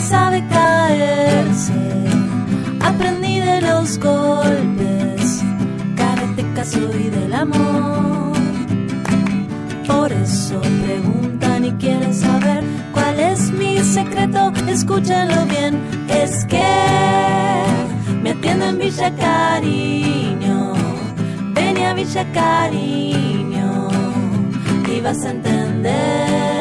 sabe caerse. Aprendí de los golpes, karateca soy del amor. Por eso preguntan y quieren saber cuál es mi secreto. Escúchenlo bien, es que me atiendo en Villa Cariño. Ven a Villa Cariño y vas a entender.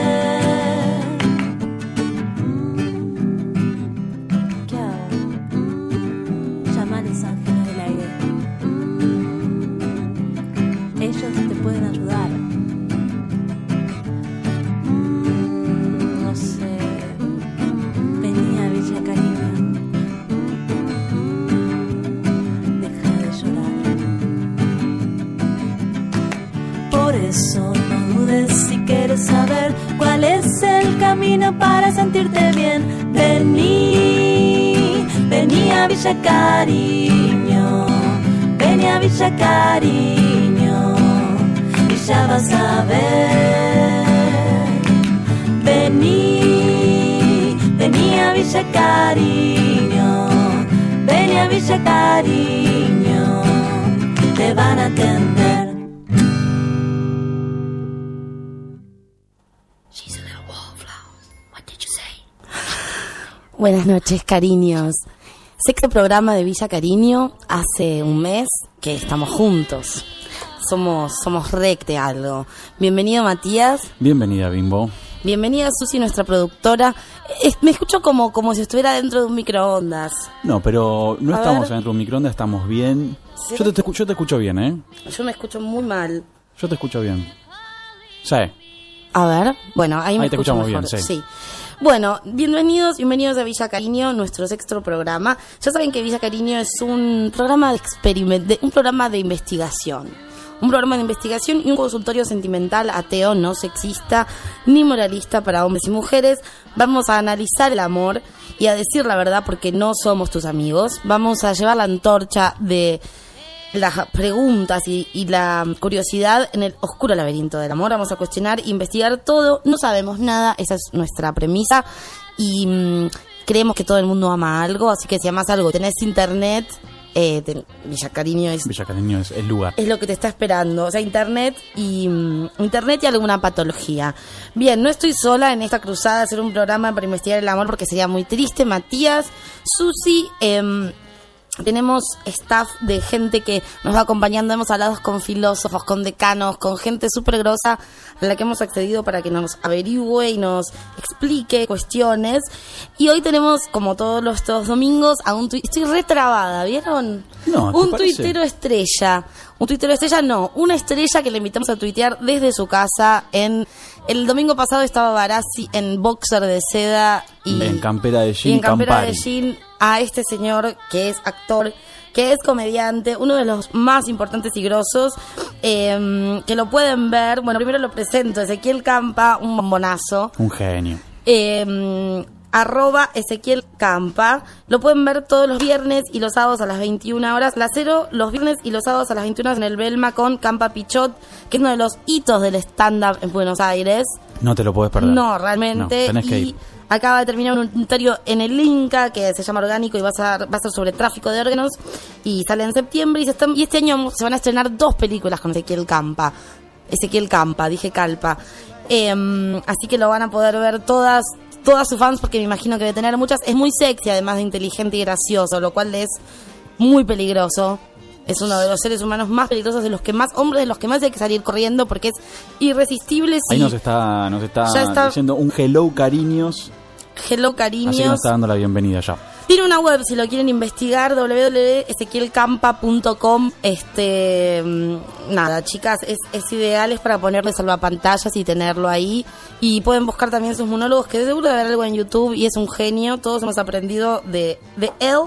Vení a Villa Cariño, vení a Villa Cariño y ya vas a ver. Vení, vení a Villa Cariño, vení a Villa Cariño, te van a atender. Buenas noches, cariños. Sexto programa de Villa Cariño. Hace un mes que estamos juntos. Somos, somos rec de algo. Bienvenido, Matías. Bienvenida, Bimbo. Bienvenida, Susi, nuestra productora. Es- me escucho como, como si estuviera dentro de un microondas. No, pero no A estamos ver. adentro de un microondas, estamos bien. ¿Sí? Yo, te, te escu- yo te escucho bien, ¿eh? Yo me escucho muy mal. Yo te escucho bien. Sí. A ver, bueno, ahí me Ahí te escucho escuchamos mejor. bien, sí. Bueno, bienvenidos, bienvenidos a Villa Cariño, nuestro sexto programa. Ya saben que Villa Cariño es un programa de experiment, un programa de investigación. Un programa de investigación y un consultorio sentimental ateo, no sexista ni moralista para hombres y mujeres. Vamos a analizar el amor y a decir la verdad porque no somos tus amigos. Vamos a llevar la antorcha de las preguntas y, y la curiosidad en el oscuro laberinto del amor. Vamos a cuestionar, investigar todo. No sabemos nada, esa es nuestra premisa. Y mm, creemos que todo el mundo ama algo, así que si amas algo, tenés internet, eh, ten- Villa Cariño es, Villa Cariño es el lugar. es lo que te está esperando. O sea, internet y mm, internet y alguna patología. Bien, no estoy sola en esta cruzada de hacer un programa para investigar el amor porque sería muy triste. Matías, Susi, em, tenemos staff de gente que nos va acompañando. Hemos hablado con filósofos, con decanos, con gente súper grosa a la que hemos accedido para que nos averigüe y nos explique cuestiones. Y hoy tenemos, como todos los todos domingos, a un Estoy retrabada, ¿vieron? No, ¿te un tuitero estrella. Un tuitero estrella, no. Una estrella que le invitamos a tuitear desde su casa en... El domingo pasado estaba Barassi en boxer de seda y... En campera de y jean, en campera de jean a este señor que es actor, que es comediante, uno de los más importantes y grosos, eh, que lo pueden ver. Bueno, primero lo presento, Ezequiel Campa, un bombonazo. Un genio. Eh, arroba Ezequiel Campa. Lo pueden ver todos los viernes y los sábados a las 21 horas. La cero los viernes y los sábados a las 21 horas en el Belma con Campa Pichot, que es uno de los hitos del stand-up en Buenos Aires. No te lo puedes perder. No, realmente. No, tenés que y ir. Acaba de terminar un unitario en el Inca que se llama Orgánico y va a ser, va a ser sobre tráfico de órganos. Y sale en septiembre. Y, se están- y este año se van a estrenar dos películas con Ezequiel Campa. Ezequiel Campa, dije Calpa. Em, así que lo van a poder ver todas. Todas sus fans, porque me imagino que debe tener muchas. Es muy sexy, además de inteligente y gracioso, lo cual es muy peligroso. Es uno de los seres humanos más peligrosos, de los que más, hombres de los que más hay que salir corriendo, porque es irresistible. Ahí si- nos está, nos está, está. diciendo un hello cariños. Hello Así que cariños. nos está dando la bienvenida ya. Tiene una web si lo quieren investigar, www.ezequielcampa.com. Este, mm, nada, chicas, es, es ideal, es para ponerle salvapantallas y tenerlo ahí. Y pueden buscar también sus monólogos, que de seguro debe haber algo en YouTube y es un genio. Todos hemos aprendido de, de él.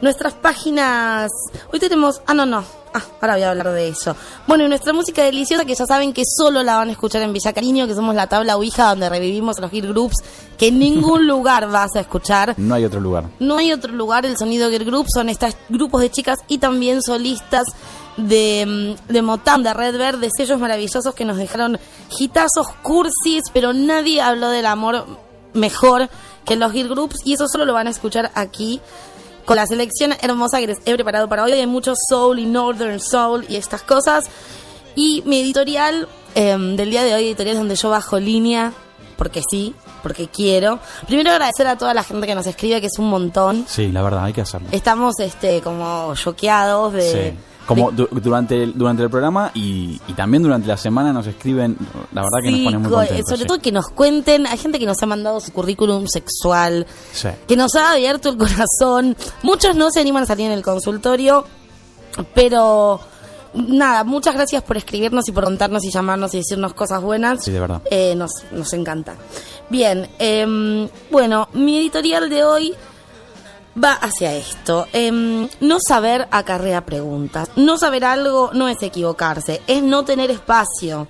Nuestras páginas. Hoy tenemos. Ah, no, no. Ah, ahora voy a hablar de eso. Bueno, y nuestra música deliciosa, que ya saben que solo la van a escuchar en Villa Cariño, que somos la tabla Ouija, donde revivimos los hit groups, que en ningún lugar vas a escuchar. No hay otro lugar. No hay otro lugar, el sonido Girl Group son estos grupos de chicas y también solistas de, mm, de Motown, de Red Bird, de sellos maravillosos que nos dejaron hitazos, cursis, pero nadie habló del amor mejor que los Girl Groups y eso solo lo van a escuchar aquí con la selección hermosa que les he preparado para hoy. Hay mucho soul y northern soul y estas cosas. Y mi editorial em, del día de hoy, editorial donde yo bajo línea, porque sí, porque quiero. Primero agradecer a toda la gente que nos escribe, que es un montón. Sí, la verdad, hay que hacerlo. Estamos este como choqueados de... Sí. Como du- durante, el, durante el programa y, y también durante la semana nos escriben, la verdad que nos Sí, pone muy co- contentos. sobre sí. todo que nos cuenten, hay gente que nos ha mandado su currículum sexual, Sí. que nos ha abierto el corazón. Muchos no se animan a salir en el consultorio, pero nada, muchas gracias por escribirnos y por contarnos y llamarnos y decirnos cosas buenas. Sí, de verdad. Eh, nos, nos encanta. Bien, em, bueno, mi editorial de hoy va hacia esto. Em, no saber acarrea preguntas. No saber algo no es equivocarse, es no tener espacio.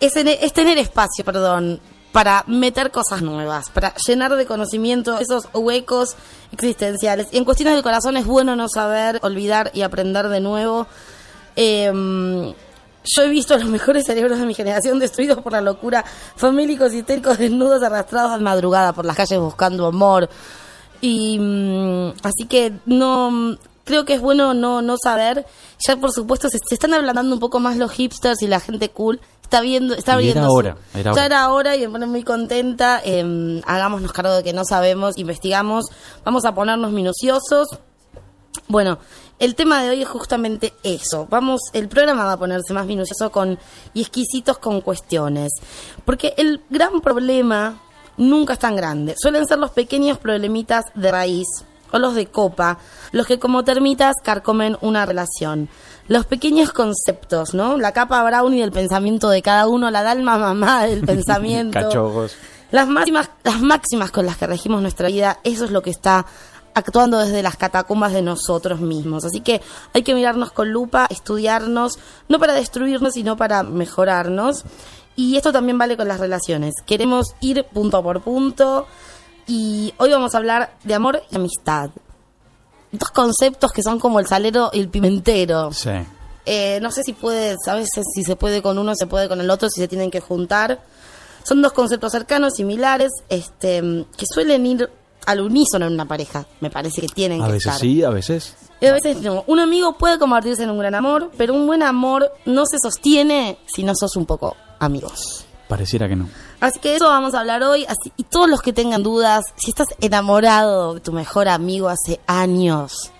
Es, es tener espacio, perdón, para meter cosas nuevas, para llenar de conocimiento esos huecos existenciales. Y en cuestiones del corazón es bueno no saber, olvidar y aprender de nuevo. Em, yo he visto a los mejores cerebros de mi generación destruidos por la locura, famélicos y histéricos desnudos arrastrados a madrugada por las calles buscando amor. Y mm, así que no mm, creo que es bueno no, no saber. Ya por supuesto se, se están ablandando un poco más los hipsters y la gente cool. Está viendo, está Y era abriendo su- hora, era ya hora. era hora y me pone muy contenta. Eh, hagámonos cargo de que no sabemos, investigamos, vamos a ponernos minuciosos. Bueno, el tema de hoy es justamente eso. Vamos, el programa va a ponerse más minucioso con y exquisitos con cuestiones, porque el gran problema nunca es tan grande. Suelen ser los pequeños problemitas de raíz o los de copa, los que como termitas carcomen una relación. Los pequeños conceptos, ¿no? La capa brownie del pensamiento de cada uno, la dalma mamá del pensamiento. Cachorros. Las máximas, las máximas con las que regimos nuestra vida, eso es lo que está actuando desde las catacumbas de nosotros mismos. Así que hay que mirarnos con lupa, estudiarnos, no para destruirnos, sino para mejorarnos. Y esto también vale con las relaciones. Queremos ir punto por punto y hoy vamos a hablar de amor y amistad. Dos conceptos que son como el salero y el pimentero. Sí. Eh, no sé si puede, a veces si se puede con uno, se puede con el otro, si se tienen que juntar. Son dos conceptos cercanos, similares, este, que suelen ir al unísono en una pareja. Me parece que tienen A que veces estar. sí, a veces. Y a veces no. Un amigo puede convertirse en un gran amor, pero un buen amor no se sostiene si no sos un poco amigos. Pareciera que no. Así que eso vamos a hablar hoy. Así, y todos los que tengan dudas, si estás enamorado de tu mejor amigo hace años,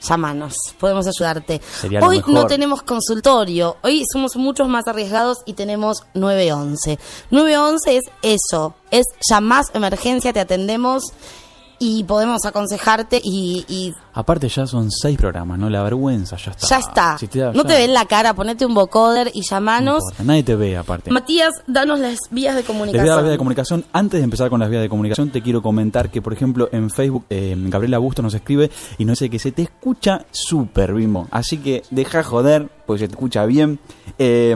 llámanos, podemos ayudarte. Sería hoy no tenemos consultorio, hoy somos muchos más arriesgados y tenemos 911. 911 es eso, es llamás emergencia, te atendemos y podemos aconsejarte y, y Aparte ya son seis programas, ¿no? La vergüenza ya está. ya está. Si te da- no ya- te ven la cara, ponete un vocoder y no llamanos. importa, Nadie te ve aparte. Matías, danos las vías de Les voy a comunicación. las vías de comunicación. Antes de empezar con las vías de comunicación, te quiero comentar que, por ejemplo, en Facebook, eh, Gabriela Busto nos escribe y nos dice que se te escucha súper, Bimbo. Así que deja joder, porque se te escucha bien. Eh,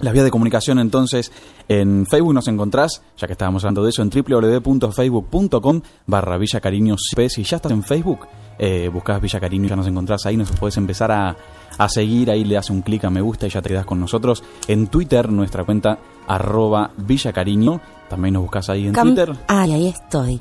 las vías de comunicación, entonces, en Facebook nos encontrás, ya que estábamos hablando de eso, en www.facebook.com barra Villa Cariño. Si ya estás en Facebook, eh, buscás Villa Cariño y ya nos encontrás ahí, nos puedes empezar a, a seguir, ahí le das un clic a me gusta y ya te quedas con nosotros. En Twitter, nuestra cuenta arroba Villa Cariño, también nos buscas ahí en Cam- Twitter. Ay, ahí estoy.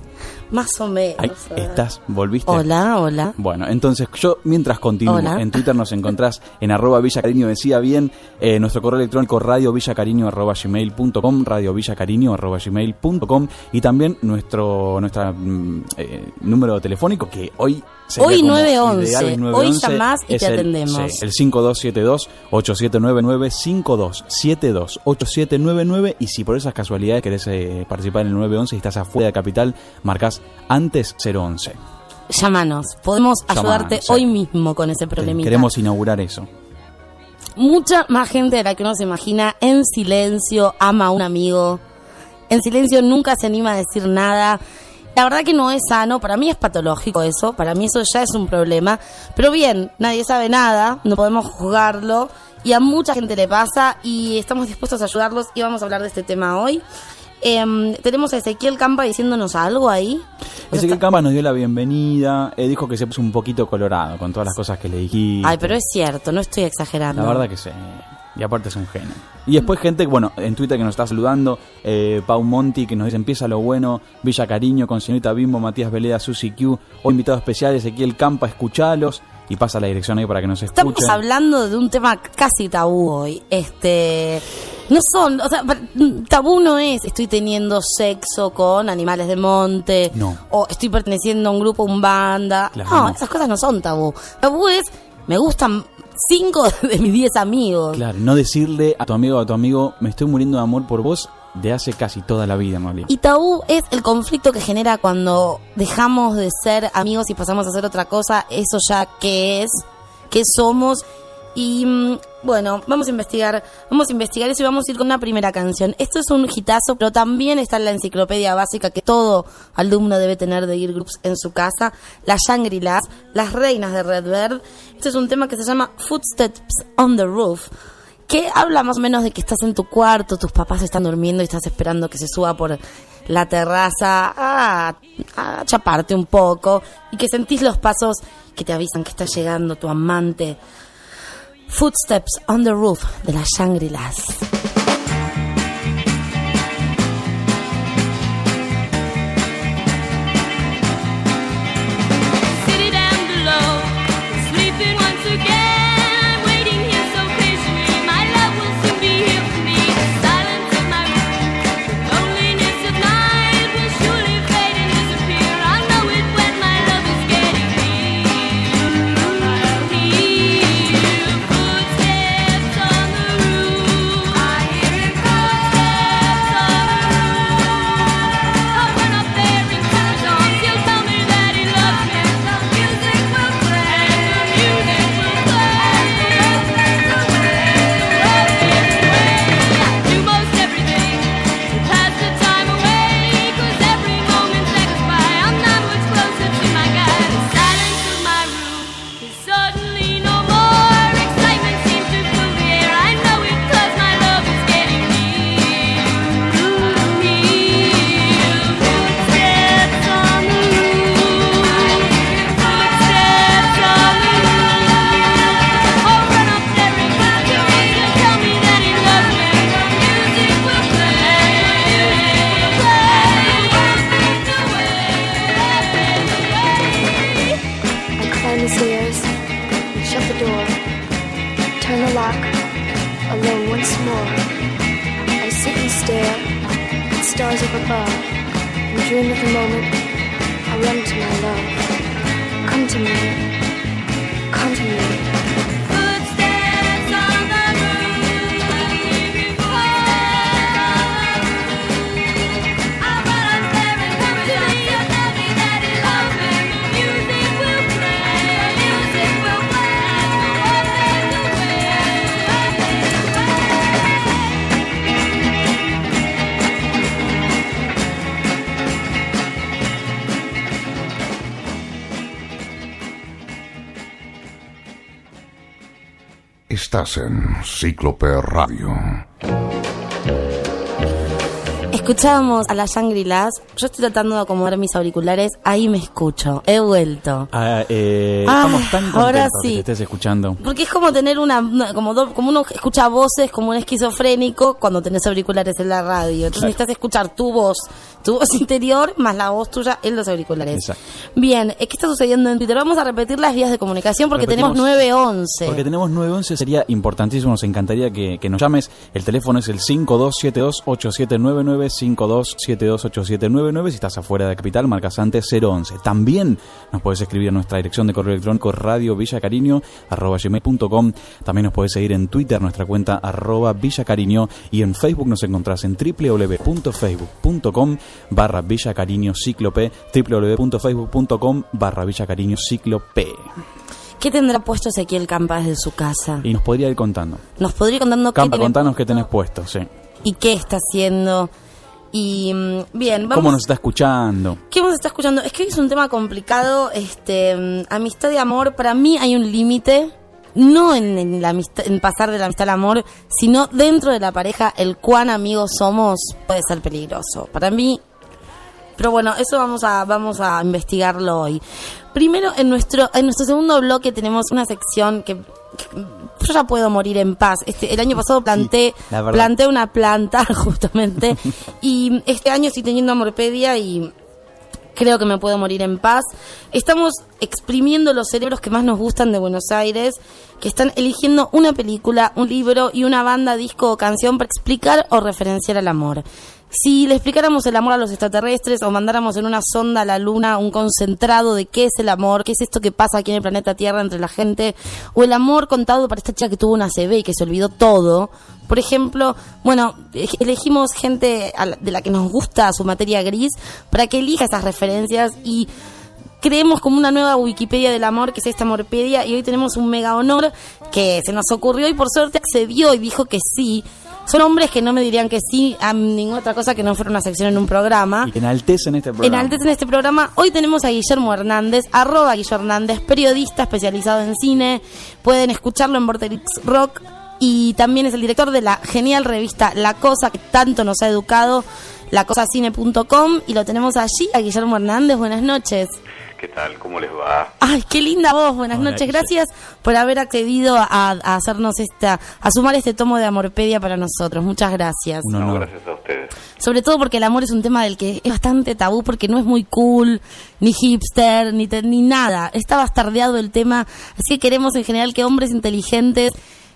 Más o menos. Ahí estás, volviste. Hola, hola. Bueno, entonces yo mientras continúo, Hola. en Twitter nos encontrás en arroba Villa Cariño, decía bien, eh, nuestro correo electrónico radiovillacariño arroba gmail.com, radiovillacariño arroba gmail.com y también nuestro nuestra, mm, eh, número telefónico que hoy Hoy como 911, ideal, el hoy 911, llamás y te el- atendemos. sí, el 5272-8799, 5272-8799 y si por esas casualidades querés eh, participar en el 911 y estás afuera de Capital, marcás antes 011. Llámanos. Podemos ayudarte sí. hoy mismo con ese problemita. Queremos inaugurar eso. Mucha más gente de la que uno se imagina en silencio ama a un amigo. En silencio nunca se anima a decir nada. La verdad que no es sano, para mí es patológico eso, para mí eso ya es un problema. Pero bien, nadie sabe nada, no podemos juzgarlo y a mucha gente le pasa y estamos dispuestos a ayudarlos y vamos a hablar de este tema hoy. Em, tenemos a Ezequiel Campa diciéndonos algo ahí. Ezequiel está- Campa nos dio la bienvenida, eh, dijo que se puso un poquito colorado con todas las cosas que le dijiste. Ay, pero es cierto, no estoy exagerando. La verdad que sí. Y aparte es un genio. Y después gente, bueno, en Twitter que nos está saludando, eh, Pau Monti que nos dice empieza lo bueno, Villa Cariño con señorita Bimbo, Matías Veleda, Susi Q, hoy invitado especial Ezequiel Campa, escuchalos y pasa la dirección ahí para que nos escuchen. Estamos hablando de un tema casi tabú hoy. Este. No son, o sea, tabú no es estoy teniendo sexo con animales de monte. No. O estoy perteneciendo a un grupo, un banda. Claro, no, no. esas cosas no son tabú. Tabú es, me gustan cinco de mis diez amigos. Claro, no decirle a tu amigo o a tu amigo, me estoy muriendo de amor por vos de hace casi toda la vida, realidad. Y tabú es el conflicto que genera cuando dejamos de ser amigos y pasamos a hacer otra cosa. Eso ya qué es, qué somos. Y mm, bueno, vamos a investigar, vamos a investigar eso y vamos a ir con una primera canción. Esto es un hitazo, pero también está en la enciclopedia básica que todo alumno debe tener de Ear Groups en su casa. Las Shangri-Las, las reinas de Redbird. Este es un tema que se llama Footsteps on the Roof que habla más menos de que estás en tu cuarto, tus papás están durmiendo y estás esperando que se suba por la terraza a, a chaparte un poco y que sentís los pasos que te avisan que está llegando tu amante. Footsteps on the Roof de las Shangri-Las. Estás en Cíclope Radio. Escuchábamos a las Shangri-Las. Yo estoy tratando de acomodar mis auriculares. Ahí me escucho. He vuelto. Ah, eh, Ah, estamos tan contentos ahora que sí. te estés escuchando. Porque es como tener una, una- como, do- como uno escucha voces como un esquizofrénico cuando tenés auriculares en la radio. Entonces Claro. necesitas escuchar tu voz, tu voz interior, más la voz tuya en los auriculares. Exacto. Bien, ¿qué está sucediendo en Twitter? Vamos a repetir las vías de comunicación porque Repetimos. tenemos 911. Porque tenemos 911, sería importantísimo, nos encantaría que, que nos llames. El teléfono es el 5272-8799, 5272-8799. Si estás afuera de Capital, marcas antes 011. También nos puedes escribir a nuestra dirección de correo electrónico radio villacariño arroba gmail.com. También nos puedes seguir en Twitter, nuestra cuenta arroba villacariño. Y en Facebook nos encontrás en www.facebook.com barra villacariño cíclope, www.facebook.com barra villacariño cíclope. ¿Qué tendrá puesto Ezequiel Campa desde su casa? Y nos podría ir contando. Nos podría ir contando Campa, contanos qué tenés puesto, sí. y qué está haciendo. Y mm, bien, vamos. ¿Cómo nos está escuchando? ¿Qué nos está escuchando? Es que es un tema complicado. Este, mm, amistad y amor, para mí hay un límite no en, en la amistad- en pasar de la amistad al amor, sino dentro de la pareja, el cuán amigos somos puede ser peligroso. Para mí, pero bueno, eso vamos a vamos a investigarlo hoy. Primero, en nuestro en nuestro segundo bloque tenemos una sección que yo ya puedo morir en paz. Este, el año pasado planté planté una planta justamente y este año estoy teniendo amorpedia y creo que me puedo morir en paz. Estamos exprimiendo los cerebros que más nos gustan de Buenos Aires, que están eligiendo una película, un libro y una banda, disco o canción para explicar o referenciar al amor. Si le explicáramos el amor a los extraterrestres o mandáramos en una sonda a la luna un concentrado de qué es el amor, qué es esto que pasa aquí en el planeta Tierra entre la gente, o el amor contado para esta chica que tuvo una CB y que se olvidó todo, por ejemplo, bueno, elegimos gente de la que nos gusta su materia gris para que elija esas referencias y creemos como una nueva Wikipedia del amor que es esta Amorpedia y hoy tenemos un mega honor que se nos ocurrió y por suerte accedió y dijo que sí. Son hombres que no me dirían que sí a ninguna otra cosa que no fuera una sección en un programa. Y que enaltecen este programa. Enaltecen este programa. Hoy tenemos a Guillermo Hernández, arroba Guillermo Hernández, periodista especializado en cine. Pueden escucharlo en Vorterix Rock. Y también es el director de la genial revista La Cosa, que tanto nos ha educado, lacosacine.com. Y lo tenemos allí, a Guillermo Hernández. Buenas noches. ¿Qué tal? ¿Cómo les va? Ay, qué linda voz. Buenas Hola, noches. Gracias por haber accedido a, a hacernos esta, a sumar este tomo de Amorpedia para nosotros. Muchas gracias. No, gracias a ustedes. Sobre todo porque el amor es un tema del que es bastante tabú, porque no es muy cool, ni hipster, ni, te- ni nada. Está bastardeado el tema. Así que queremos en general que hombres inteligentes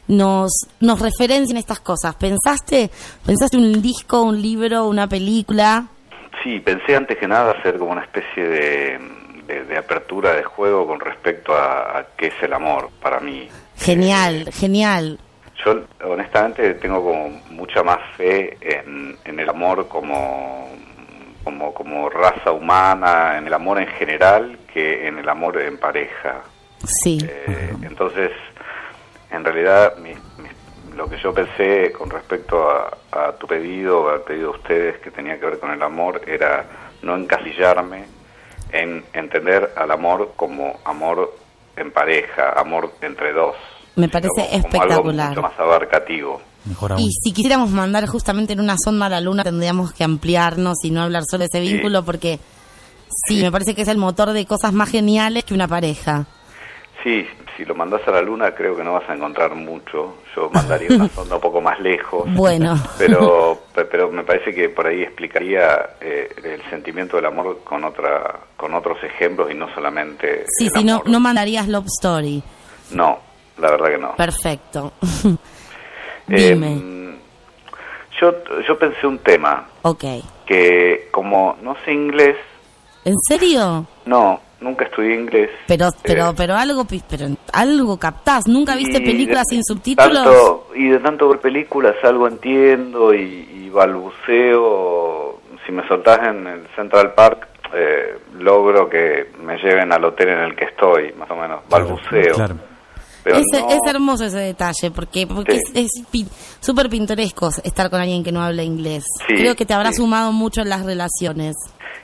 nos, nos referencien estas cosas. ¿Pensaste? ¿Pensaste un disco, un libro, una película? Sí, pensé antes que nada hacer como una especie de, de- de apertura de juego con respecto a, a qué es el amor para mí. Genial, genial. Yo honestamente tengo como mucha más fe en, en el amor como, como, como raza humana, en el amor en general, que en el amor en pareja. Sí. Eh, entonces, en realidad, mi- mi- lo que yo pensé con respecto a, a tu pedido, al pedido de ustedes que tenía que ver con el amor, era no encasillarme en entender al amor como amor en pareja, amor entre dos. Me parece como- como espectacular. algo mucho más abarcativo. Mejor aún. Y si quisiéramos mandar justamente en una sonda a la luna, tendríamos que ampliarnos y no hablar solo de ese Sí. vínculo, porque sí, me parece que es el motor de cosas más geniales que una pareja. Sí, si lo mandas a la luna creo que no vas a encontrar mucho. Yo mandaría una sonda un poco más lejos. Bueno. Pero, pe- pero me parece que por ahí explicaría eh, el sentimiento del amor con otra, con otros ejemplos y no solamente. Sí, si no, no mandarías Love Story. No, la verdad que no. Perfecto. Eh, Dime. yo, yo pensé un tema ok. que como no sé inglés, ¿En serio? no, nunca estudié inglés. Pero, pero, Eh, pero algo, pi- pero algo captás. ¿Nunca viste películas de- sin subtítulos? tanto- y de tanto ver películas algo entiendo y, y balbuceo. Si me soltás en el Central Park, eh, logro que me lleven al hotel en el que estoy, más o menos. Balbuceo. Claro. Pero es, no- es hermoso ese detalle, porque, porque Sí. es súper pintoresco estar con alguien que no habla inglés. Sí, Creo que te habrá sí. sumado mucho en las relaciones.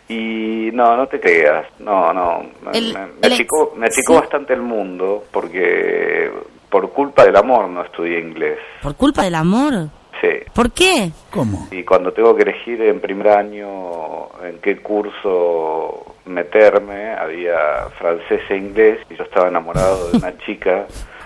Y no, no te creas, no, no. Me, El- me- el me ex- achicó, me achicó bastante el mundo porque por culpa del amor no estudié inglés. ¿Por culpa del amor? Sí. ¿Por qué? ¿Cómo? Y cuando tengo que elegir en primer año en qué curso meterme, había francés e inglés y yo estaba enamorado de una chica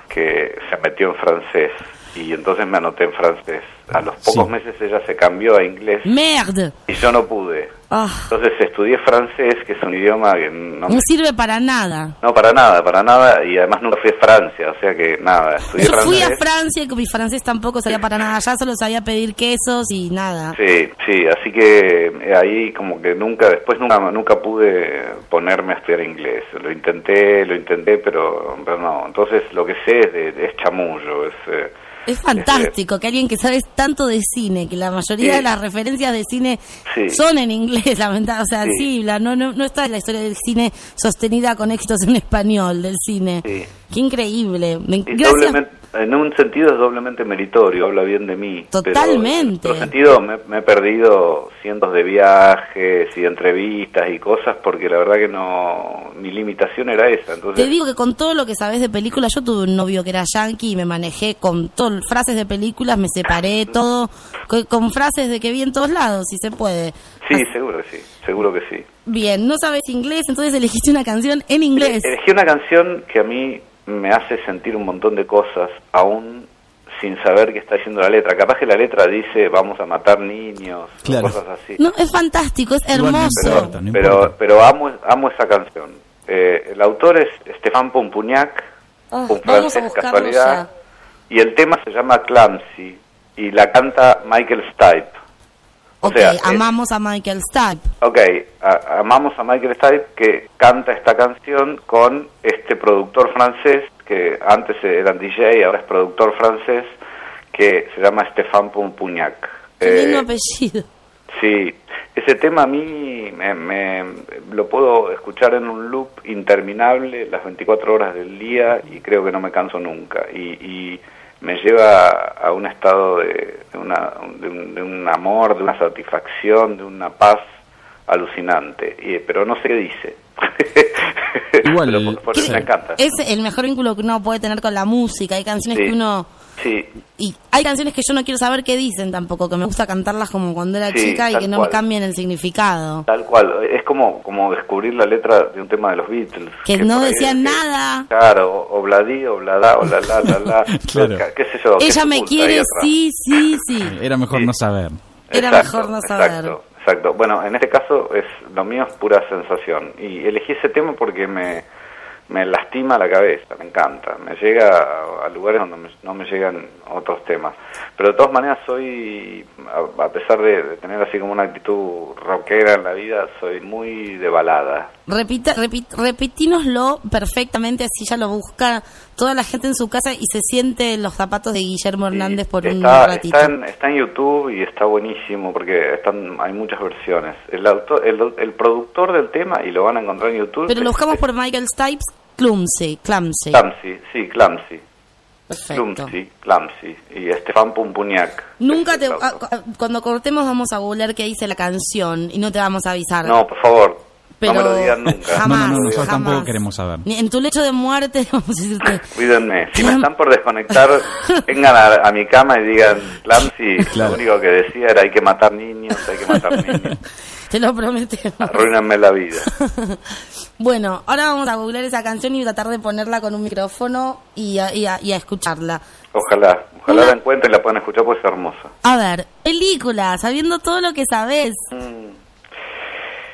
que se metió en francés y entonces me anoté en francés. A los pocos Sí. meses ella se cambió a inglés ¡Merde! y yo no pude. Ah, Entonces estudié francés, que es un idioma que no sirve para nada. No, para nada, para nada, y además nunca fui a Francia, o sea que nada, estudié Yo fui a francés. Francia y con mi francés tampoco sabía para nada. Ya solo sabía pedir quesos y nada. Sí, sí, así que eh, ahí como que nunca, después nunca, nunca pude ponerme a estudiar inglés. Lo intenté, lo intenté, pero, pero no. Entonces lo que sé es, de, es chamullo, es... eh, Es fantástico que alguien que sabe tanto de cine, que la mayoría Sí. de las referencias de cine Sí. son en inglés, lamentablemente. O sea, sí, la- no, no, no está la historia del cine sostenida con éxitos en español, del cine. Sí. Qué increíble. Me- gracias. en un sentido es doblemente meritorio, habla bien de mí. pero Totalmente. en otro sentido me, me he perdido cientos de viajes y entrevistas y cosas porque la verdad que no, mi limitación era esa. Entonces, Te digo que con todo lo que sabes de películas, yo tuve un novio que era yankee y me manejé con todo, frases de películas, me separé, todo, con, con frases de que vi en todos lados, si se puede. sí, seguro que sí, seguro que sí. Bien, no sabes inglés, entonces elegiste una canción en inglés. Elegí una canción que a mí me hace sentir un montón de cosas, aún sin saber qué está diciendo la letra. Capaz que la letra dice vamos a matar niños, o cosas así. No, es fantástico, es hermoso. importa. no pero, importa. pero amo, amo esa canción. Eh, el autor es Stefan Pompugnac, Ah, un vamos a francés casualidad, y el tema se llama Clamsy, y la canta Michael Stipe. O Ok, sea, es- amamos a Michael Stipe. Ok, a- amamos a Michael Stipe que canta esta canción con este productor francés que antes era DJ, ahora es productor francés que se llama Stéphane Pompugnac. Qué lindo Eh, apellido. Sí, ese tema a mí me, me- lo puedo escuchar en un loop interminable las 24 horas del día y creo que no me canso nunca. Y, y me lleva a un estado de, de una, de, un, de un amor, de una satisfacción, de una paz alucinante. Y, pero no sé qué dice. Igual, pero el- por, por eso sí. me encanta. Es el mejor vínculo que uno puede tener con la música. Hay canciones Sí. que uno... Sí, Y hay canciones que yo no quiero saber qué dicen tampoco, que me gusta cantarlas como cuando era Sí, chica y que no cual. me cambien el significado. Tal cual, es como, como descubrir la letra de un tema de los Beatles. Que no por ahí decían es- nada. Claro, obladí, oblada, oblala, la, la, Claro. qué sé yo. Ella me quiere, sí, sí, sí. Era mejor Sí. no saber. Era Exacto, mejor no saber. Exacto, exacto. Bueno, en este caso es lo mío es pura sensación y elegí ese tema porque me, me lastima la cabeza, me encanta, me llega a, lugares donde me- no me llegan otros temas. Pero de todas maneras soy, a, a pesar de, de tener así como una actitud rockera en la vida, soy muy de balada. Repita, repit, repetínoslo perfectamente, así ya lo busca toda la gente en su casa y se siente en los zapatos de Guillermo Hernández por un está, ratito. Está en, está en YouTube y está buenísimo porque están hay muchas versiones. El, autor, el, el productor del tema, y lo van a encontrar en YouTube. Pero lo buscamos es por Michael Stipes, Clumsy, Clumsy. Clamsy, sí, Clamsy. Perfecto. Clumsy, Clamsy. Y Estefan Pumpuniak. Nunca te... ah, cuando cortemos vamos a googlear qué dice la canción y no te vamos a avisar. No, por favor, pero no me lo digan nunca. Jamás, No, no, no, nosotros jamás. tampoco queremos saber. Ni En tu lecho de muerte vamos a decirte... Cuídenme. Si me están por desconectar, vengan a, a mi cama y digan, Clamsy, Claro. lo único que decía era hay que matar niños, hay que matar niños. Te lo prometemos. Arruínenme la vida. Bueno, ahora vamos a googlear esa canción y tratar de ponerla con un micrófono y a, y a- y a escucharla. Ojalá, ojalá Una- la encuentren y la puedan escuchar porque es hermosa. A ver, película, sabiendo todo lo que sabes.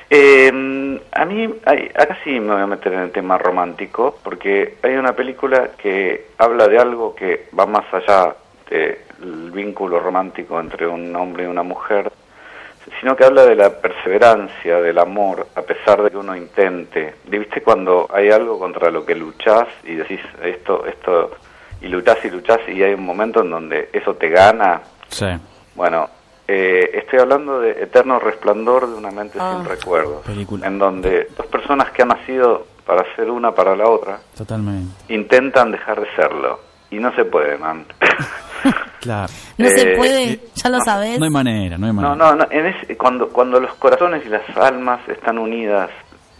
Eh, a mí, hay- acá sí me voy a meter en el tema romántico, porque hay una película que habla de algo que va más allá del vínculo romántico entre un hombre y una mujer, sino que habla de la perseverancia, del amor, a pesar de que uno intente. ¿Y ¿Viste cuando hay algo contra lo que luchás y decís esto, esto, y luchás y luchás y hay un momento en donde eso te gana? Sí. Bueno, eh, estoy hablando de Eterno Resplandor de una mente Ah. sin recuerdos, Película. en donde dos personas que han nacido para ser una para la otra Totalmente. intentan dejar de serlo y no se puede, man. Claro. No se Eh, puede, ya lo sabes. No hay manera, no hay manera. no, no, no, en ese- cuando cuando los corazones y las almas están unidas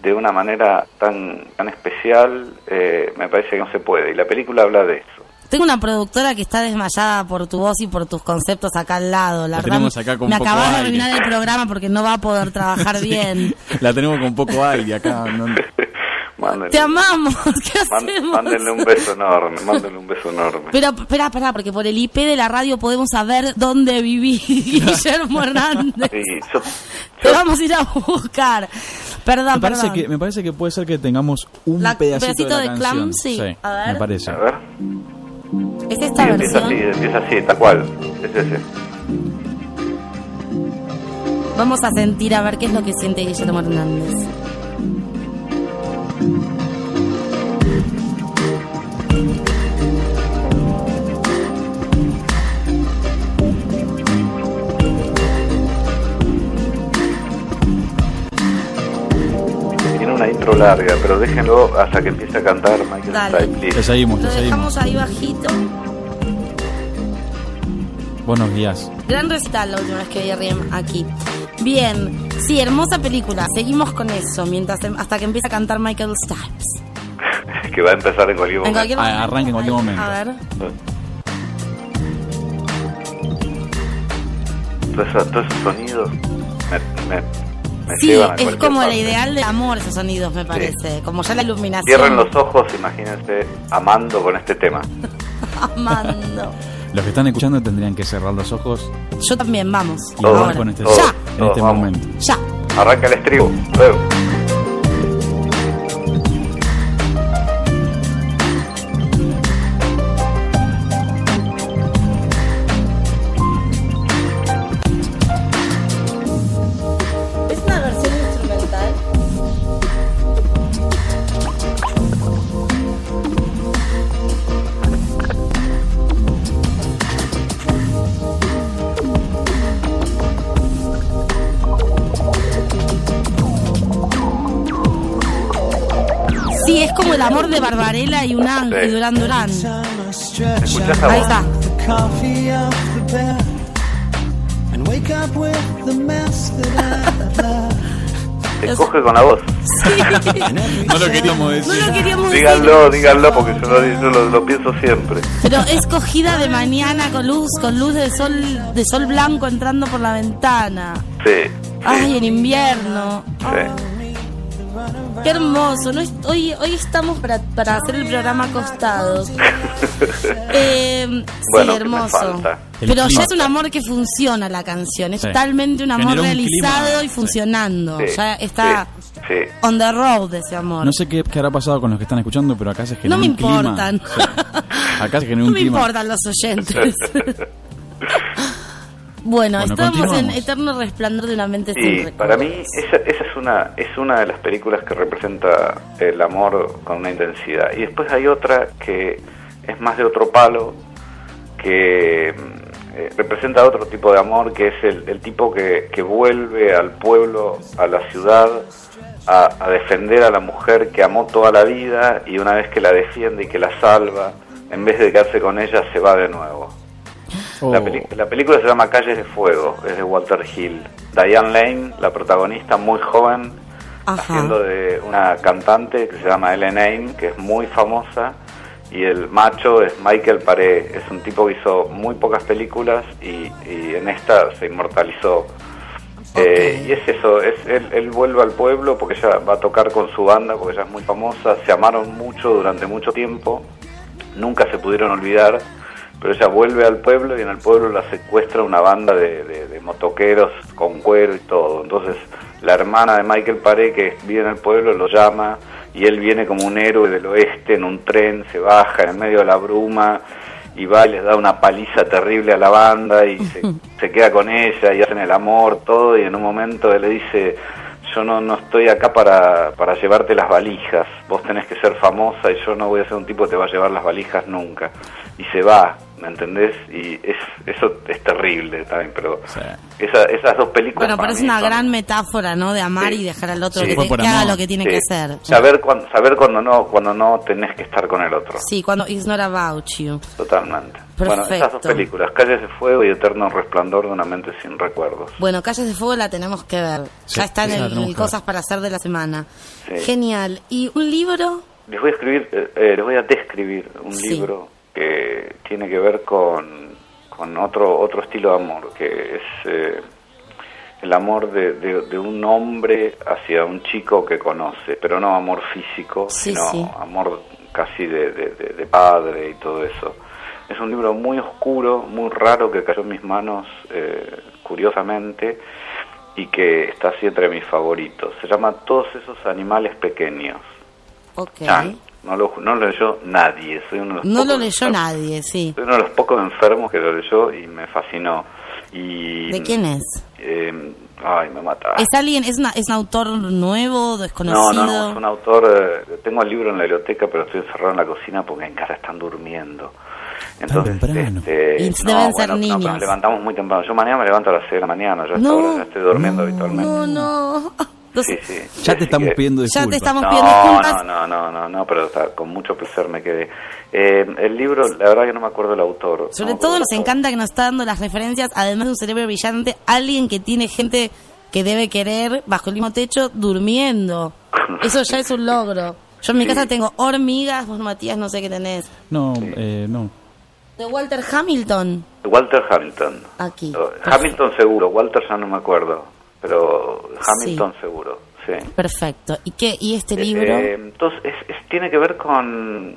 de una manera tan tan especial, eh, me parece que no se puede y la película habla de eso. Tengo una productora que está desmayada por tu voz y por tus conceptos acá al lado. La La verdad, tenemos acá con me poco acabas de arruinar el programa porque no va a poder trabajar bien. La tenemos con poco aire acá. no- Mándenle, Te amamos, ¿qué hacemos? mándenle un beso enorme, mándenle un beso enorme. Pero, espera, espera, porque por el IP de la radio podemos saber dónde viví Guillermo Hernández. Sí, yo- Te vamos a ir a buscar. Perdón, Me parece, perdón. que, me parece que puede ser que tengamos un La- pedacito, pedacito de la de canción. Clumsy. Sí, A ver. me parece. a ver. ¿Es esta Sí, empieza así, versión? empieza así, tal cual. Es ese. Vamos a sentir a ver qué es lo que siente Guillermo Hernández. Intro larga, pero déjenlo hasta que empiece a cantar Michael Dale. Stipe. Te seguimos, Lo te seguimos. dejamos ahí bajito. Vos nos guías. Gran recital la última vez que vi a Riem aquí. Bien, sí, hermosa película. Seguimos con eso mientras hasta que empiece a cantar Michael Stipe. que va a empezar en cualquier En momento. cualquier Ah, en cualquier momento. A ver. Todos esos, todos esos sonidos me, me, me Sí, es como el parte. ideal del amor esos sonidos, me parece. Como ya la iluminación. Cierren los ojos, imagínense amando con este tema. Amando. Los que están escuchando tendrían que cerrar los ojos Yo también, vamos. y Todos, hablar Ahora. con este, todos, Ya, en todos, este vamos. momento. ya. Arranca el estribo. Luego. Barbarella y un ángel y Sí. Durán Durán. ¿Escuchás a Ahí está. Te coge con la voz. No lo queríamos decir. No lo queríamos decir. Díganlo, díganlo, porque yo lo, yo lo, lo pienso siempre. Pero es cogida de mañana con luz, con luz de sol, de sol blanco entrando por la ventana. Sí. sí, Ay, en invierno. sí. Qué hermoso. ¿no? Es- Hoy, hoy estamos para, para hacer el programa acostados. Eh, Bueno, sí, ¿qué me hermoso. Pero clima. ya es un amor que funciona la canción. Es Sí. totalmente un amor Generó realizado clima, y funcionando. Sí, Ya está sí, sí. on the road ese amor. No sé qué, qué habrá pasado con los que están escuchando, pero acá se generó No me un clima. importan. Sí. Acá se generó No un me clima. importan los oyentes. bueno, Bueno, estamos en. Eterno Resplandor de una mente sin Y recuerdos. para mí esa, esa es una es una de las películas que representa el amor con una intensidad. Y después hay otra que es más de otro palo, que mm, eh, representa otro tipo de amor, que es el, el tipo que, que vuelve al pueblo, a la ciudad, a, a defender a la mujer que amó toda la vida y una vez que la defiende y que la salva, en vez de quedarse con ella, se va de nuevo. Oh, La, película se llama Calles de Fuego, es de Walter Hill. Diane Lane, la protagonista muy joven, Ajá. haciendo de una cantante que se llama Ellen Aim, que es muy famosa, y el macho es Michael Paré, es un tipo que hizo muy pocas películas y, y en esta se inmortalizó. Eh, y es eso, es él, él vuelve al pueblo porque ella va a tocar con su banda, porque ella es muy famosa, se amaron mucho durante mucho tiempo, nunca se pudieron olvidar, pero ella vuelve al pueblo y en el pueblo la secuestra una banda de, de- de motoqueros con cuero y todo. Entonces la hermana de Michael Paré que vive en el pueblo lo llama y él viene como un héroe del oeste en un tren, se baja en el medio de la bruma y va y les da una paliza terrible a la banda y se, se queda con ella y hacen el amor, todo y en un momento él le dice yo no, no estoy acá para, para llevarte las valijas, vos tenés que ser famosa y yo no voy a ser un tipo que te va a llevar las valijas nunca. Y se va, ¿me entendés? Y es, eso es terrible también, pero Sí. esa- esas dos películas... Bueno, parece mí una son- gran metáfora, ¿no? De amar Sí. y dejar al otro Sí. que, te- que haga lo que tiene Sí. que hacer. Saber cuando, saber cuando no, cuando no tenés que estar con el otro. Sí, cuando It's not about you. Totalmente. Bueno, esas dos Perfecto. películas, Calles de Fuego y Eterno Resplandor de una mente sin recuerdos. Bueno, Calles de Fuego la tenemos que ver. Sí, ya está en el. Cosas para hacer de la semana. Sí. Genial. ¿Y un libro? Les voy a escribir, eh, eh, les voy a describir un Sí. libro que tiene que ver con, con otro otro estilo de amor, que es eh, el amor de, de- de un hombre hacia un chico que conoce, pero no amor físico, Sí, sino sí. amor casi de, de- padre y todo eso. Es un libro muy oscuro, muy raro que cayó en mis manos eh, curiosamente y que está así entre mis favoritos. Se llama Todos esos animales pequeños. Ok. Chan. No lo, no lo leyó nadie. Soy uno de los No lo leyó enfermos- nadie, sí. Soy uno de los pocos enfermos que lo leyó y me fascinó. Y, ¿De quién es? eh, ay, me mata. ¿Es alguien, es, una, es un autor nuevo, No, desconocido? no, no, es un autor. eh, tengo el libro en la biblioteca, pero estoy encerrado en la cocina porque en casa están durmiendo. Entonces, este, Y no, deben ser bueno, no, niños. nos levantamos muy temprano. Yo mañana me levanto a las 6 de la mañana, yo ya estoy durmiendo habitualmente. No, no. Entonces, sí, sí. Ya te estamos que- pidiendo Ya disculpas. te estamos no, pidiendo disculpas. No, no, no, no, no, pero está, con mucho placer me quedé. Eh, el libro, la verdad que no me acuerdo el autor. Sobre No todo nos encanta que nos está dando las referencias, además de un cerebro brillante, alguien que tiene gente que debe querer bajo el mismo techo durmiendo. Eso ya es un logro. Yo en mi Sí. casa tengo hormigas, vos Matías no sé qué tenés. No, eh, no. De Walter Hamilton, Walter Hamilton. aquí. Hamilton seguro, Walter ya no me acuerdo, pero Hamilton seguro, sí. Perfecto. ¿Y qué? ¿Y este libro? Eh, entonces, es- es- tiene que ver con,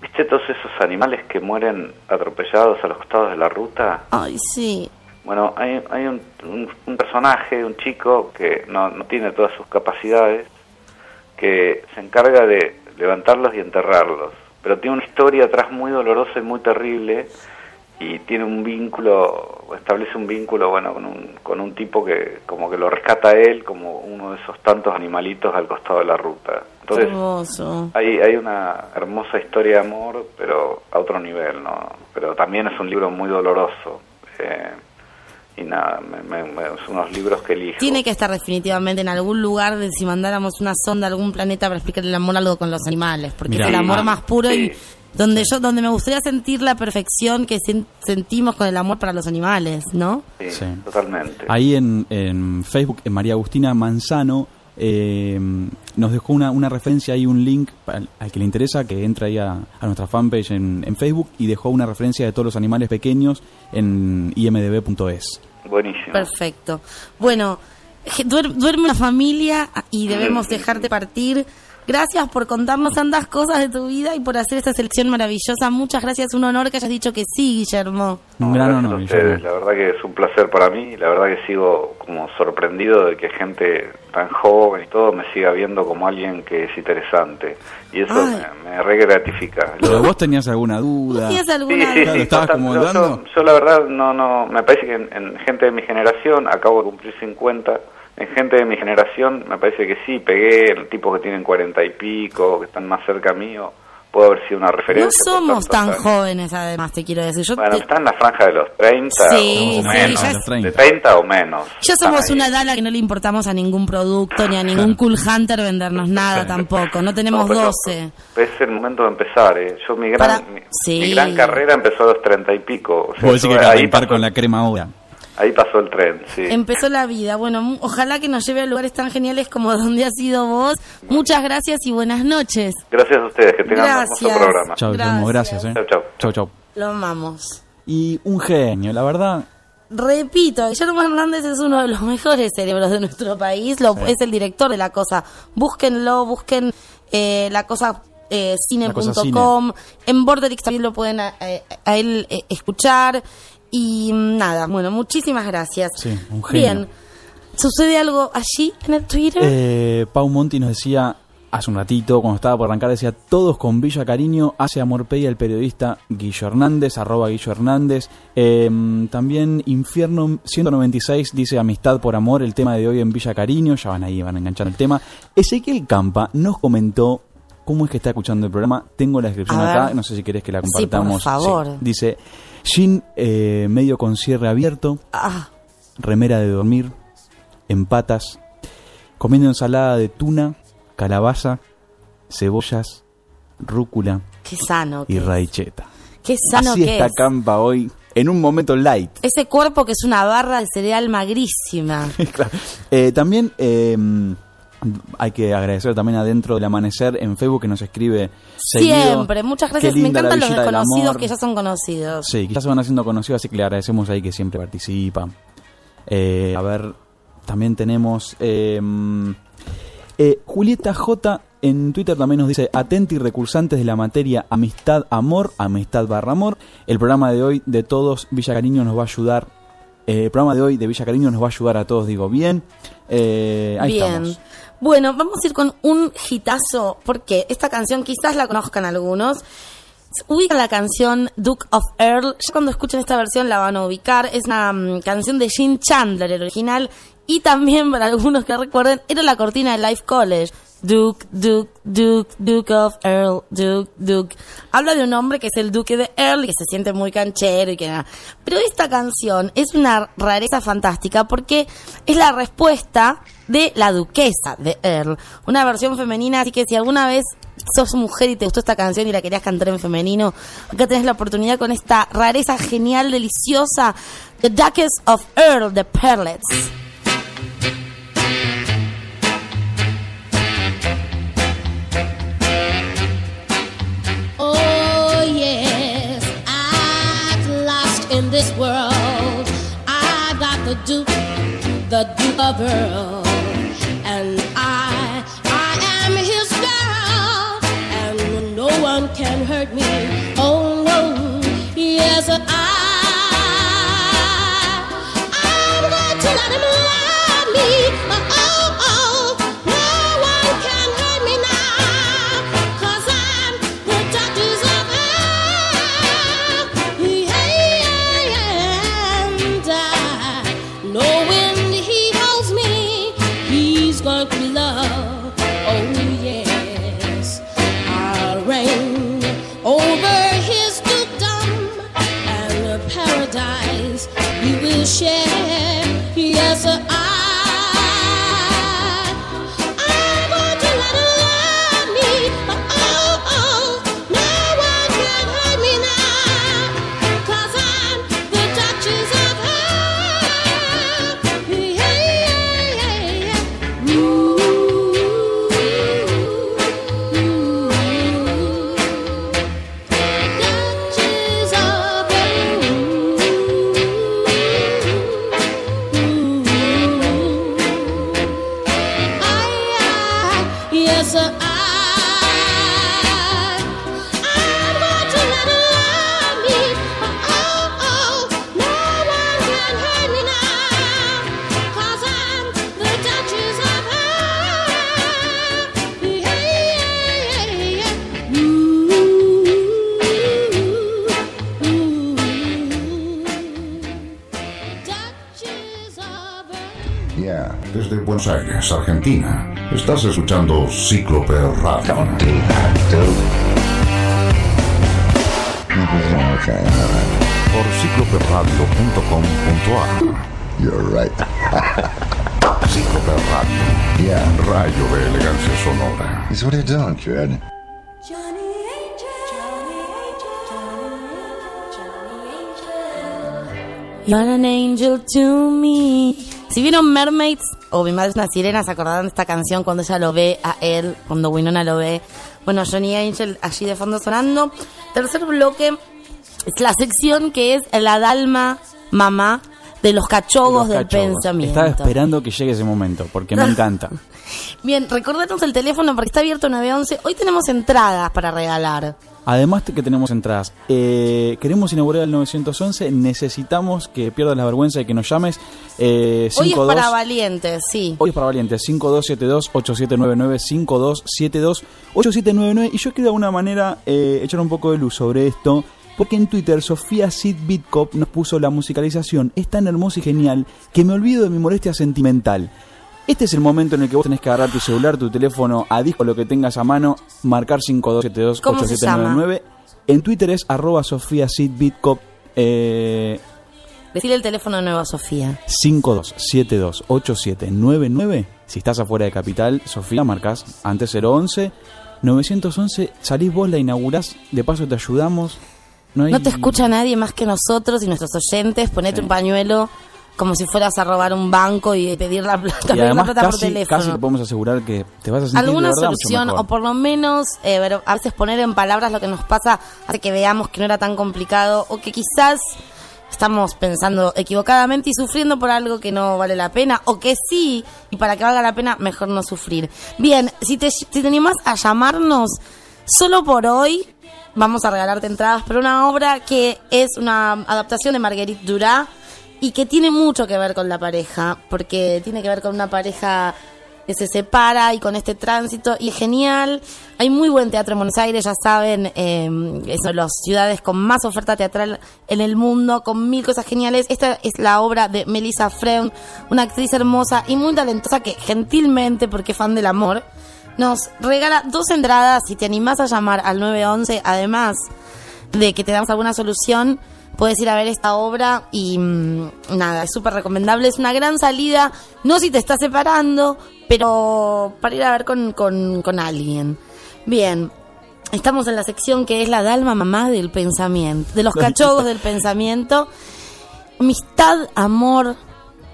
viste, todos esos animales que mueren atropellados a los costados de la ruta. Ay, sí. Bueno, hay, hay un, un- un personaje, un chico que no, no tiene todas sus capacidades, que se encarga de levantarlos y enterrarlos, pero tiene una historia atrás muy dolorosa y muy terrible y tiene un vínculo, establece un vínculo, bueno, con un, con un tipo que como que lo rescata a él como uno de esos tantos animalitos al costado de la ruta. Entonces, Hermoso. hay, hay una hermosa historia de amor, pero a otro nivel, ¿no? Pero también es un libro muy doloroso. eh, y nada, me, me- me- son unos libros que elijo. Tiene que estar definitivamente en algún lugar de si mandáramos una sonda a algún planeta para explicar el amor algo con los animales, porque Mirá. es el amor más puro y. donde yo donde me gustaría sentir la perfección que sen- sentimos con el amor para los animales, ¿no? Sí, Sí. totalmente. Ahí en, en Facebook, en María Agustina Manzano, eh, nos dejó una, una referencia y un link al, al que le interesa, que entra ahí a, a nuestra fanpage en, en Facebook y dejó una referencia de todos los animales pequeños en imdb.es. Buenísimo. Perfecto. Bueno, duer- duerme la familia y debemos dejarte partir. Gracias por contarnos tantas cosas de tu vida y por hacer esta selección maravillosa. Muchas gracias, un honor que hayas dicho que sí, Guillermo. Un gran gracias honor, a ustedes. La verdad que es un placer para mí y la verdad que sigo como sorprendido de que gente tan joven y todo me siga viendo como alguien que es interesante. Y eso Ay. me, me re gratifica. Pero vos tenías alguna duda. ¿Tienes Sí, alguna sí, Claro, sí. estabas total, como yo- dudando. Yo, yo la verdad no, no, me parece que en, en gente de mi generación, acabo de cumplir 50, en gente de mi generación me parece que sí, pegué el tipo que tienen 40 y pico, que están más cerca mío, puedo haber sido una No referencia. por somos tan años. jóvenes, además, te quiero decir. Yo Bueno, te- está en la franja de los 30 Sí, o sí, menos. ya es- los 30. De 30 o menos. Ya somos ahí. una edad a la que no le importamos a ningún producto ni a ningún cool hunter vendernos nada tampoco. No tenemos No, pero 12. Es el momento de empezar, ¿eh? Yo mi gran, Para- mi, sí. mi gran carrera empezó a los 30 y pico. O sea, decís yo que ahí, pasó, con la crema ahora. Ahí pasó el tren, sí. Empezó la vida. Bueno, mu- ojalá que nos lleve a lugares tan geniales como donde has ido vos. Muchas gracias y buenas noches. Gracias a ustedes, que tengan un hermoso Gracias. programa. Chao, Guillermo, gracias. Gracias. eh. Chau, chau. Chau, chau. Lo amamos. Y un genio, la verdad. Repito, Guillermo Hernández es uno de los mejores cerebros de nuestro país, lo, es el director de la cosa. Búsquenlo, busquen eh, la cosa eh, La Cosa cine.com, en Borderix también lo pueden a, eh, a él eh, escuchar y mm, nada, bueno, muchísimas gracias. Sí, un genio. Bien, ¿sucede algo allí en el Twitter? Eh, Pau Monti nos decía hace un ratito, cuando estaba por arrancar, decía todos con Villa Cariño, hace Amorpeya el periodista Guillo Hernández, arroba Guillo Hernández. Eh, también Infierno 196 dice Amistad por Amor, el tema de hoy en Villa Cariño, ya van ahí, van a enganchar el tema. Ezequiel Campa nos comentó cómo es que está escuchando el programa. Tengo la descripción acá, no sé si querés que la Sí, por compartamos. favor. Dice, Jean eh, medio con cierre abierto, ah, remera de dormir, en patas, comiendo ensalada de tuna, calabaza, cebollas, rúcula qué sano. y que raicheta. Qué sano Así que está es. Campa hoy, en un momento light. Ese cuerpo que es una barra de cereal magrísima. Claro. Eh, también eh, hay que agradecer también adentro del amanecer en Facebook que nos escribe seguido. Siempre, muchas gracias. Me encantan los desconocidos que ya son conocidos. Sí, que ya se van haciendo conocidos, así que le agradecemos ahí que siempre participa. Eh, a ver, también tenemos eh, eh, Julieta J. En Twitter también nos dice, atenti recursantes de la materia amistad, amor, amistad barra amor. El programa de hoy de todos, Villa Cariño nos va a ayudar. eh, el programa de hoy de Villa Cariño nos va a ayudar a todos, digo, bien. Eh, ahí Bien. estamos. Bueno, vamos a ir con un hitazo, porque esta canción quizás la conozcan algunos. Ubican la canción Duke of Earl. Ya cuando escuchen esta versión la van a ubicar. Es una mm, canción de Gene Chandler, el original. Y también, para algunos que recuerden, era la cortina de Life College. Duke, Duke, Duke, Duke of Earl, Duke, Duke. Habla de un hombre que es el duque de Earl y que se siente muy canchero y que nada. Pero esta canción es una rareza fantástica porque es la respuesta de la duquesa de Earl. Una versión femenina, así que si alguna vez sos mujer y te gustó esta canción y la querías cantar en femenino, acá tenés la oportunidad con esta rareza genial, deliciosa, The Duchess of Earl, de Perlets. Oh, this world, I got the Duke, the Duke of Earl, one can hurt me. Argentina. Estás escuchando Cíclope Radio. Por cicloperadio.com.ar You're right. Cíclope Radio. Yeah. Rayo de elegancia sonora. He's what are you doing, kid? Johnny Angel, Johnny Angel, Johnny Angel. You're an angel to me. Si vieron Mermaids o Mi madre es una sirena, se acordarán de esta canción cuando ella lo ve a él, cuando Winona lo ve. Bueno, Johnny Angel allí de fondo sonando. Tercer bloque es la sección que es la dalma mamá de los cachogos Los del pensamiento. Estaba esperando que llegue ese momento, porque me encanta. Bien, recordarnos el teléfono porque está abierto 911. Hoy tenemos entradas para regalar. Además de que tenemos entradas, eh, queremos inaugurar el 911, necesitamos que pierdas la vergüenza y que nos llames. Eh, Hoy es 52 para valientes, sí. Hoy es para valientes, 5272-8799, 5272-8799. Y yo quiero de alguna manera eh, echar un poco de luz sobre esto, porque en Twitter Sofía Sid Bitcop nos puso la musicalización, es tan hermosa y genial que me olvido de mi molestia sentimental. Este es el momento en el que vos tenés que agarrar tu celular, tu teléfono, a disco, lo que tengas a mano, marcar ¿Cómo se 5272-8799. En Twitter es arroba Sofía Sid Bitcop. Eh, Decirle el teléfono de nuevo a Sofía. 52728799. Si estás afuera de Capital, Sofía, marcas antes 011. 911, salís vos, la inaugurás, de paso te ayudamos. No, hay- No te escucha nadie más que nosotros y nuestros oyentes. Ponete Sí. un pañuelo como si fueras a robar un banco y pedir la plata, Y pedir la además plata por teléfono. casi te podemos asegurar que te vas a sentir alguna de verdad mucho solución mejor. o por lo menos eh, ver- a veces poner en palabras lo que nos pasa hace que veamos que no era tan complicado o que quizás estamos pensando equivocadamente y sufriendo por algo que no vale la pena o que sí y para que valga la pena mejor no sufrir. Bien, si te, si te animás a llamarnos solo por hoy vamos a regalarte entradas para una obra que es una adaptación de Marguerite Duras y que tiene mucho que ver con la pareja, porque tiene que ver con una pareja que se separa y con este tránsito, y es genial. Hay muy buen teatro en Buenos Aires, ya saben, eh, una de las ciudades con más oferta teatral en el mundo, con mil cosas geniales. Esta es la obra de Melissa Freund, una actriz hermosa y muy talentosa que gentilmente, porque es fan del amor, nos regala dos entradas si te animás a llamar al 911, además de que te damos alguna solución. Puedes ir a ver esta obra y mm, nada, es súper recomendable. Es una gran salida, no si te estás separando, pero para ir a ver con, con, con alguien. Bien, estamos en la sección que es la de alma mamá del pensamiento, de los cachorros del pensamiento. Amistad, amor.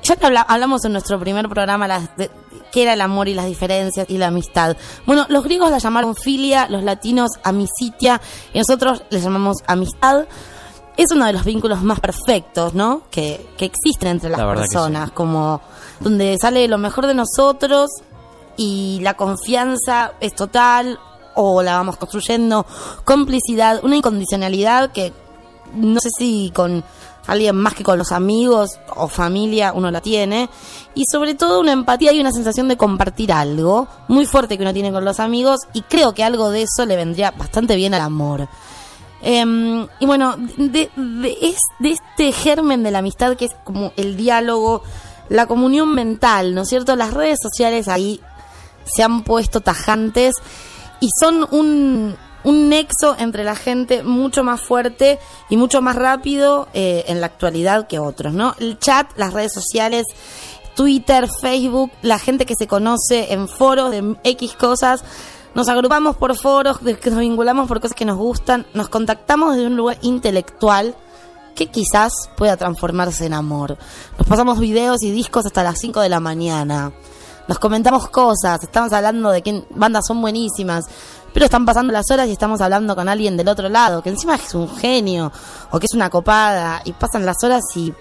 Ya que habla- hablamos en nuestro primer programa las de- qué era el amor y las diferencias y la amistad. Bueno, los griegos la llamaron filia, los latinos amicitia y nosotros le llamamos amistad. Es uno de los vínculos más perfectos, ¿no? Que, que existen entre las La personas, como donde sale lo mejor de nosotros y la confianza es total o la vamos construyendo, complicidad, una incondicionalidad que no sé si con alguien más que con los amigos o familia uno la tiene y sobre todo una empatía y una sensación de compartir algo muy fuerte que uno tiene con los amigos y creo que algo de eso le vendría bastante bien al amor. Em, y bueno, de, de, es, de este germen de la amistad que es como el diálogo, la comunión mental, ¿no es cierto? Las redes sociales ahí se han puesto tajantes y son un, un nexo entre la gente mucho más fuerte y mucho más rápido eh, en la actualidad que otros, ¿no? El chat, las redes sociales, Twitter, Facebook, la gente que se conoce en foros de X cosas, nos agrupamos por foros, nos vinculamos por cosas que nos gustan, nos contactamos desde un lugar intelectual que quizás pueda transformarse en amor. Nos pasamos videos y discos hasta las 5 de la mañana. Nos comentamos cosas, estamos hablando de que bandas son buenísimas, pero están pasando las horas y estamos hablando con alguien del otro lado, que encima es un genio o que es una copada, y pasan las horas y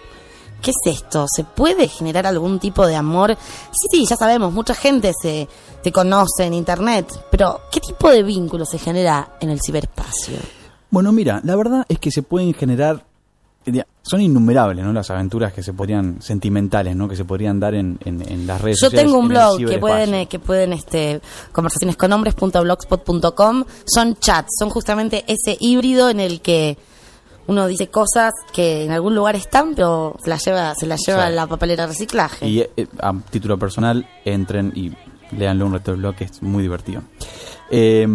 ¿Qué es esto? ¿Se puede generar algún tipo de amor? Sí, sí, ya sabemos, mucha gente se, se conoce en Internet, pero ¿qué tipo de vínculo se genera en el ciberespacio? Bueno, mira, la verdad es que se pueden generar, eh, son innumerables, ¿no? Las aventuras que se podrían, sentimentales, ¿no? Que se podrían dar en, en, en las redes Yo sociales. tengo un blog que pueden, eh, que pueden, este, conversaciones con hombres.blogspot.com, son chats, son justamente ese híbrido en el que uno dice cosas que en algún lugar están, pero se las lleva, se las lleva Sí. la papelera de reciclaje. Y eh, a título personal, entren y leanlo un reto del blog, que es muy divertido. Eh,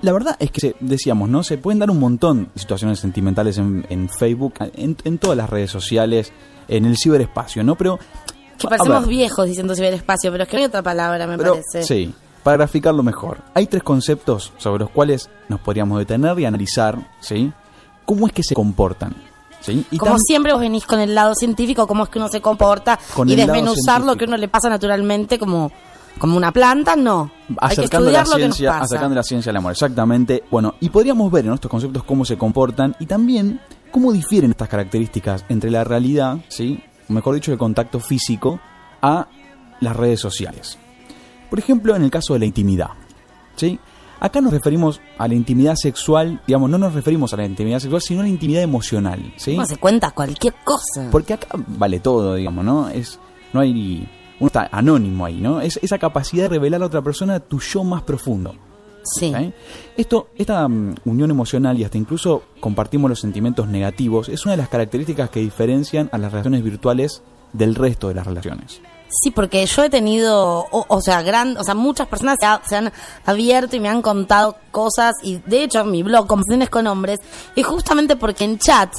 la verdad es que, decíamos, ¿no? Se pueden dar un montón de situaciones sentimentales en, en Facebook, en, en todas las redes sociales, en el ciberespacio, ¿no? Pero... que parecemos ver, viejos diciendo ciberespacio, pero es que no hay otra palabra, me pero, parece. Sí, para graficarlo mejor. Hay tres conceptos sobre los cuales nos podríamos detener y analizar, ¿sí? ¿Cómo es que se comportan? ¿Sí? Y Como siempre vos venís con el lado científico, cómo es que uno se comporta y desmenuzar lo que uno le pasa naturalmente como, como una planta, no. Hay que acercando la lo que nos ciencia, pasa. acercando la ciencia al amor, exactamente. Bueno, y podríamos ver en estos conceptos cómo se comportan y también cómo difieren estas características entre la realidad, ¿sí? O mejor dicho, el contacto físico a las redes sociales. Por ejemplo, en el caso de la intimidad, ¿sí? Acá nos referimos a la intimidad sexual, digamos, no nos referimos a la intimidad sexual, sino a la intimidad emocional, ¿sí? Se cuenta cualquier cosa. Porque acá vale todo, digamos, ¿no? Es no hay uno está anónimo ahí, ¿no? Es esa capacidad de revelar a otra persona tu yo más profundo. Sí. ¿ok? Esto, esta mm, unión emocional y hasta incluso compartimos los sentimientos negativos es una de las características que diferencian a las relaciones virtuales del resto de las relaciones. Sí, porque yo he tenido, o, o sea, gran, o sea, muchas personas se, ha- se han abierto y me han contado cosas y de hecho mi blog, Conversaciones con Hombres, es justamente porque en chat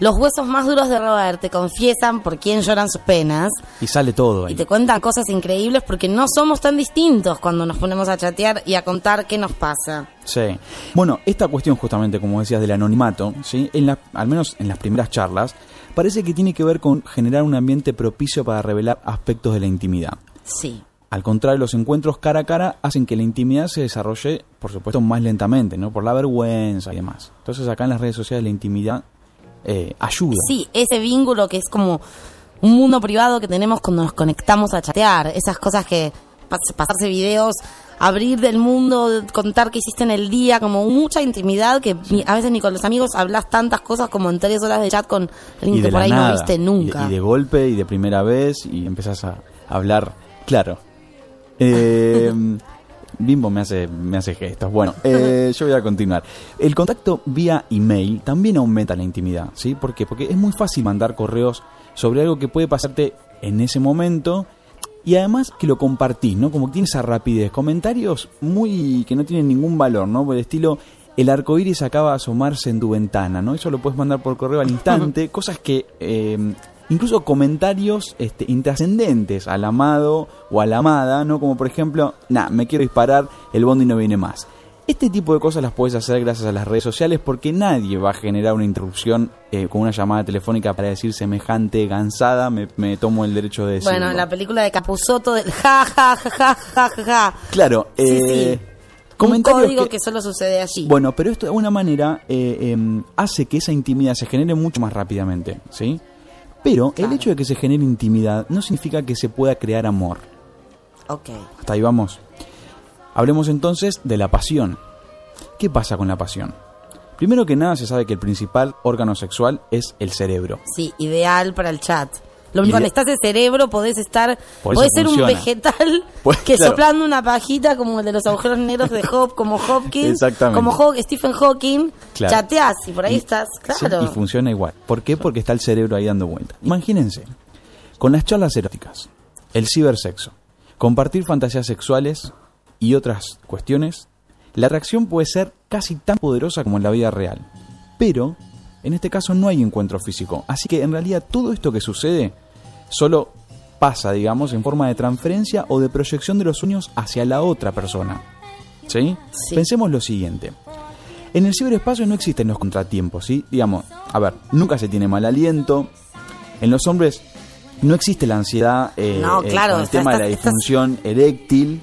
los huesos más duros de Robert te confiesan por quién lloran sus penas Y sale todo ahí. y te cuentan cosas increíbles porque no somos tan distintos cuando nos ponemos a chatear y a contar qué nos pasa. Sí. Bueno, esta cuestión justamente, como decías, del anonimato, ¿sí? En la, al menos en las primeras charlas, parece que tiene que ver con generar un ambiente propicio para revelar aspectos de la intimidad. Sí. Al contrario, los encuentros cara a cara hacen que la intimidad se desarrolle, por supuesto, más lentamente, ¿no? Por la vergüenza y demás. Entonces acá en las redes sociales la intimidad eh, ayuda. Sí, ese vínculo que es como un mundo privado que tenemos cuando nos conectamos a chatear, esas cosas que pas- pasarse videos, abrir del mundo, contar qué hiciste en el día, como mucha intimidad que a veces ni con los amigos hablas tantas cosas como en tres horas de chat con alguien que por ahí no viste y de- nunca. Y de, golpe y de primera vez y empezás a hablar claro. Eh, Bimbo me hace, me hace gestos. Bueno, eh, yo voy a continuar. El contacto vía email también aumenta la intimidad, ¿sí? ¿Por qué? Porque es muy fácil mandar correos sobre algo que puede pasarte en ese momento Y además que lo compartís, ¿no? Como que tiene esa rapidez. Comentarios muy que no tienen ningún valor, ¿no? Por el estilo, el arco iris acaba de asomarse en tu ventana, ¿no? Eso lo puedes mandar por correo al instante. cosas que. eh, incluso comentarios este, intrascendentes al amado o a la amada, ¿no? Como por ejemplo, nah, me quiero disparar, el bondi no viene más. Este tipo de cosas las puedes hacer gracias a las redes sociales porque nadie va a generar una interrupción eh, con una llamada telefónica para decir semejante gansada, me, me tomo el derecho de decirlo. Bueno, la película de Capuzotto del ja, ja, ja, ja, ja, ja, ja. Claro, Sí, eh, Un comentarios código que- que... solo sucede allí. Bueno, pero esto de alguna manera eh, em, hace que esa intimidad se genere mucho más rápidamente, ¿sí? Pero el hecho de que se genere intimidad no significa que se pueda crear amor. Ok. Hasta ahí vamos. Hablemos entonces de la pasión. ¿Qué pasa con la pasión? Primero que nada se sabe que el principal órgano sexual es el cerebro. Sí, ideal para el chat. Lo único, cuando estás de cerebro podés estar, podés ser un vegetal Pues, que claro. soplando una pajita como el de los agujeros negros de Hop, como Hopkins, Exactamente. como Haw- Stephen Hawking, Claro. chateás y por ahí Y- estás, Sí, claro. y funciona igual. ¿Por qué? Porque está el cerebro ahí dando vuelta. Imagínense, con las charlas eróticas, el cibersexo, compartir fantasías sexuales y otras cuestiones, la reacción puede ser casi tan poderosa como en la vida real. Pero, en este caso no hay encuentro físico. Así que en realidad todo esto que sucede solo pasa, digamos, en forma de transferencia o de proyección de los sueños hacia la otra persona. ¿Sí? Sí. Pensemos lo siguiente. En el ciberespacio no existen los contratiempos, ¿sí? Digamos, a ver, nunca se tiene mal aliento. En los hombres no existe la ansiedad eh, No, eh, claro, el tema de la estás- disfunción eréctil.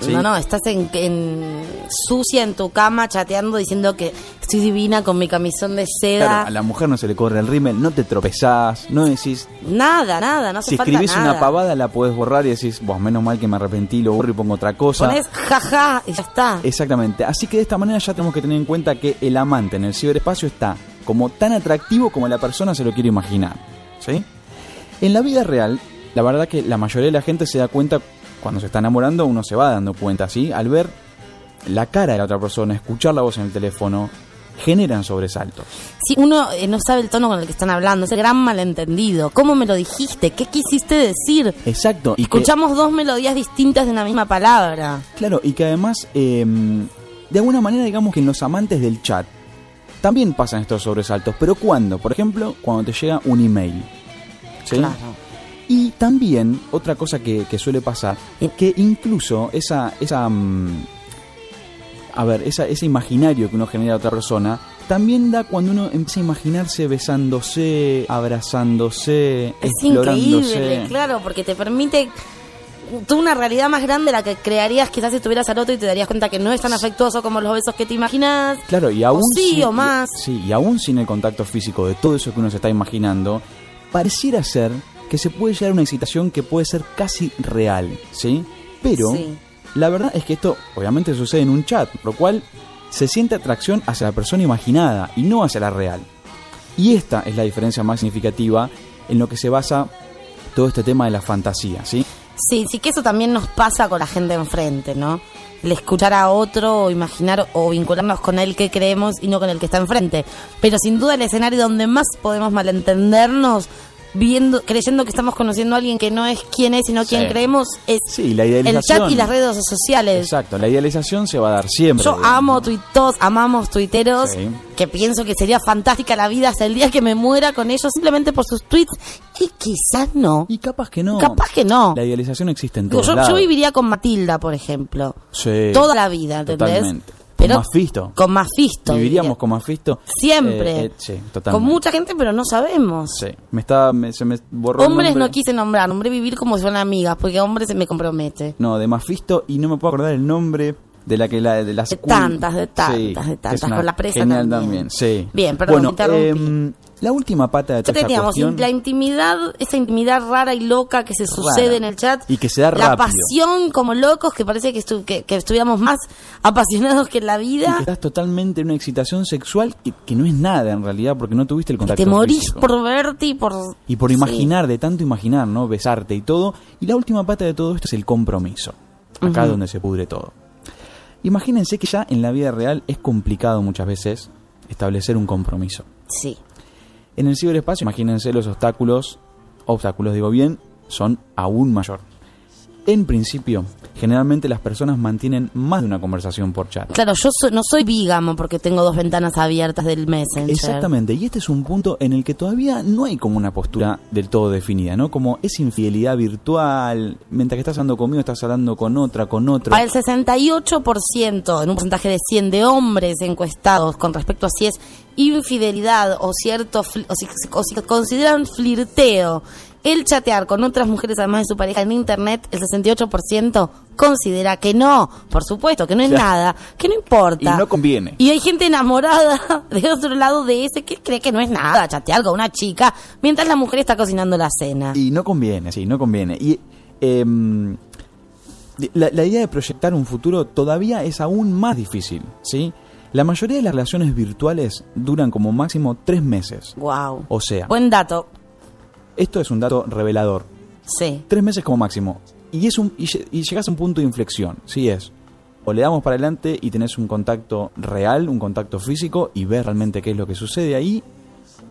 ¿Sí? No, no, estás en, en- sucia en tu cama chateando diciendo que estoy divina con mi camisón de seda. Claro, a la mujer no se le corre el rímel, no te tropezás, no decís... Nada, nada, no hace si falta escribís nada. una pavada la podés borrar y decís, vos, menos mal que me arrepentí, lo borro y pongo otra cosa. Pones jaja y ya está. Exactamente. Así que de esta manera ya tenemos que tener en cuenta que el amante en el ciberespacio está como tan atractivo como la persona se lo quiere imaginar. ¿Sí? En la vida real, la verdad que la mayoría de la gente se da cuenta cuando se está enamorando, uno se va dando cuenta, ¿sí? Al ver la cara de la otra persona, escuchar la voz en el teléfono, generan sobresaltos. Si uno eh, no sabe el tono con el que están hablando, es el gran malentendido. ¿Cómo me lo dijiste? ¿Qué quisiste decir? Exacto. Y que- Escuchamos dos melodías distintas de una misma palabra. Claro, y que además, eh, de alguna manera, digamos que en los amantes del chat también pasan estos sobresaltos. Pero ¿cuándo? Por ejemplo, cuando te llega un email. ¿Sí? Claro. Y también, otra cosa que, que suele pasar, es que incluso esa, esa mm, a ver, esa, ese imaginario que uno genera a otra persona, también da cuando uno empieza a imaginarse besándose, abrazándose, Es explorándose. increíble, claro, porque te permite tú una realidad más grande la que crearías quizás si estuvieras al otro y te darías cuenta que no es tan afectuoso como los besos que te imaginas. Claro, y aún sí sin- o más. Sí, y aún sin el contacto físico de todo eso que uno se está imaginando, pareciera ser que se puede llegar a una excitación que puede ser casi real, ¿sí? Pero Sí. la verdad es que esto obviamente sucede en un chat, lo cual se siente atracción hacia la persona imaginada y no hacia la real. Y esta es la diferencia más significativa en lo que se basa todo este tema de la fantasía, ¿sí? Sí, sí que eso también nos pasa con la gente enfrente, ¿no? El escuchar a otro o imaginar o vincularnos con el que creemos y no con el que está enfrente. Pero sin duda el escenario donde más podemos malentendernos viendo, creyendo que estamos conociendo a alguien que no es quien es, sino quien Sí. creemos, es Sí, la el chat y las redes sociales. Exacto, la idealización se va a dar siempre. Yo digamos. amo tuitos, amamos tuiteros, Sí. que pienso que sería fantástica la vida hasta el día que me muera con ellos simplemente por sus tweets. Y quizás no. Y capaz que no. Capaz que no. La idealización existe en todos yo, yo lados. viviría con Matilda, por ejemplo. Sí. Toda la vida, ¿entendés? Totalmente. Pero con Mafisto. Con Mafisto. Viviríamos diría. con Mafisto. Siempre. Eh, eh, sí, totalmente. Con mucha gente, pero no sabemos. Sí. Me está, me- se me borró el Hombres nombre. no quise nombrar, nombré vivir como si fueran amigas, porque hombres se me compromete. No, de Mafisto y no me puedo acordar el nombre de la que la de las De tantas, de tantas, de tantas, con la presa genial también. también. Sí. Bien, perdón, Bueno, em, la última pata de Ya toda teníamos cuestión la intimidad, esa intimidad rara y loca que se sucede en el chat. Y que se da La rápido. pasión como locos, que parece que, estu- que, que estuviéramos más apasionados que en la y vida. que estás totalmente en una excitación sexual que, que no es nada en realidad porque no tuviste el Y contacto te morís físico. por verte y por... Y por Sí. imaginar, de tanto imaginar, ¿no? Besarte y todo. Y la última pata de todo esto es el compromiso. Acá es donde se pudre todo. Imagínense que ya en la vida real es complicado muchas veces establecer un compromiso. Sí. En el ciberespacio, imagínense los obstáculos, obstáculos digo bien, son aún mayor. En principio, generalmente las personas mantienen más de una conversación por chat. Claro, yo so- no soy bígamo porque tengo dos ventanas abiertas del Messenger. Exactamente, y este es un punto en el que todavía no hay como una postura del todo definida, ¿no? Como es infidelidad virtual, mientras que estás hablando conmigo estás hablando con otra, con otro. Para el 68%, en un porcentaje de 100 de hombres encuestados con respecto a si es infidelidad o cierto o si, o si consideran flirteo el chatear con otras mujeres además de su pareja en internet, el 68% considera que no, por supuesto, que no es Claro. nada, que no importa. Y no conviene. Y hay gente enamorada de otro lado de ese que cree que no es nada chatear con una chica mientras la mujer está cocinando la cena. Y no conviene, sí, no conviene. Y em, la, la idea de proyectar un futuro todavía es aún más difícil, ¿sí? La mayoría de las relaciones virtuales duran como máximo tres meses. Wow. O sea, Buen dato. esto es un dato revelador. Sí. Tres meses como máximo. Y, es un, y, lle- y llegas a un punto de inflexión, sí es. O le damos para adelante y tenés un contacto real, un contacto físico y ves realmente qué es lo que sucede ahí.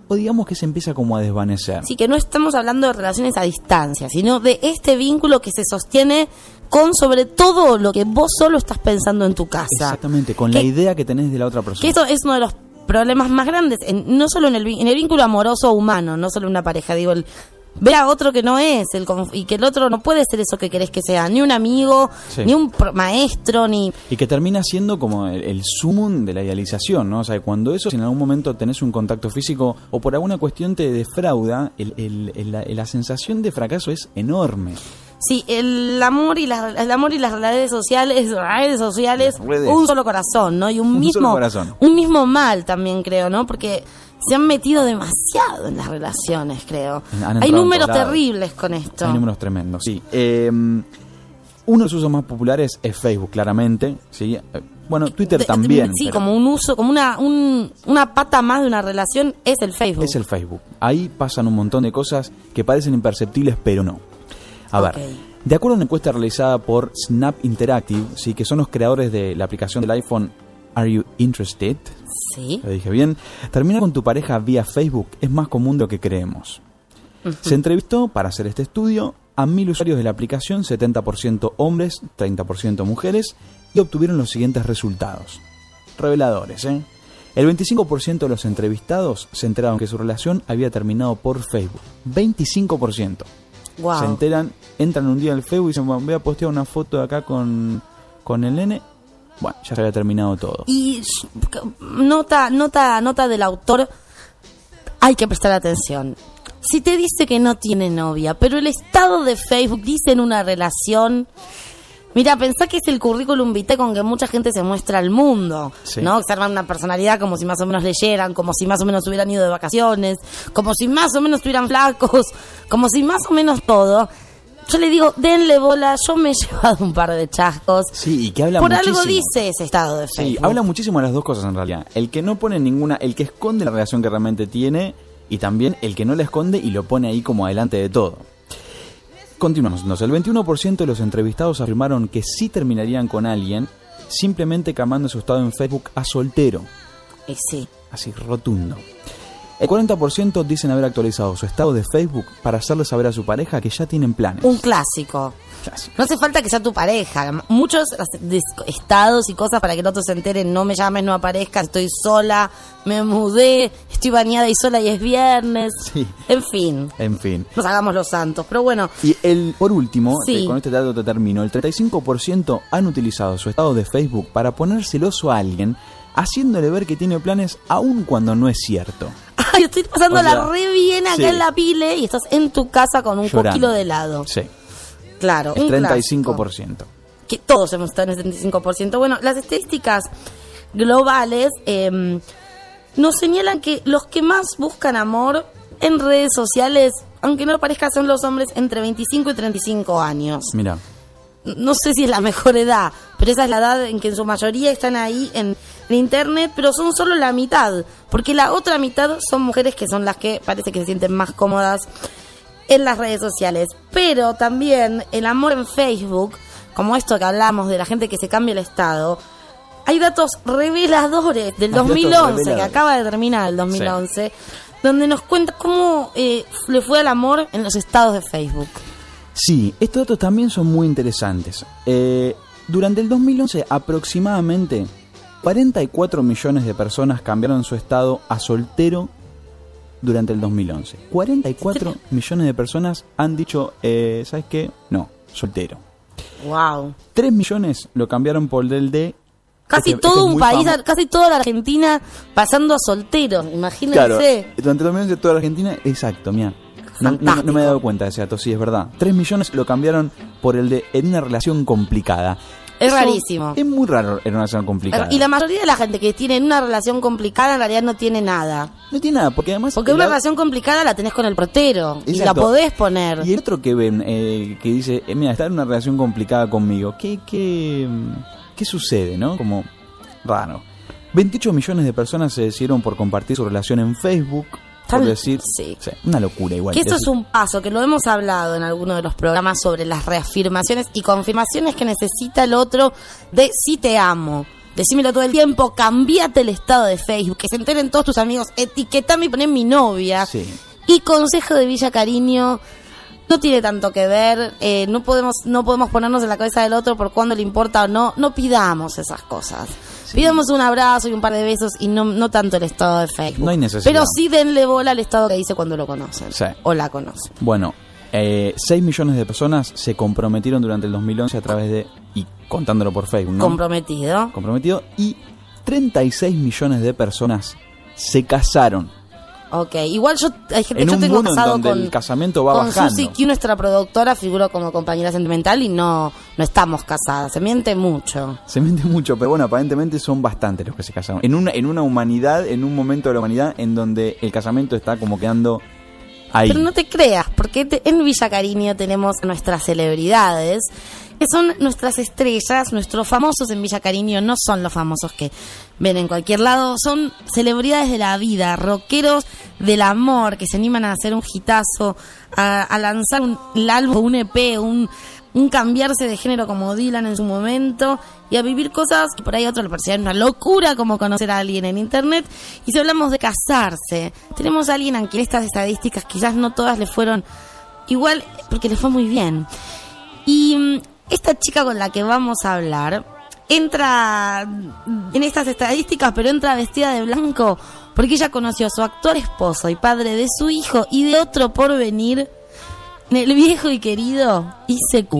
O digamos que se empieza como a desvanecer. Sí, que no estamos hablando de relaciones a distancia, sino de este vínculo que se sostiene con sobre todo lo que vos solo estás pensando en tu casa. Exactamente, con la idea que tenés de la otra persona. Que eso es uno de los problemas más grandes, en- no solo en el, en el vínculo amoroso humano, no solo en una pareja, digo, el ver a otro que no es, el, y que el otro no puede ser eso que querés que sea, ni un amigo, Sí. ni un maestro, ni... Y que termina siendo como el, el sumum de la idealización, ¿no? O sea, cuando eso, si en algún momento tenés un contacto físico o por alguna cuestión te defrauda, el- el- la, la sensación de fracaso es enorme. Sí, el amor y las el amor y las redes sociales, redes sociales, redes. un solo corazón, ¿no? Y un, Un mismo un mismo mal también creo, ¿no? Porque se han metido demasiado en las relaciones, creo. Han Hay números terribles con esto. Hay números tremendos, sí. Eh, uno de los usos más populares es Facebook, claramente, ¿sí? Eh, Bueno, Twitter De- también. sí, pero como un uso, como una un- una pata más de una relación es el Facebook. Es el Facebook. Ahí pasan un montón de cosas que parecen imperceptibles, pero no. A ver, de acuerdo a una encuesta realizada por Snap Interactive, sí, que son los creadores de la aplicación del iPhone Are You Interested? Sí. Lo dije bien. Terminar con tu pareja vía Facebook es más común de lo que creemos. Se entrevistó para hacer este estudio a mil usuarios de la aplicación, 70% hombres, 30% mujeres, y obtuvieron los siguientes resultados. Reveladores, ¿eh? El 25% de los entrevistados se enteraron que su relación había terminado por Facebook. 25%. Wow. Se enteran, entran un día al Facebook y dicen, "Bueno, voy a postear una foto de acá con, con el nene. Bueno, ya se había terminado todo. Y nota, nota, nota del autor, hay que prestar atención. Si te dice que no tiene novia, pero el estado de Facebook dice en una relación, mira, pensá que es el currículum vitae con que mucha gente se muestra al mundo, Sí. ¿no? Observan una personalidad como si más o menos leyeran, como si más o menos hubieran ido de vacaciones, como si más o menos estuvieran flacos, como si más o menos todo. Yo le digo, denle bola, yo me he llevado un par de chascos. Sí, y que habla Por muchísimo. algo dice ese estado de Sí, Facebook. habla muchísimo de las dos cosas en realidad. El que no pone ninguna, el que esconde la relación que realmente tiene y también el que no la esconde y lo pone ahí como adelante de todo. Continuamos. El 21% de los entrevistados afirmaron que sí terminarían con alguien simplemente cambiando su estado en Facebook a soltero. Y sí. Así, rotundo. El 40% dicen haber actualizado su estado de Facebook para hacerle saber a su pareja que ya tienen planes. Un clásico. Clásico. No hace falta que sea tu pareja. Muchos estados y cosas para que el otro se entere, no me llames, no aparezca, estoy sola, me mudé, estoy bañada y sola y es viernes. Sí. En fin, En fin. nos hagamos los santos. Pero bueno, Y el, por último, Sí. eh, con este dato te termino, el 35% han utilizado su estado de Facebook para poner celoso a alguien, haciéndole ver que tiene planes aun cuando no es cierto. Ay, estoy pasándola O sea, re bien acá sí. en la pile y estás en tu casa con un Llorando. kilo de helado. Sí, Claro, el un 35%. clásico. que todos hemos estado en el 75%. Bueno, las estadísticas globales eh, nos señalan que los que más buscan amor en redes sociales, aunque no lo parezca, son los hombres entre 25 y 35 años. Mira, No sé si es la mejor edad, pero esa es la edad en que en su mayoría están ahí en, en internet, pero son solo la mitad, porque la otra mitad son mujeres que son las que parece que se sienten más cómodas en las redes sociales. Pero también el amor en Facebook, como esto que hablamos de la gente que se cambia el estado, hay datos reveladores del Hay datos 2011, que acaba de terminar el 2011, donde nos cuenta cómo eh, le fue al amor en los estados de Facebook. Sí, estos datos también son muy interesantes. Eh, durante el 2011 aproximadamente 44 millones de personas cambiaron su estado a soltero durante el 2011. 44 millones de personas han dicho, eh, ¿sabes qué? No, soltero. Wow. 3 millones lo cambiaron por el de... Casi este- todo este es un país, casi toda la Argentina pasando a soltero, imagínense. Claro, durante el 2011 toda la Argentina, exacto, mira. No, no- no me he dado cuenta de ese dato, sí, es verdad. 3 millones lo cambiaron por el de en una relación complicada. Es Eso rarísimo. Es muy raro en una relación complicada. Y la mayoría de la gente que tiene una relación complicada en realidad no tiene nada. No tiene nada, porque además... Porque una la- relación complicada la tenés con el portero y la podés poner. Y el otro que ven, eh, que dice, eh, mira, está en una relación complicada conmigo, ¿qué, qué, qué sucede, no? Como raro. 28 millones de personas se decidieron por compartir su relación en Facebook, por Tal- decir... sí. una locura igual. Que eso es decir- un paso, que lo hemos hablado en alguno de los programas sobre las reafirmaciones y confirmaciones que necesita el otro de sí te amo. Decímelo todo el tiempo, cambiate el estado de Facebook, que se enteren todos tus amigos, etiquetame y poné mi novia. Sí. Y consejo de Villa Cariño, no tiene tanto que ver, eh, no podemos no podemos ponernos en la cabeza del otro por cuándo le importa o no, no pidamos esas cosas. Pidamos un abrazo y un par de besos y no, no tanto el estado de Facebook. No hay necesidad. Pero sí denle bola al estado que dice cuando lo conocen. Sí. O la conocen. Bueno, eh, 6 millones de personas se comprometieron durante el 2011 a través de... y contándolo por Facebook, ¿no? Comprometido. Comprometido. Y 36 millones de personas se casaron. Ok, igual yo, hay gente, En yo un tengo mundo en casado donde con, el casamiento va con bajando. Susi Q, nuestra productora, figuró como compañera sentimental y no, no estamos casadas. Se miente mucho. Se miente mucho, pero bueno, aparentemente son bastantes los que se casaron. En una, en una humanidad, en un momento de la humanidad en donde el casamiento está como quedando ahí. Pero no te creas, porque te- en Villa Cariño tenemos a nuestras celebridades, que son nuestras estrellas, nuestros famosos en Villa Cariño no son los famosos que ven en cualquier lado, son celebridades de la vida, rockeros del amor, que se animan a hacer un hitazo, a, lanzar un el álbum, un EP, un, un cambiarse de género como Dylan en su momento y a vivir cosas que por ahí a otros le parecían una locura como conocer a alguien en internet. Y si hablamos de casarse, tenemos a alguien a quien estas estadísticas quizás no todas le fueron igual porque le fue muy bien. Y mm, esta chica con la que vamos a hablar entra en estas estadísticas, pero entra vestida de blanco porque ella conoció a su actual esposo y padre de su hijo y de otro por venir en el viejo y querido ICQ.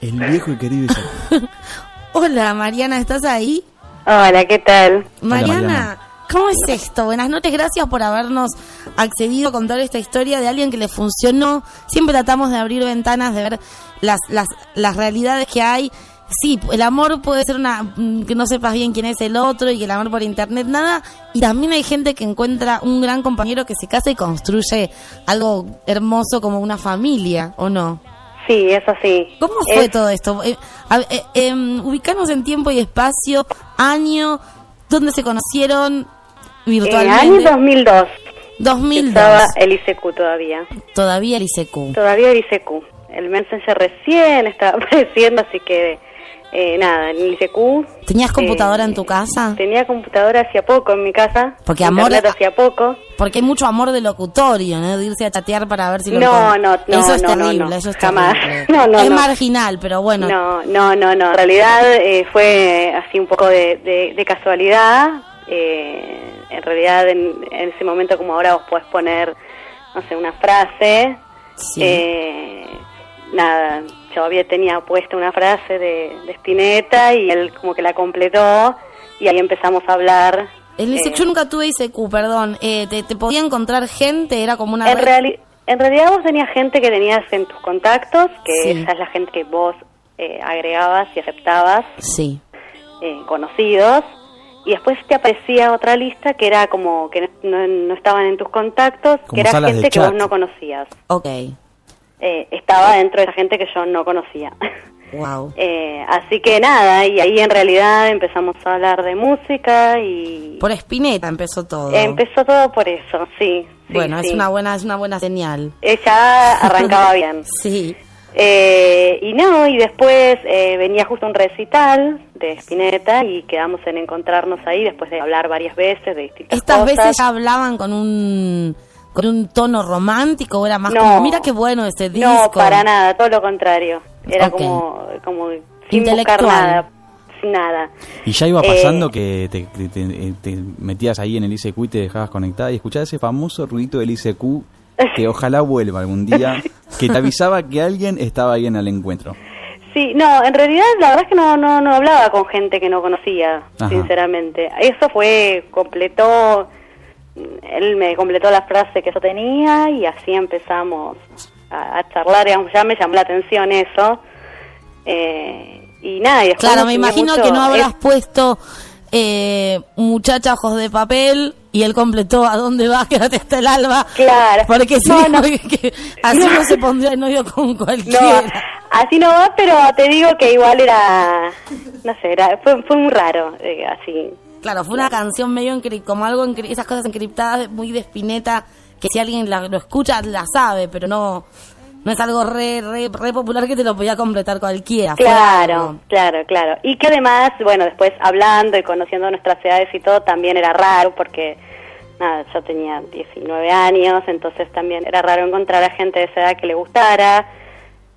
El viejo y querido Isaac. Hola Mariana, ¿estás ahí? Hola, ¿qué tal? Mariana, Mariana. ¿Cómo es esto? Buenas noches, gracias por habernos accedido a contar esta historia de alguien que le funcionó. Siempre tratamos de abrir ventanas, de ver las, las, las realidades que hay. Sí, el amor puede ser una mm, que no sepas bien quién es el otro y que el amor por internet nada. Y también hay gente que encuentra un gran compañero que se casa y construye algo hermoso como una familia, ¿o no? Sí, eso sí. ¿Cómo fue Es- todo esto? Eh, eh, em, ubicanos en tiempo y espacio, año, ¿dónde se conocieron Eh, virtualmente? año 2002. 2002. Estaba el ICQ todavía. Todavía el ICQ. Todavía el ICQ. El Messenger recién estaba apareciendo, así que eh, nada, en el ICQ. ¿Tenías computadora eh, en tu casa? Tenía computadora hacía poco en mi casa. Porque amor- hacía poco. Porque hay mucho amor de locutorio, ¿no? De irse a chatear para ver si lo No, no, no, Eso es no, no, terrible, no, eso es jamás. terrible. No, no, es no. marginal, pero bueno. No, no, no, no. En realidad eh, fue así un poco de, de- de casualidad. Eh, en realidad, en, en ese momento, como ahora, vos podés poner, no sé, una frase. Sí. Eh, nada, yo había tenía puesta una frase de, de Spinetta y él como que la completó y ahí empezamos a hablar. El Eh, yo nunca tuve ICQ, perdón. Eh, te, ¿Te podía encontrar gente? ¿Era como una en, red? reali- en realidad vos tenías gente que tenías en tus contactos, que Sí. esa es la gente que vos eh, agregabas y aceptabas. Sí. eh, conocidos y después te aparecía otra lista que era como que no, no estaban en tus contactos, Como que era gente que vos no conocías. Ok. Eh, estaba dentro de esa gente que yo no conocía. Wow. Eh, así que nada, y ahí en realidad empezamos a hablar de música y Por Spinetta empezó todo. empezó todo por eso, sí. sí, bueno, sí. es una buena es una buena señal. Ella arrancaba bien. Sí. Eh, y no, y después eh, venía justo un recital de Spinetta y quedamos en encontrarnos ahí después de hablar varias veces de distintas Estas cosas. veces ya hablaban con un con un tono romántico o era más No. como, mira qué bueno este disco? No, para nada, todo lo contrario. Era como, como sin buscar Intelectual. nada, sin nada. Y ya iba Eh, pasando que te, te- te- te metías ahí en el ICQ y te dejabas conectada y escuchabas ese famoso ruido del ICQ que ojalá vuelva algún día, que te avisaba que alguien estaba ahí en el encuentro. Sí, no, en realidad la verdad es que no, no, no hablaba con gente que no conocía, Ajá. sinceramente. Eso fue, completó, él me completó la frase que yo tenía y así empezamos a, a charlar, digamos, ya me llamó la atención eso. Eh, y nada, y después Claro, me imagino mucho- que no habrás es- puesto eh, muchacha ojos de papel y él completó a dónde va, quédate hasta el alba. Claro. Porque si No, no, no. que así No. no se pondría el novio con No, cualquiera. así no va, pero te digo que igual era, no sé, era, fue, fue muy raro, eh, así. Claro, fue una canción medio encri- como algo, esas cosas encriptadas muy de Spinetta, que si alguien la- lo escucha la sabe, pero no no es algo re, re, re popular que te lo podía completar cualquiera. Claro, claro, claro. Y que además, bueno, después hablando y conociendo nuestras edades y todo, también era raro porque, nada, yo tenía 19 años, entonces también era raro encontrar a gente de esa edad que le gustara.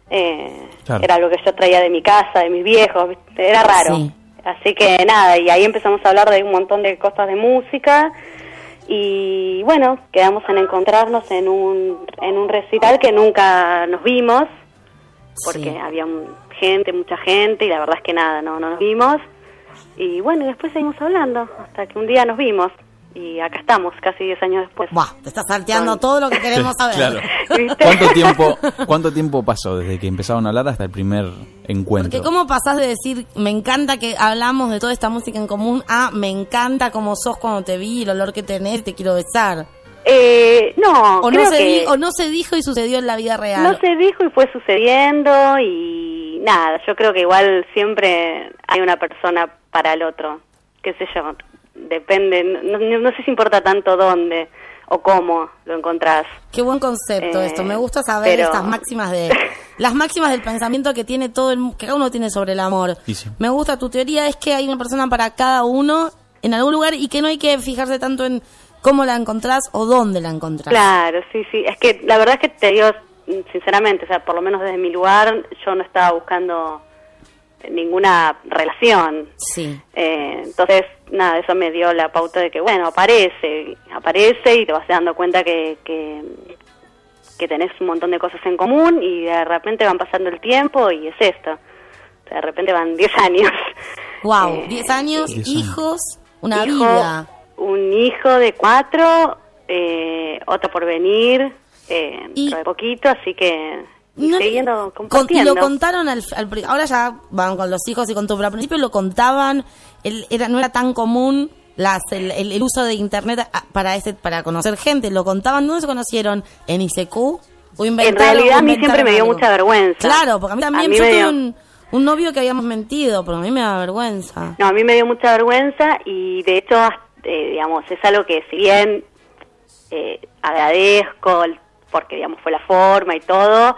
Eh, Claro. Era algo que yo traía de mi casa, de mis viejos, ¿viste? era raro. Sí. Así que nada, y ahí empezamos a hablar de un montón de cosas de música y bueno, quedamos en encontrarnos en un, en un recital que nunca nos vimos porque Sí. había un- gente, mucha gente y la verdad es que nada, no, no nos vimos y bueno, y después seguimos hablando hasta que un día nos vimos y acá estamos casi 10 años después. Buah, te estás salteando todo lo que queremos saber. Claro. ¿Cuánto tiempo, ¿Cuánto tiempo pasó desde que empezaron a hablar hasta el primer encuentro? Porque cómo pasás de decir, me encanta que hablamos de toda esta música en común, a me encanta cómo sos cuando te vi, el olor que tenés, te quiero besar. Eh, no, O creo no, se que di- o no se dijo y sucedió en la vida real. no se dijo y fue sucediendo y nada, yo creo que igual siempre hay una persona para el otro, qué sé yo, depende, no, no- no sé si importa tanto dónde o cómo lo encontrás. Qué buen concepto Eh, esto. Me gusta saber pero- estas máximas de las máximas del pensamiento que tiene todo el mu- que cada uno tiene sobre el amor. Sí. Me gusta tu teoría es que hay una persona para cada uno en algún lugar y que no hay que fijarse tanto en cómo la encontrás o dónde la encontrás. Claro, sí, sí. Es que la verdad es que te digo, sinceramente, o sea, por lo menos desde mi lugar, yo no estaba buscando ninguna relación. Sí. Eh, entonces, nada, eso me dio la pauta de que, bueno, aparece, aparece y te vas dando cuenta que, que, que tenés un montón de cosas en común y de repente van pasando el tiempo y es esto. O sea, de repente van 10 años. Wow, Eh, 10 años, 10 años. hijos, una hijo- vida. Un hijo de cuatro, eh, otro por venir, eh, Y- dentro de poquito, así que y No- siguiendo con- y compartiendo. lo contaron al, ahora ya van con los hijos y con tu pero al principio lo contaban el- era no era tan común las el, el- el uso de internet para este para conocer gente lo contaban dónde se conocieron en ICQ o en realidad a mí siempre me dio algo? mucha vergüenza. claro porque a mí también A mí yo tuve dio- un, un novio que habíamos mentido pero a mí me da vergüenza No, a mí me dio mucha vergüenza y de hecho, eh, digamos, es algo que si bien eh, agradezco porque, digamos, fue la forma y todo,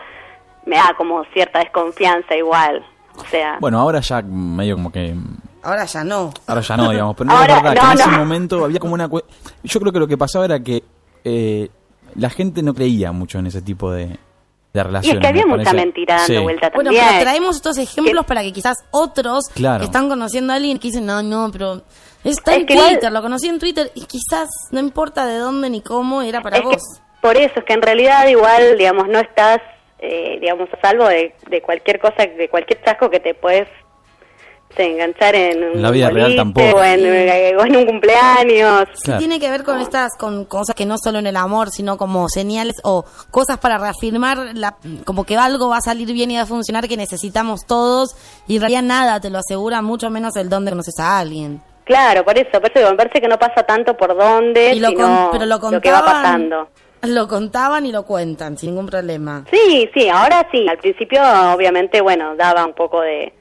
me da como cierta desconfianza igual. O sea, Bueno, ahora ya medio como que... ahora ya no Ahora ya no, digamos, pero no Ahora, es verdad que no, en ese momento había como una... Yo creo que lo que pasaba era que eh, la gente no creía mucho en ese tipo de, de y relaciones. es que había me mucha parece. mentira dando Sí. vuelta Bueno, también. pero traemos estos ejemplos Que- para que quizás otros Claro. que están conociendo a alguien que dicen, no, no, pero está Es en Twitter, lo conocí en Twitter y quizás no importa de dónde ni cómo, era para es vos. que por eso, es que en realidad igual, digamos, no estás, eh, digamos, a salvo de, de cualquier cosa, de cualquier chasco que te puedes se, enganchar en un En la vida real tampoco. O en, eh, o en un cumpleaños. Sí, Claro. tiene que ver con estas con cosas que no solo en el amor, sino como señales o cosas para reafirmar la, como que algo va a salir bien y va a funcionar que necesitamos todos y en realidad nada te lo asegura, mucho menos el don de conoces a alguien. Claro, por eso, por eso digo, me parece que no pasa tanto por dónde, Y lo sino con- pero lo que va contaban. pasando. Lo contaban y lo cuentan sin ningún problema. Sí, sí, ahora sí. Al principio, obviamente, bueno, daba un poco de,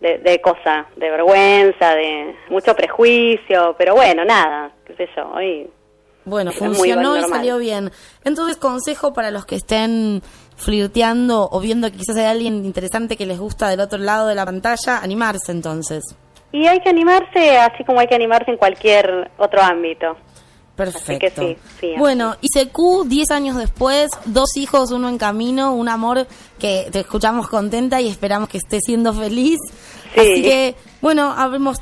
de, de cosa, de vergüenza, de mucho prejuicio, pero bueno, nada, qué sé yo, hoy... Bueno, funcionó y salió bien. Entonces, consejo para los que estén flirteando o viendo que quizás hay alguien interesante que les gusta del otro lado de la pantalla, animarse entonces. Y hay que animarse así como hay que animarse en cualquier otro ámbito. Perfecto. Así que sí, sí. Bueno, ICQ, 10 años después, dos hijos, uno en camino, un amor que te escuchamos contenta y esperamos que esté siendo feliz. Sí. Así que, bueno,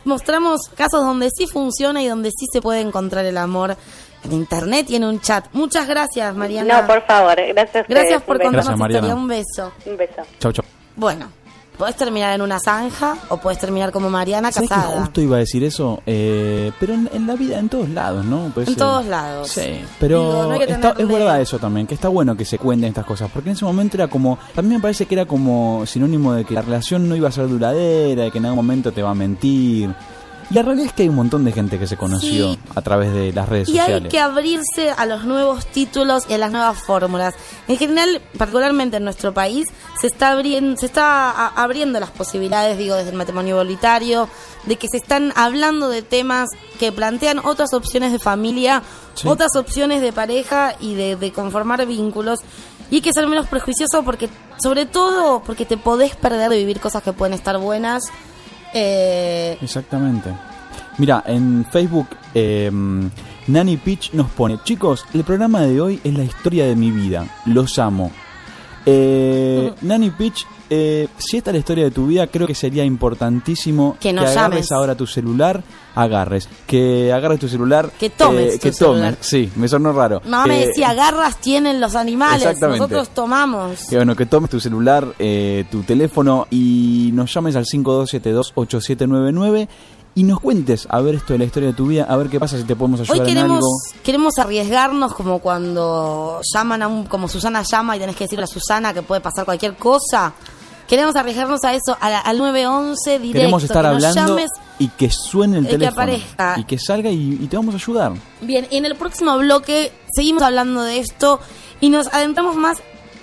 mostramos casos donde sí funciona y donde sí se puede encontrar el amor en internet y en un chat. Muchas gracias, Mariana. No, por favor, gracias. Gracias por contarnos Gracias, tu historia. Un beso. Un beso. Chau, chau. Bueno, podés terminar en una zanja o podés terminar como Mariana ¿Sabes que casada. justo iba a decir eso? Eh, pero en, en la vida, en todos lados, ¿no? En todos lados. Sí, pero no está- es verdad eso también, que está bueno que se cuenten estas cosas, porque en ese momento era como, también me parece que era como sinónimo de que la relación no iba a ser duradera, de que en algún momento te va a mentir. Y la realidad es que hay un montón de gente que se conoció Sí. a través de las redes Y hay sociales. que abrirse a los nuevos títulos y a las nuevas fórmulas. En general, particularmente en nuestro país, se está abriendo, se está abriendo las posibilidades, digo, desde el matrimonio igualitario, de que se están hablando de temas que plantean otras opciones de familia, Sí. otras opciones de pareja y de, de conformar vínculos. Y hay que ser menos prejuicioso porque, sobre todo, porque te podés perder de vivir cosas que pueden estar buenas. Eh, Exactamente. Mira, en Facebook, eh, Nani Pitch nos pone, chicos, el programa de hoy es la historia de mi vida, los amo. Eh, Nani Pitch, eh, si esta es la historia de tu vida, creo que sería importantísimo Que nos agarres llames. ahora tu celular, agarres, que agarres tu celular, Que tomes eh, tu que celular. tomes, sí, me sonó raro. mamá me Eh, decía, garras tienen los animales, Exactamente. nosotros tomamos. Que bueno, que tomes tu celular, eh, tu teléfono y nos llames al 5272-8799 y nos cuentes a ver esto de la historia de tu vida, a ver qué pasa si te podemos ayudar Hoy en queremos, algo. queremos arriesgarnos como cuando llaman a un, como Susana llama y tenés que decirle a Susana que puede pasar cualquier cosa. Queremos arriesgarnos a eso, a la- al 911 directo. Queremos estar que nos hablando llames. y que suene el que teléfono. aparezca. Y que salga y, y te vamos a ayudar. Bien, y en el próximo bloque seguimos hablando de esto y nos adentramos más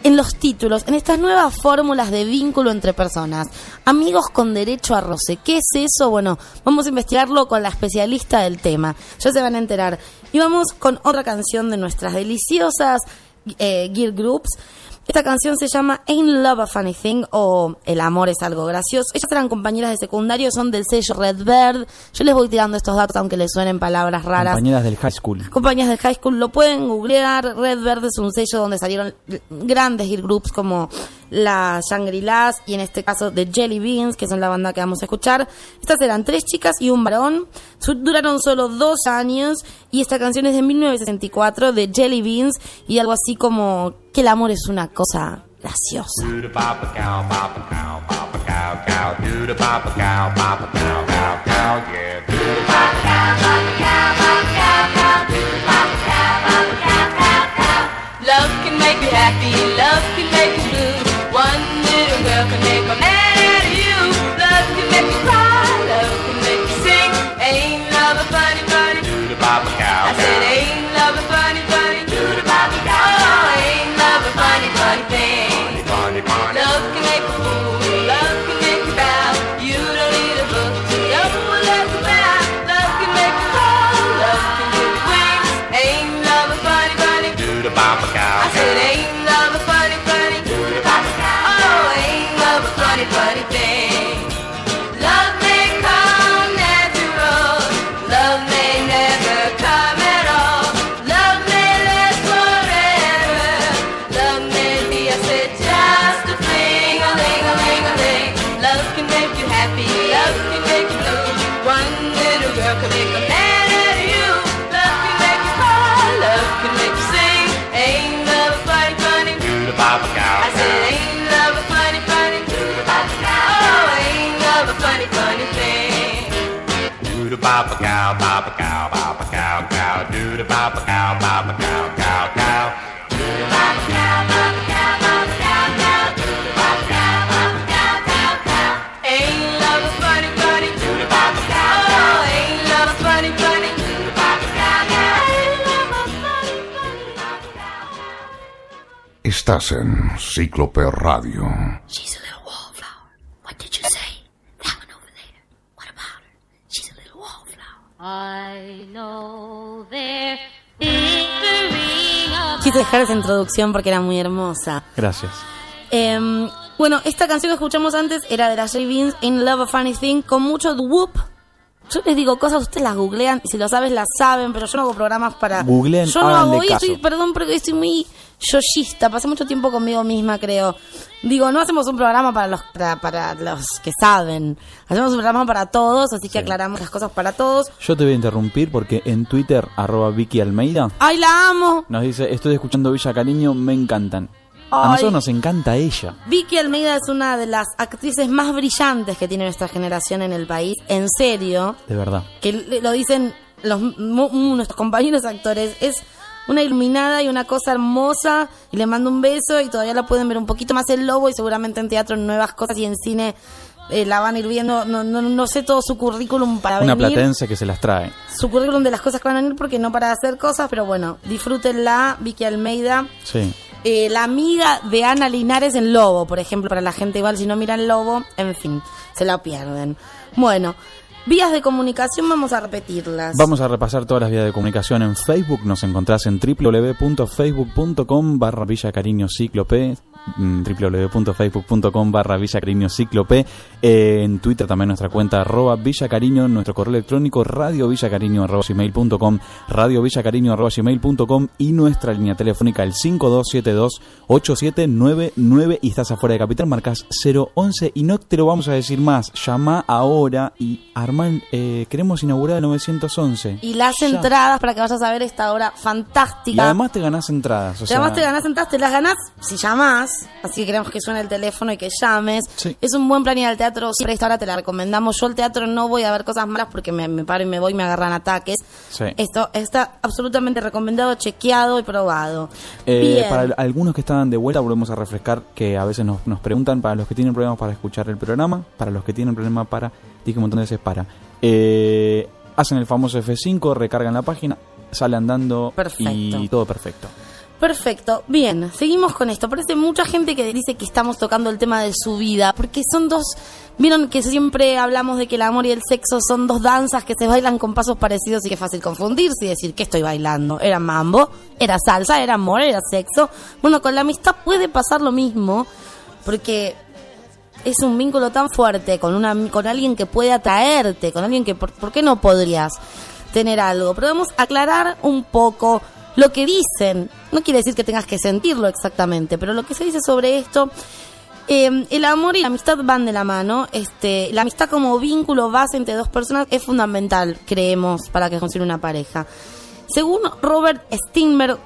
en los títulos, en estas nuevas fórmulas de vínculo entre personas. Amigos con derecho a roce. ¿Qué es eso? Bueno, vamos a investigarlo con la especialista del tema. Ya se van a enterar. Y vamos con otra canción de nuestras deliciosas eh, Gear Groups. Esta canción se llama Ain't Love a Funny Thing o El amor es algo gracioso. Ellas eran compañeras de secundario, son del sello Red Bird. Yo les voy tirando estos datos aunque les suenen palabras raras. Compañeras del high school. Compañías de high school lo pueden googlear. Red Verde es un sello donde salieron grandes girl groups como la Shangri-Las y en este caso The Jelly Beans, que son la banda que vamos a escuchar. Estas eran tres chicas y un varón. Duraron solo dos años y esta canción es de 1964 de Jelly Beans y algo así como que el amor es una cosa graciosa. Do the papa cow, papa cow, Estás en Cíclope Radio. She's a little wallflower. What did you say? That one over there. What about her? She's a little wallflower. I know there is Quise dejar esa introducción porque era muy hermosa. Gracias. Em, bueno, esta canción que escuchamos antes era de las J Beans, In Love a Funny Thing, con mucho whoop Yo les digo cosas, ustedes las googlean y si lo sabes las saben, pero yo no hago programas para... Googleen, yo no hago, caso. estoy, perdón, pero estoy muy yoyista, pasé mucho tiempo conmigo misma, creo. Digo, no hacemos un programa para los para, para los que saben, hacemos un programa para todos, así que aclaramos las cosas para todos. Yo te voy a interrumpir porque en Twitter, arroba Vicky Almeida, ¡Ay, la amo! nos dice, estoy escuchando Villa Cariño, me encantan. A nosotros nos encanta ella. Vicky Almeida es una de las actrices más brillantes que tiene nuestra generación en el país, en serio. De verdad. que lo dicen los nuestros compañeros actores, es una iluminada y una cosa hermosa y le mando un beso y todavía la pueden ver un poquito más el lobo y seguramente en teatro en nuevas cosas y en cine eh, la van a ir viendo, no, no, no sé todo su currículum para Una venir, platense que se las trae. su currículum de las cosas que van a venir porque no para hacer cosas, pero bueno, disfrútenla, Vicky Almeida. Sí. Eh, la amiga de Ana Linares en Lobo, por ejemplo, para la gente igual si no miran Lobo, en fin, se la pierden. Bueno, vías de comunicación vamos a repetirlas. Vamos a repasar todas las vías de comunicación en Facebook. Nos encontrás en www.facebook.com barra Villa Cariño mm, www.facebook.com barra Villa Cariño Eh, en Twitter también nuestra cuenta arroba Villa Cariño nuestro correo electrónico radio Cariño arroba radio Cariño arroba gmail.com y nuestra línea telefónica el 5272 8799 y estás afuera de Capital marcas 011 y no te lo vamos a decir más llama ahora y Eh, queremos inaugurar el 911 Y las Ya. entradas para que vayas a ver esta obra y fantástica. además te ganás entradas. O Y sea, además te ganás entradas, te las ganás si llamás. Así que queremos que suene el teléfono y que llames. Sí. Es un buen plan ir al teatro. Siempre esta hora te la recomendamos. Yo al teatro no voy a ver cosas malas porque me, me paro y me voy y me agarran ataques. Sí. Esto está absolutamente recomendado, chequeado y probado. Eh, para algunos que estaban de vuelta, volvemos a refrescar que a veces nos, nos preguntan, para los que tienen problemas para escuchar el programa, para los que tienen problemas para, dije un montón de veces para, eh, hacen el famoso F5, recargan la página, sale andando Perfecto. y todo perfecto. Perfecto, bien, seguimos con esto. Parece mucha gente que dice que estamos tocando el tema de su vida, porque son dos, vieron que siempre hablamos de que el amor y el sexo son dos danzas que se bailan con pasos parecidos y que es fácil confundirse y decir que estoy bailando. Era mambo, era salsa, era amor, era sexo. Bueno, con la amistad puede pasar lo mismo, porque es un vínculo tan fuerte con una con alguien que puede atraerte, con alguien que por, ¿por qué no podrías tener algo? Pero vamos a aclarar un poco lo que dicen. No quiere decir que tengas que sentirlo exactamente, pero lo que se dice sobre esto eh, el amor y la amistad van de la mano. Este, la amistad como vínculo base entre dos personas es fundamental, creemos, para que funcione una pareja. Según Robert Steinberg,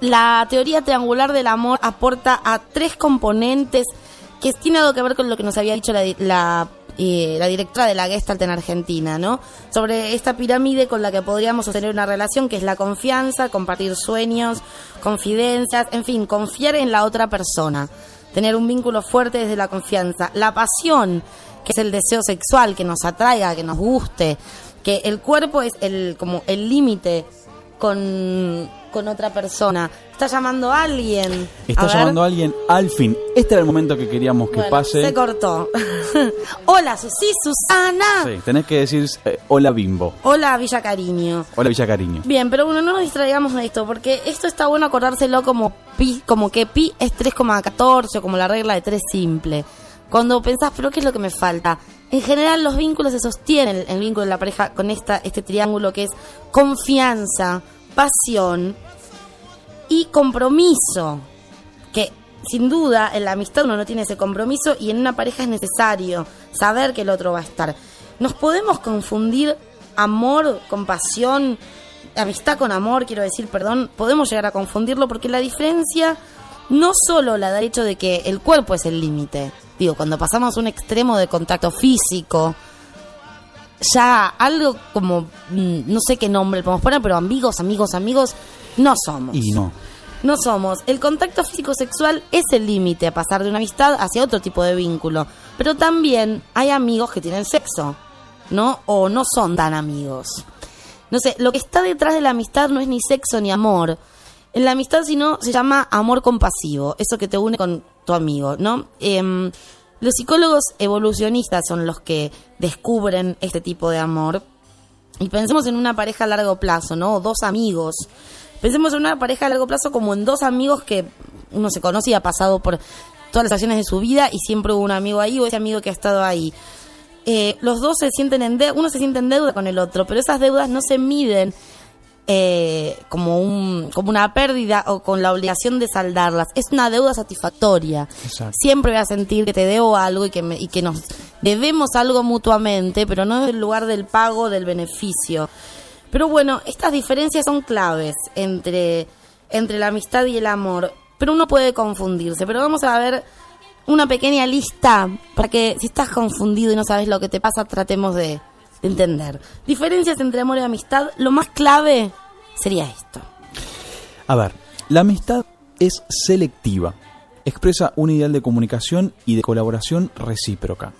la teoría triangular del amor aporta a tres componentes que tiene algo que ver con lo que nos había dicho la, eh, la directora de la Gestalt en Argentina, ¿no? Sobre esta pirámide con la que podríamos sostener una relación, que es la confianza, compartir sueños, confidencias, en fin, confiar en la otra persona, tener un vínculo fuerte desde la confianza, la pasión, que es el deseo sexual, que nos atraiga, que nos guste, que el cuerpo es el como el límite con, con otra persona. Está llamando a alguien. Está A llamando a alguien al fin. Este era el momento que queríamos que Bueno, pase. Se cortó. Hola, Susi, Susana. Sí, tenés que decir eh, hola Bimbo, Hola, Villa Cariño. hola Villa Cariño. Bien, pero bueno, no nos distraigamos de esto, porque esto está bueno acordárselo como pi, como que pi es 3,14 o como la regla de 3 simple. Cuando pensás, pero ¿qué es lo que me falta? En general los vínculos se sostienen, el vínculo de la pareja con esta, este triángulo que es confianza, pasión y compromiso. Que sin duda en la amistad uno no tiene ese compromiso y en una pareja es necesario saber que el otro va a estar. Nos podemos confundir amor con pasión, amistad con amor, quiero decir, perdón, podemos llegar a confundirlo porque la diferencia no solo la da el hecho de que el cuerpo es el límite. Digo, cuando pasamos un extremo de contacto físico, ya algo como, mm, no sé qué nombre podemos poner, pero amigos, amigos, amigos, no somos. Y no. No somos. El contacto físico sexual es el límite a pasar de una amistad hacia otro tipo de vínculo. Pero también hay amigos que tienen sexo, ¿no? O no son tan amigos. No sé, lo que está detrás de la amistad no es ni sexo ni amor. En la amistad, sino se llama amor compasivo, eso que te une con tu amigo, ¿no? Em, los psicólogos evolucionistas son los que descubren este tipo de amor. Y pensemos en una pareja a largo plazo, ¿no? Dos amigos. Pensemos en una pareja a largo plazo como en dos amigos que uno se conoce y ha pasado por todas las acciones de su vida y siempre hubo un amigo ahí o ese amigo que ha estado ahí. eh, los dos se sienten en deuda, uno se siente en deuda con el otro, pero esas deudas no se miden eh, como, un, como una pérdida o con la obligación de saldarlas. Es una deuda satisfactoria. Exacto. Siempre voy a sentir que te debo algo y que, me- y que nos debemos algo mutuamente, pero no en el lugar del pago del beneficio. Pero bueno, estas diferencias son claves entre, entre la amistad y el amor, pero uno puede confundirse. Pero vamos a ver una pequeña lista para que si estás confundido y no sabes lo que te pasa, tratemos de entender. Diferencias entre amor y amistad, lo más clave sería esto. A ver, la amistad es selectiva. Expresa un ideal de comunicación y de colaboración recíproca.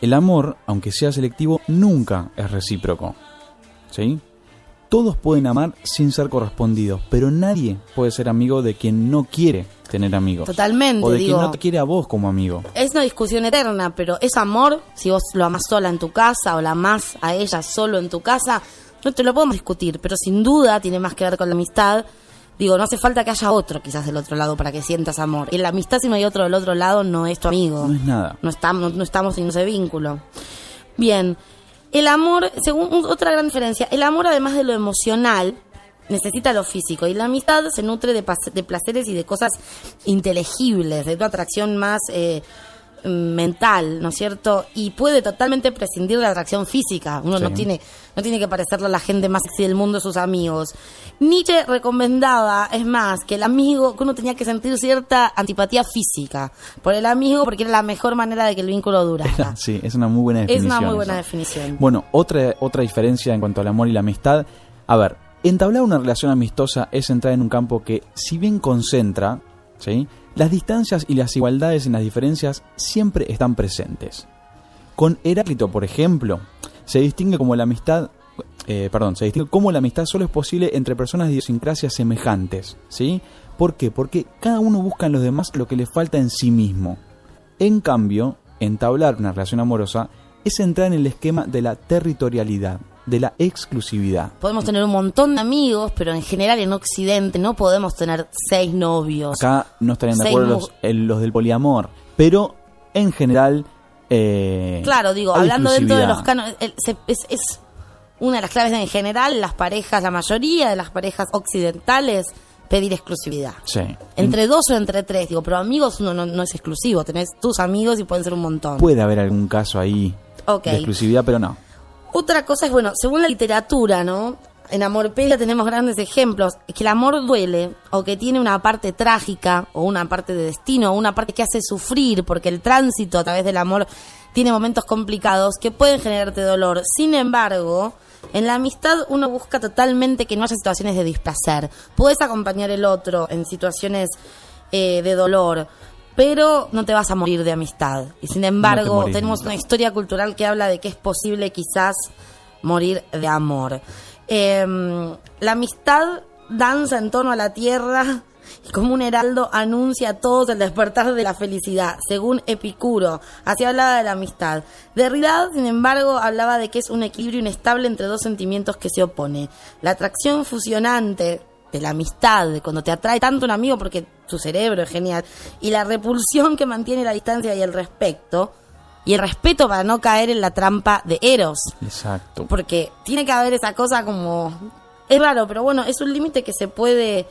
El amor, aunque sea selectivo, nunca es recíproco. ¿Sí? Todos pueden amar sin ser correspondidos, pero nadie puede ser amigo de quien no quiere tener amigos. Totalmente, O de digo. quien no te quiere a vos como amigo. Es una discusión eterna, pero es amor, si vos lo amás sola en tu casa o la amás a ella solo en tu casa, no te lo podemos discutir, pero sin duda tiene más que ver con la amistad. Digo, no hace falta que haya otro quizás del otro lado para que sientas amor. En la amistad si no hay otro del otro lado no es tu amigo. No es nada. No estamos, no estamos en ese vínculo. Bien, el amor, según otra gran diferencia, el amor además de lo emocional necesita lo físico y la amistad se nutre de, de placeres y de cosas inteligibles, de una atracción más eh, mental, ¿no es cierto? Y puede totalmente prescindir de la atracción física. Uno no tiene no tiene que parecerle a la gente más sexy del mundo sus amigos. Nietzsche recomendaba, es más, que el amigo, que uno tenía que sentir cierta antipatía física por el amigo porque era la mejor manera de que el vínculo durara. Sí, es una muy buena Es definición. una muy buena esa. definición. Bueno, otra, otra diferencia en cuanto al amor y la amistad. A ver, entablar una relación amistosa es entrar en un campo que, si bien concentra, ¿sí? Las distancias y las igualdades en las diferencias siempre están presentes. Con Heráclito, por ejemplo, se distingue como la amistad, eh, perdón, se distingue la amistad solo es posible entre personas de idiosincrasias semejantes, ¿sí? ¿Por qué? Porque cada uno busca en los demás lo que le falta en sí mismo. En cambio, entablar una relación amorosa es entrar en el esquema de la territorialidad, de la exclusividad. Podemos tener un montón de amigos, pero en general en Occidente no podemos tener seis novios. Acá no estarían de acuerdo los, el- los del poliamor, pero en general... eh, Claro, digo, hablando dentro de los cánones, es, es una de las claves en general, las parejas, la mayoría de las parejas occidentales, pedir exclusividad. Sí. Entre dos o entre tres, digo, pero amigos uno no, no es exclusivo, tenés tus amigos y pueden ser un montón. Puede haber algún caso ahí de exclusividad, pero no. Otra cosa es, bueno, según la literatura, ¿no? En Amorpedia tenemos grandes ejemplos, que el amor duele o que tiene una parte trágica o una parte de destino o una parte que hace sufrir porque el tránsito a través del amor tiene momentos complicados que pueden generarte dolor. Sin embargo, en la amistad uno busca totalmente que no haya situaciones de displacer. Puedes acompañar el otro en situaciones eh, de dolor, pero no te vas a morir de amistad. Y sin embargo, morís tenemos una historia cultural que habla de que es posible quizás morir de amor. Eh, la amistad danza en torno a la tierra y como un heraldo anuncia a todos el despertar de la felicidad, según Epicuro. Así hablaba de la amistad. Derrida, sin embargo, hablaba de que es un equilibrio inestable entre dos sentimientos que se oponen. La atracción fusionante de la amistad, de cuando te atrae tanto un amigo porque tu cerebro es genial, y la repulsión que mantiene la distancia y el respeto, y el respeto para no caer en la trampa de Eros, Exacto. porque tiene que haber esa cosa como es raro, pero bueno, es un límite que se puede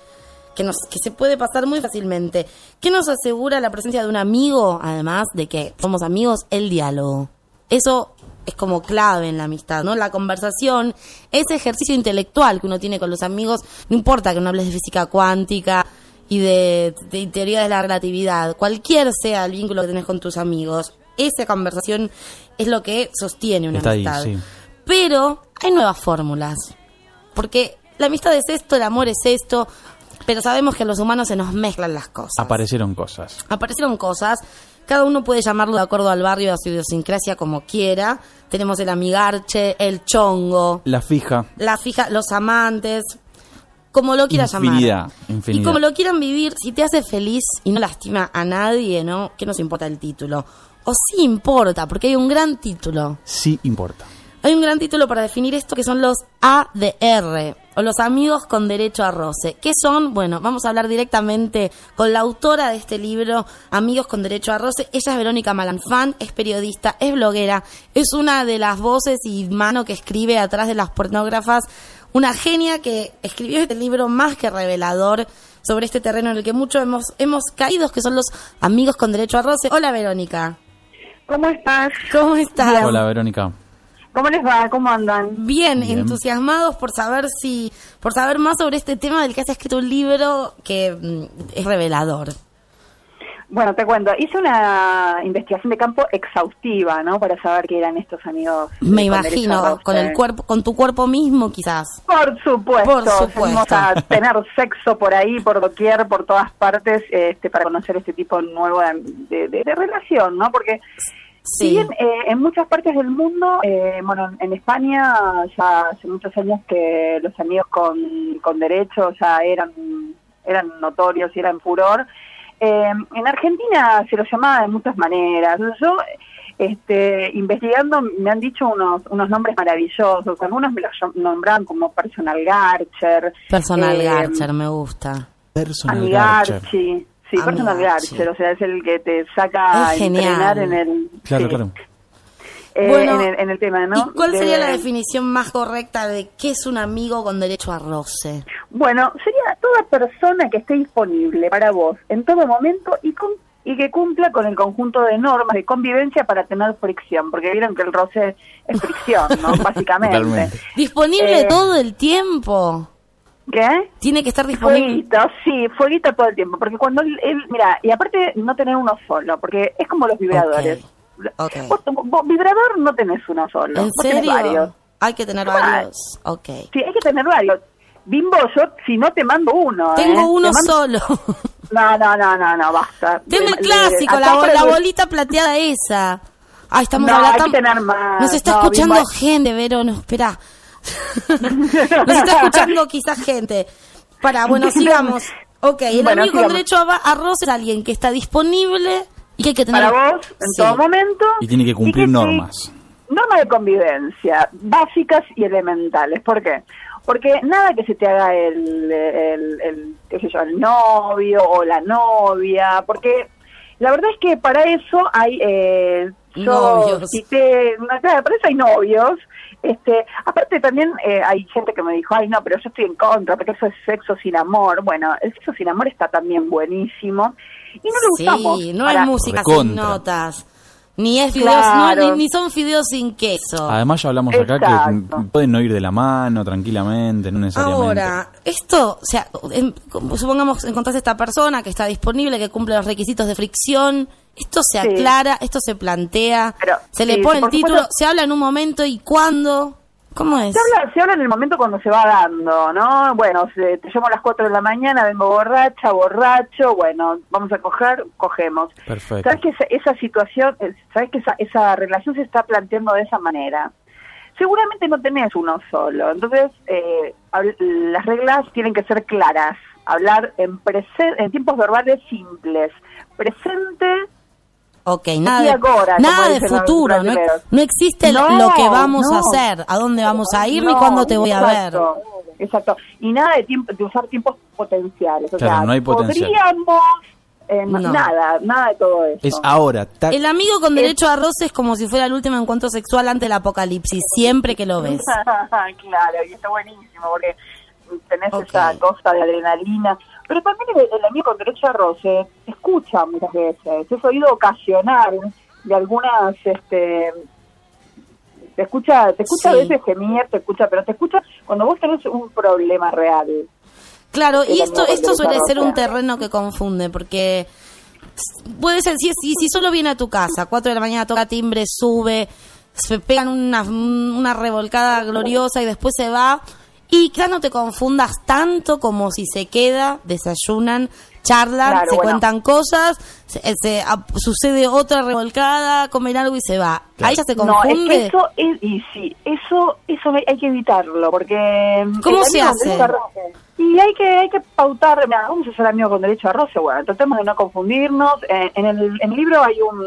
que nos que se puede pasar muy fácilmente. ¿Qué nos asegura la presencia de un amigo, además de que somos amigos? El diálogo. Eso es como clave en la amistad, ¿no? La conversación, ese ejercicio intelectual que uno tiene con los amigos, no importa que no hables de física cuántica y de, de teoría de la relatividad, cualquier sea el vínculo que tenés con tus amigos, esa conversación es lo que sostiene una Está ahí, amistad. sí. Pero hay nuevas fórmulas. Porque la amistad es esto, el amor es esto, pero sabemos que a los humanos se nos mezclan las cosas. Aparecieron cosas. Aparecieron cosas, cada uno puede llamarlo de acuerdo al barrio, a su idiosincrasia, como quiera. Tenemos el amigarche, el chongo, La fija. la fija, los amantes, como lo quieras Infinidad, llamar. infinidad. Y como lo quieran vivir, si te hace feliz y no lastima a nadie, ¿no? ¿Qué nos importa el título? O sí importa, porque hay un gran título. Sí importa. Hay un gran título para definir esto que son los ADR. o los amigos con derecho a roce. ¿Qué son? Bueno, vamos a hablar directamente con la autora de este libro, Amigos con derecho a roce. Ella es Verónica Malanfán, es periodista, es bloguera, es una de las voces y mano que escribe atrás de las pornógrafas, una genia que escribió este libro más que revelador sobre este terreno en el que muchos hemos, hemos caído, que son los amigos con derecho a roce. Hola Verónica. ¿Cómo estás? ¿Cómo estás? Hola, Verónica. ¿Cómo les va? ¿Cómo andan? Bien, Bien. entusiasmados por saber si, por saber más sobre este tema del que has escrito un libro que mm, es revelador. Bueno, te cuento, hice una investigación de campo exhaustiva, ¿no? Para saber qué eran estos amigos. Me imagino, con el cuerpo, con tu cuerpo mismo quizás. Por supuesto, Por supuesto. A tener sexo por ahí, por doquier, por todas partes, este, para conocer este tipo nuevo de, de- relación, ¿no? Porque si Sí. bien eh, en muchas partes del mundo, eh, bueno, en España ya hace muchos años que los amigos con, con derecho ya eran, eran notorios y eran furor. Eh, en Argentina se lo llamaba de muchas maneras. Yo, este, investigando, me han dicho unos, unos nombres maravillosos. Algunos me los nombraban como personal garcher. Personal eh, Garcher, me gusta. Personal Garcher. Amigarchi. Sí, personal garcher. O sea, es el que te saca a Es entrenar en el, Claro, sí, claro. Eh, Bueno, en, el, en el tema, ¿no? ¿Y cuál De- sería la definición más correcta de qué es un amigo con derecho a roce? Bueno, sería toda persona que esté disponible para vos en todo momento y con y que cumpla con el conjunto de normas de convivencia para tener fricción, porque vieron que el roce es fricción, ¿no? Básicamente. Totalmente. Disponible Eh, todo el tiempo. ¿Qué? Tiene que estar disponible. Fueguito, sí, fueguito todo el tiempo, porque cuando él, él- mira, y aparte no tener uno solo, porque es como los vibradores. Ok. Vos, vos vibrador no tenés uno solo, ¿En tenés serio? varios. Hay que tener Claro. varios. Ok. Sí, hay que tener varios. Bimbo, yo si no te mando uno. ¿eh? Tengo uno mando- solo. No, no, no, no, no, basta. Tengo el Le- le- clásico, acá la, bolita plateada esa. Ay, estamos No, hablando. hay que tener más. Nos está No, escuchando Bimbo. gente, Vero, no, espera. Nos está escuchando quizás gente. Para, bueno, sigamos. Ok, el Bueno, amigo con derecho a, a roce es alguien que está disponible y que hay que tener. Para vos, en Sí. todo momento. Y tiene que cumplir sí- normas. Normas de convivencia, básicas y elementales. ¿Por qué? Porque nada que se te haga el, el, el, qué sé yo, el novio o la novia, porque la verdad es que para eso hay, eh, yo Novios. cité, no, claro, para eso hay novios, este, aparte también eh, hay gente que me dijo, ay no, pero yo estoy en contra, porque eso es sexo sin amor. Bueno, el sexo sin amor está también buenísimo y no usamos. Sí, no para- es música sin notas. Ni es fideos, Claro. no, ni, ni son fideos sin queso. Además ya hablamos acá que pueden no ir de la mano tranquilamente, no necesariamente. Ahora, esto, o sea, en- supongamos encontraste esta persona que está disponible, que cumple los requisitos de fricción, esto se Sí. aclara, esto se plantea, Pero, se le sí, pone el título, supuesto. se habla en un momento y cuándo, ¿cómo es? Se habla, se habla en el momento cuando se va dando, ¿no? Bueno, se- te llamo a las 4 de la mañana, vengo borracha, borracho, bueno, vamos a coger, cogemos. Perfecto. ¿Sabes que esa, esa situación, eh, sabes que esa, esa relación se está planteando de esa manera? Seguramente no tenés uno solo, entonces eh, las reglas tienen que ser claras, hablar en, presen- en tiempos verbales simples, presente Ok, nada y de, agora, nada de futuro, no, no existe lo- No, lo que vamos a no. hacer, a dónde vamos a ir ni cuándo te voy a ver. exacto, Exacto. Y nada de tiempo de usar tiempos potenciales. O Claro, sea, no hay potencial. podríamos eh, No. nada, nada de todo eso. Es ahora, El amigo con derecho a roce es como si fuera el último encuentro sexual ante el apocalipsis, siempre que lo ves. claro, y está buenísimo porque tenés Ok. esa cosa de adrenalina. Pero también el, el amigo con derecho a roce te escucha muchas veces. Es oído ocasional de algunas este te escucha te escucha Sí. a veces gemir te escucha pero te escucha cuando vos tenés un problema real Claro, y esto esto suele ser un terreno que confunde, porque puede ser, si, si, si solo viene a tu casa, 4 de la mañana toca timbre, sube, se pegan una, una revolcada gloriosa y después se va, y quizás no te confundas tanto como si se queda, desayunan, charlan, Claro, se bueno. cuentan cosas, se, se- a- sucede otra revolcada, comen algo y se va. Ahí ya se No, es confunde. que eso es, y sí, eso, eso hay, que evitarlo, porque... mm, ¿Cómo se hace? Y hay que, hay que pautar, mira, vamos a ser amigos con derecho a roce, bueno, tratemos de no confundirnos. Eh, en, el, en el libro hay un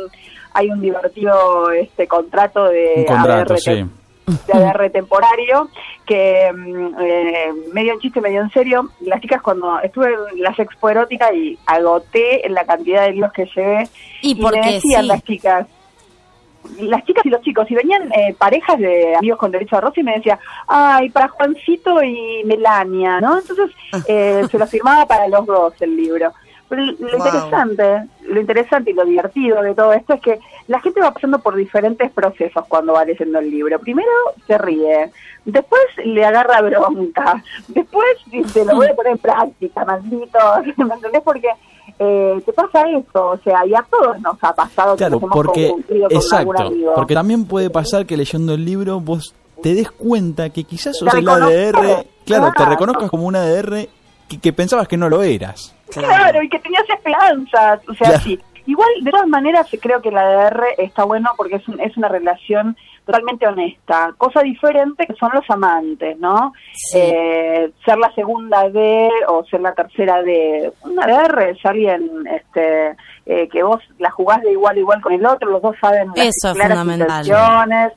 hay un divertido este contrato de Un contrato, ABRT. sí. De ADR temporario, que mm, eh, medio en chiste, medio en serio, las chicas cuando estuve en la Expo Erótica y agoté la cantidad de libros que llevé, Y me porque decían sí. las chicas, las chicas y los chicos, y venían eh, parejas de amigos con derecho a rosa y me decía, ay, para Juancito y Melania, ¿no? Entonces eh, se lo firmaba para los dos el libro. Pero lo Wow. interesante, lo interesante y lo divertido de todo esto es que la gente va pasando por diferentes procesos cuando va leyendo el libro. Primero se ríe, después le agarra bronca, después dice, lo voy a poner en práctica, maldito, ¿me entendés? Porque eh, te pasa eso, o sea, y a todos nos ha pasado que Claro, nos hemos porque, confundido con algún exacto, amigo. porque también puede pasar que leyendo el libro vos te des cuenta que quizás sos Te el. ADR, claro, te Claro. reconozcas como un ADR que, que pensabas que no lo eras. Claro, y que tenías esperanzas, o sea, sí. Igual, de todas maneras, creo que la ADR está bueno porque es, un- es una relación totalmente honesta. Cosa diferente que son los amantes, ¿no? Eh, ser la segunda D o ser la tercera D. Una ADR es alguien este, eh, que vos la jugás de igual a igual con el otro, los dos saben las Eso es claras fundamental. intenciones.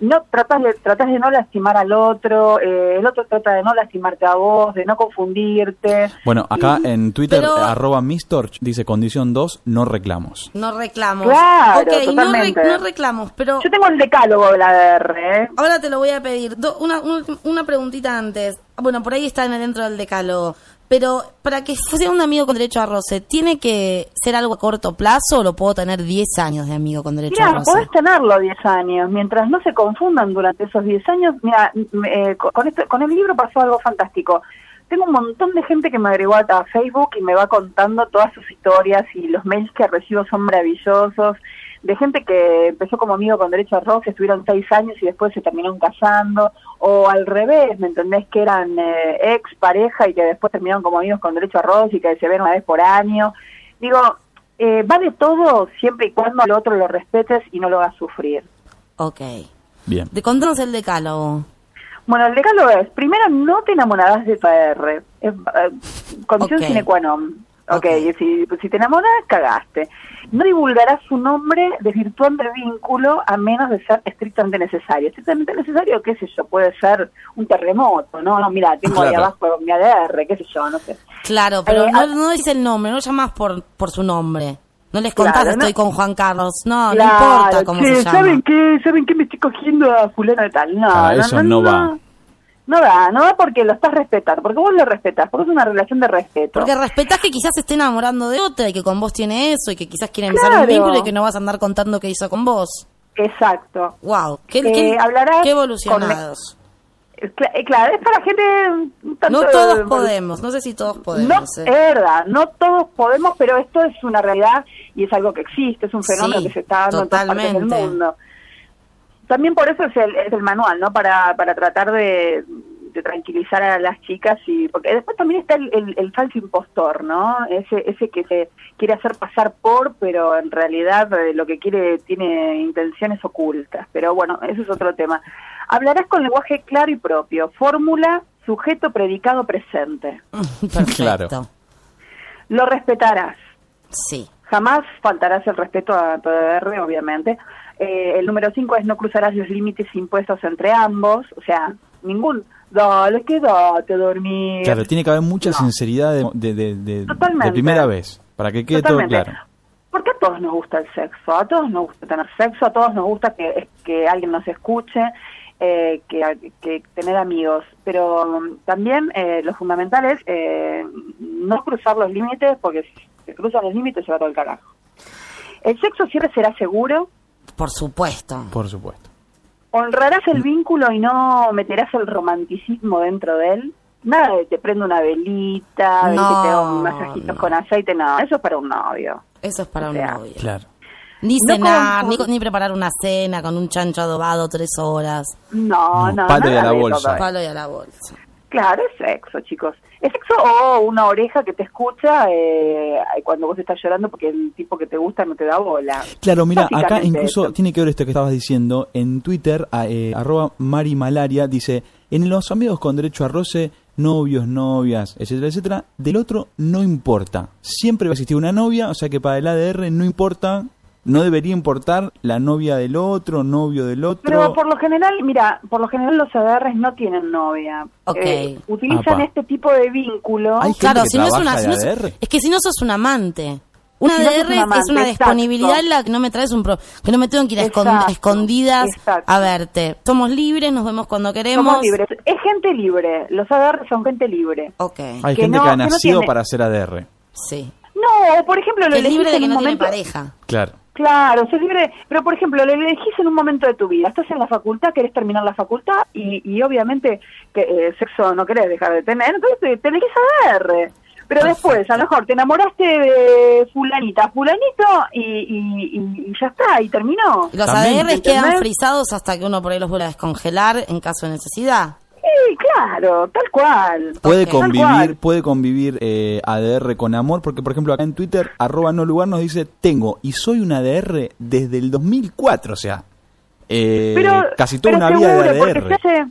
No tratas de, tratás de no lastimar al otro, eh, el otro trata de no lastimarte a vos, de no confundirte. Bueno, acá en Twitter, Pero- arroba mistorch, dice condición 2, no reclamos. No reclamos. Claro, ok, no, re- totalmente. no reclamos, pero Yo tengo el decálogo de la ADR, ¿eh? ahora te lo voy a pedir. Do- una, una, una preguntita antes. Bueno, por ahí está en- dentro del decálogo. Pero para que sea un amigo con derecho a roce, ¿tiene que ser algo a corto plazo o lo puedo tener 10 años de amigo con derecho a Mira, roce? podés tenerlo 10 años, mientras no se confundan durante esos 10 años. Mira, eh, con, esto, con el libro pasó algo fantástico. Tengo un montón de gente que me agregó a, a Facebook y me va contando todas sus historias y los mails que recibo son maravillosos. De gente que empezó como amigo con derecho a roce, estuvieron 6 años y después se terminaron casando. O al revés, ¿me entendés? Que eran eh, ex pareja y que después terminaron como amigos con derecho a roce y que se ven una vez por año. Digo, eh, vale todo siempre y cuando al otro lo respetes y no lo hagas sufrir. Ok. Bien. De contanos el decálogo. Bueno, el decálogo es, primero, no te enamorarás de AR. Es, eh, condición sine qua non. Ok, Ok. y si, si te enamoras, cagaste. No divulgarás su nombre desvirtuando el vínculo a menos de ser estrictamente necesario. Estrictamente necesario, qué sé yo, puede ser un terremoto, ¿no? No, mira, tengo ahí abajo mi ADR, qué sé yo, no sé. Claro, pero Eh, no, no dices el nombre, no llamas por, por su nombre. No les contás Claro, no- estoy con Juan Carlos. No, Claro, no importa cómo che, se llama. ¿Saben qué? ¿Saben qué? Me estoy cogiendo a fulano de tal. No, Para no, eso no va. No da, no da porque lo estás respetando, porque vos lo respetás, porque es una relación de respeto. Porque respetás que quizás se esté enamorando de otra y que con vos tiene eso y que quizás quiere empezar Claro. un vínculo y que no vas a andar contando qué hizo con vos. Exacto. Wow, qué, Eh, qué- hablarás qué evolucionados. Eh, cla- Claro, es para gente... tanto- No todos podemos, no sé si todos No, podemos. es eh. verdad, no todos podemos, pero esto es una realidad y es algo que existe, es un fenómeno Sí, que se está dando en todas partes del mundo. También por eso es el, es el manual, ¿no? Para, para tratar de, de tranquilizar a las chicas y porque después también está el, el- el falso impostor, ¿no? Ese, ese que se quiere hacer pasar por, pero en realidad eh, lo que quiere tiene intenciones ocultas. Pero bueno, eso es otro tema. Hablarás con lenguaje claro y propio, fórmula, sujeto, predicado, presente. Perfecto. Claro. Lo respetarás. Sí. Jamás faltarás el respeto a tu ADR, obviamente. Eh, el número 5 es no cruzarás los límites impuestos entre ambos, o sea, ningún, dale, quédate a dormir. Claro, tiene que haber mucha sinceridad de, de, de- de- primera vez, para que quede Totalmente. todo claro. Porque a todos nos gusta el sexo, a todos nos gusta tener sexo, a todos nos gusta que, que alguien nos escuche, eh, que, que tener amigos. Pero mm, también eh, lo fundamental es eh, no cruzar los límites, porque si se cruzan los límites se va todo el carajo. El sexo siempre será seguro, Por supuesto. Por supuesto. honrarás el vínculo y no meterás el romanticismo dentro de él. Nada de te prendo una velita, de No, que te hago un masajito con aceite, no, eso es para un novio. Eso es para O un sea, novio. Claro. Ni No cenar, con- ni, ni preparar una cena con un chancho adobado tres horas. No, No, no, palo y a la bolsa. Palo y a la bolsa. Claro, es sexo, chicos. Es sexo o una oreja que te escucha eh, cuando vos estás llorando porque el tipo que te gusta no te da bola. Claro, mira, acá incluso tiene que ver esto que estabas diciendo. En Twitter, a- eh, arroba Mari Malaria dice, en los amigos con derecho a roce, novios, novias, etcétera, etcétera, del otro no importa. Siempre va a existir una novia, o sea que para el ADR no importa no debería importar la novia del otro, novio del otro. Pero por lo general, mira, por lo general los ADRs no tienen novia. Ok. Eh, utilizan Apa. este tipo de vínculo. Hay Claro, si no es una. si no es, ADR. es que si no sos un amante. Una Si no ADR es una exacto. disponibilidad en la que no me traes un pro, que no me tengo que ir a, Exacto, escondidas exacto. a verte. Somos libres, nos vemos cuando queremos. Somos libres. Es gente libre. Los ADR son gente libre. Ok. Hay que gente no- que ha que no nacido tiene- para ser ADR. Sí. No, por ejemplo, lo Que libre de en que un no tiene momento... pareja. Claro. Claro, sos libre, pero por ejemplo, lo elegís en un momento de tu vida, estás en la facultad, querés terminar la facultad y, y obviamente que eh, sexo no querés dejar de tener, entonces te, te elegís ADR. Pero después, a lo mejor te enamoraste de fulanita, fulanito y, y, y- y ya está, y terminó. Los ADRs quedan frisados hasta que uno por ahí los vuelve a descongelar en caso de necesidad. Sí, claro, tal cual. Puede convivir, puede convivir eh, ADR con amor, porque por ejemplo acá en Twitter, arroba no lugar nos dice, tengo y soy un ADR desde el 2004, o sea, eh, pero, casi toda pero una vida de ADR. hace-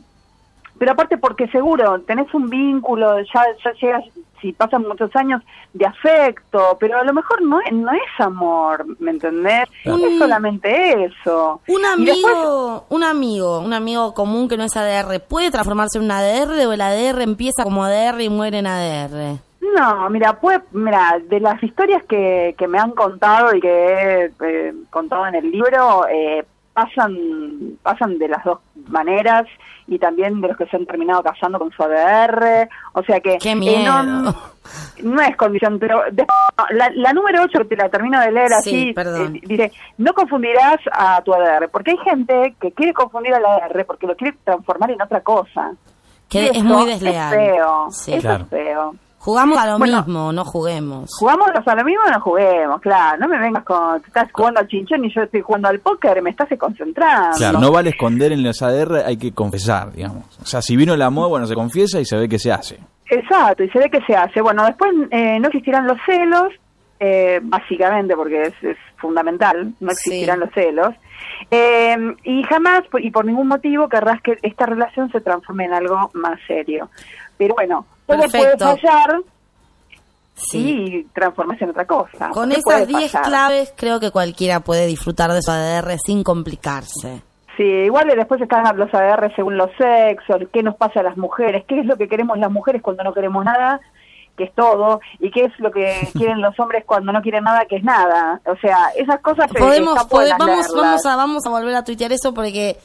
pero aparte porque seguro tenés un vínculo, ya, ya llegas, si pasan muchos años, de afecto, pero a lo mejor no es, no es amor, ¿me entendés? Claro. Es solamente eso. Un después- amigo, un amigo, un amigo común que no es ADR, ¿puede transformarse en un ADR o el ADR empieza como ADR y muere en ADR? No, mira, pues, mira, de las historias que, que me han contado y que he eh, contado en el libro, eh, pasan, pasan de las dos maneras y también de los que se han terminado casando con su ADR, o sea que ¡Qué eh, miedo! no, no es condición, pero después, la, la número 8 que te la termino de leer Sí, así, perdón. eh, dice, no confundirás a tu ADR, porque hay gente que quiere confundir al ADR porque lo quiere transformar en otra cosa. Que Y es muy desleal. Es feo, Sí. eso Claro. es feo. Jugamos a lo Bueno. mismo, no juguemos. Jugamos a lo mismo, no juguemos, claro. No me vengas con. Estás jugando al chinchón y yo estoy jugando al póker, me estás concentrando. Claro, no vale esconder en los ADR, hay que confesar, digamos. O sea, si vino el amor, bueno, se confiesa y se ve que se hace. Exacto, y se ve que se hace. Bueno, después eh, no existirán los celos, eh, básicamente, porque es, es fundamental, no Sí. existirán los celos. Eh, y jamás, y por ningún motivo, querrás que esta relación se transforme en algo más serio. Pero bueno, todo puede fallar Sí. y transformarse en otra cosa. Con ¿Qué puede esas 10 pasar? claves creo que cualquiera puede disfrutar de su ADR sin complicarse. Sí, igual después están los ADR según los sexos, qué nos pasa a las mujeres, qué es lo que queremos las mujeres cuando no queremos nada, que es todo, y qué es lo que quieren los hombres cuando no quieren nada, que es nada. O sea, esas cosas eh, Podemos, están pode- vamos, leerlas. vamos a, vamos a volver a tuitear eso porque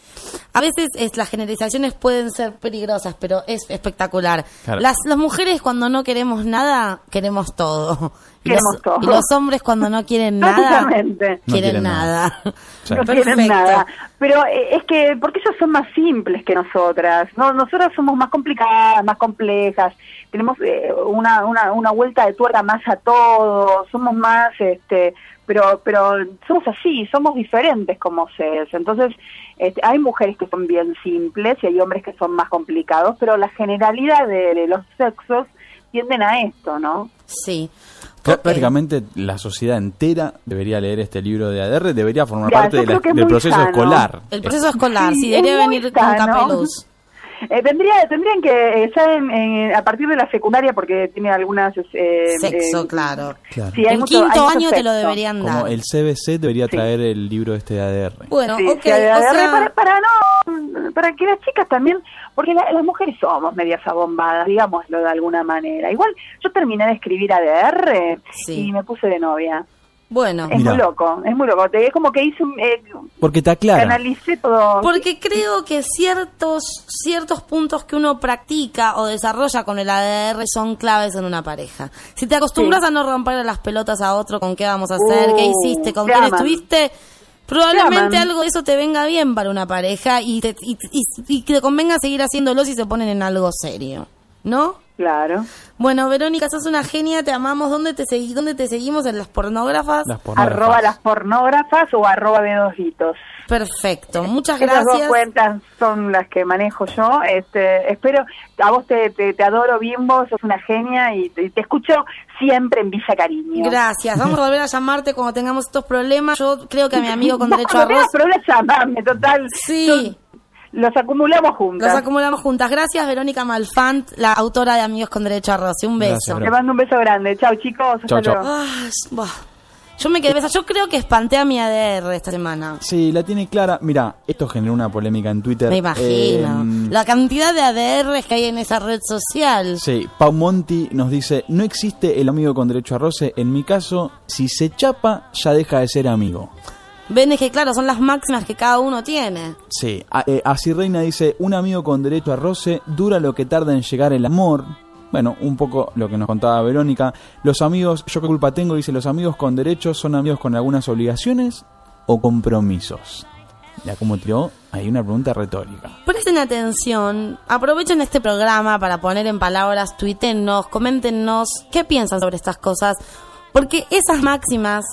a veces es, las generalizaciones pueden ser peligrosas, pero es espectacular. Claro. Las, las mujeres cuando no queremos nada, queremos todo. Los, los hombres cuando no quieren nada, quieren, No quieren nada. Sí. No Perfecto. quieren nada. Pero eh, es que, porque ellos son más simples que nosotras. No, nosotras somos más complicadas, más complejas. Tenemos eh, una, una, una vuelta de tuerca más a todo. Somos más, este, pero, pero somos así, somos diferentes como seres. Entonces, este, hay mujeres que son bien simples y hay hombres que son más complicados, pero la generalidad de, de los sexos tienden a esto, ¿no? Sí. Prácticamente la sociedad entera debería leer este libro de ADR, debería formar Mira, parte de la- del proceso sano. escolar. El proceso escolar, sí, Sí, debería venir con capeluz. Eh, tendría, tendrían que, eh, ya en- en- a partir de la secundaria, porque tiene algunas... eh, Sexo, eh, claro. Claro. Sí, hay en mucho- hay quinto año te lo deberían Como dar. el CBC debería traer el libro este de ADR. Bueno, Sí, o sea- para, para no para que las chicas también porque la- las mujeres somos medias abombadas digámoslo de alguna manera igual yo terminé de escribir ADR Sí. y me puse de novia Bueno, es Mirá. muy loco es muy loco Te- es como que hice un- eh, Porque te aclara. analicé todo Porque creo que ciertos ciertos puntos que uno practica o desarrolla con el ADR son claves en una pareja. Si te acostumbras Sí. a no romper las pelotas a otro con qué vamos a hacer, Uh, qué hiciste, con quién aman. estuviste, probablemente algo de eso te venga bien para una pareja y te, y, y- y que te convenga seguir haciéndolo si se ponen en algo serio. ¿No? claro Bueno, Verónica, sos una genia, te amamos. ¿Dónde te, segui ¿dónde te seguimos? ¿En las pornógrafas? Las pornógrafas. arroba las pornógrafas o arroba bedositos Perfecto, muchas Esas dos gracias. cuentas son las que manejo yo. Este, espero, a vos te, te, te adoro, Bimbo, sos una genia y te, te escucho siempre en Villa Cariño. Gracias. Vamos a volver a llamarte cuando tengamos estos problemas. Yo creo que a mi amigo con derecho a arroz. problemas, llamame, total. Sí. Yo- los acumulamos juntas. Los acumulamos juntas. Gracias, Verónica Malfant, la autora de Amigos con Derecho a Roce. Un beso. Gracias, Te mando un beso grande. Chao, chicos. Hasta Chau, luego. Yo me quedé yo creo que espanté a mi ADR esta semana. Sí, la tiene clara. Mira, esto generó una polémica en Twitter. Me imagino. Eh, La cantidad de ADRs que hay en esa red social. Sí, Pau Monti nos dice, no existe el amigo con derecho a roce. En mi caso, si se chapa, ya deja de ser amigo. Que claro, son las máximas que cada uno tiene. Sí, a- eh, así Reina dice, un amigo con derecho a roce dura lo que tarda en llegar el amor. Bueno, un poco lo que nos contaba Verónica. Los amigos, yo qué culpa tengo, dice, los amigos con derechos son amigos con algunas obligaciones o compromisos. Ya como tiró, hay una pregunta retórica. Presten atención, aprovechen este programa para poner en palabras, tuítenos, coméntenos qué piensan sobre estas cosas, porque esas máximas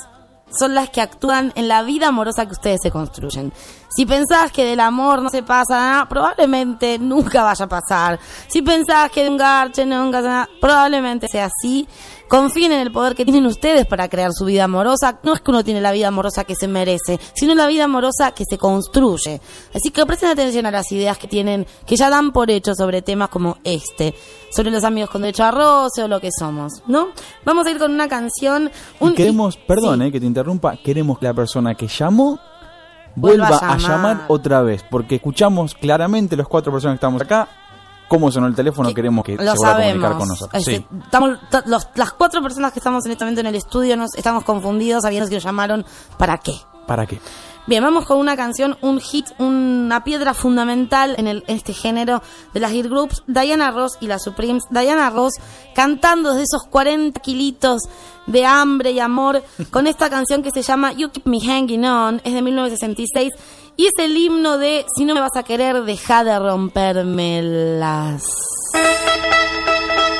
son las que actúan en la vida amorosa que ustedes se construyen. Si pensás que del amor no se pasa nada, probablemente nunca vaya a pasar. Si pensás que de un garche nunca se nada, probablemente sea así. Confíen en el poder que tienen ustedes para crear su vida amorosa. No es que uno tiene la vida amorosa que se merece, sino la vida amorosa que se construye. Así que presten atención a las ideas que tienen, que ya dan por hecho sobre temas como este, sobre los amigos con derecho a roce o lo que somos, ¿no? Vamos a ir con una canción. Y queremos, perdón eh, que te interrumpa, queremos que la persona que llamó vuelva, Vuelva a a, llamar. otra vez, porque escuchamos claramente los cuatro personas que estamos acá, cómo sonó el teléfono, queremos que Lo se vuelva a comunicar con nosotros. Este, Sí. estamos- ta- los- las cuatro personas que estamos en este momento en el estudio nos estamos confundidos sabiendo que nos llamaron para qué. ¿Para qué? Bien, vamos con una canción, un hit, una piedra fundamental en, el, este género de las girl groups, Diana Ross y las Supremes. Diana Ross cantando desde esos 40 kilitos de hambre y amor con esta canción que se llama You Keep Me Hanging On, es de 1966 y es el himno de Si no me vas a querer, deja de rompermelas. Set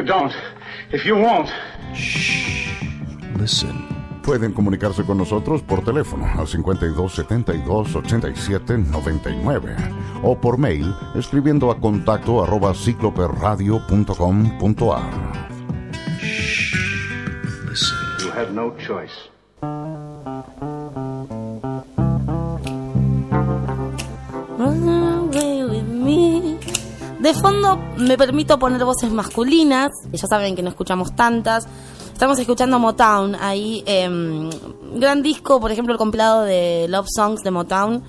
you don't, if you won't, Listen. Pueden comunicarse con nosotros por teléfono al 52 72 87 99 o por mail escribiendo a contacto arroba cicloperradio.com.ar. you have no choice. De fondo me permito poner voces masculinas, ya saben que no escuchamos tantas. Estamos escuchando Motown, ahí em, gran disco, por ejemplo el compilado de Love Songs de Motown,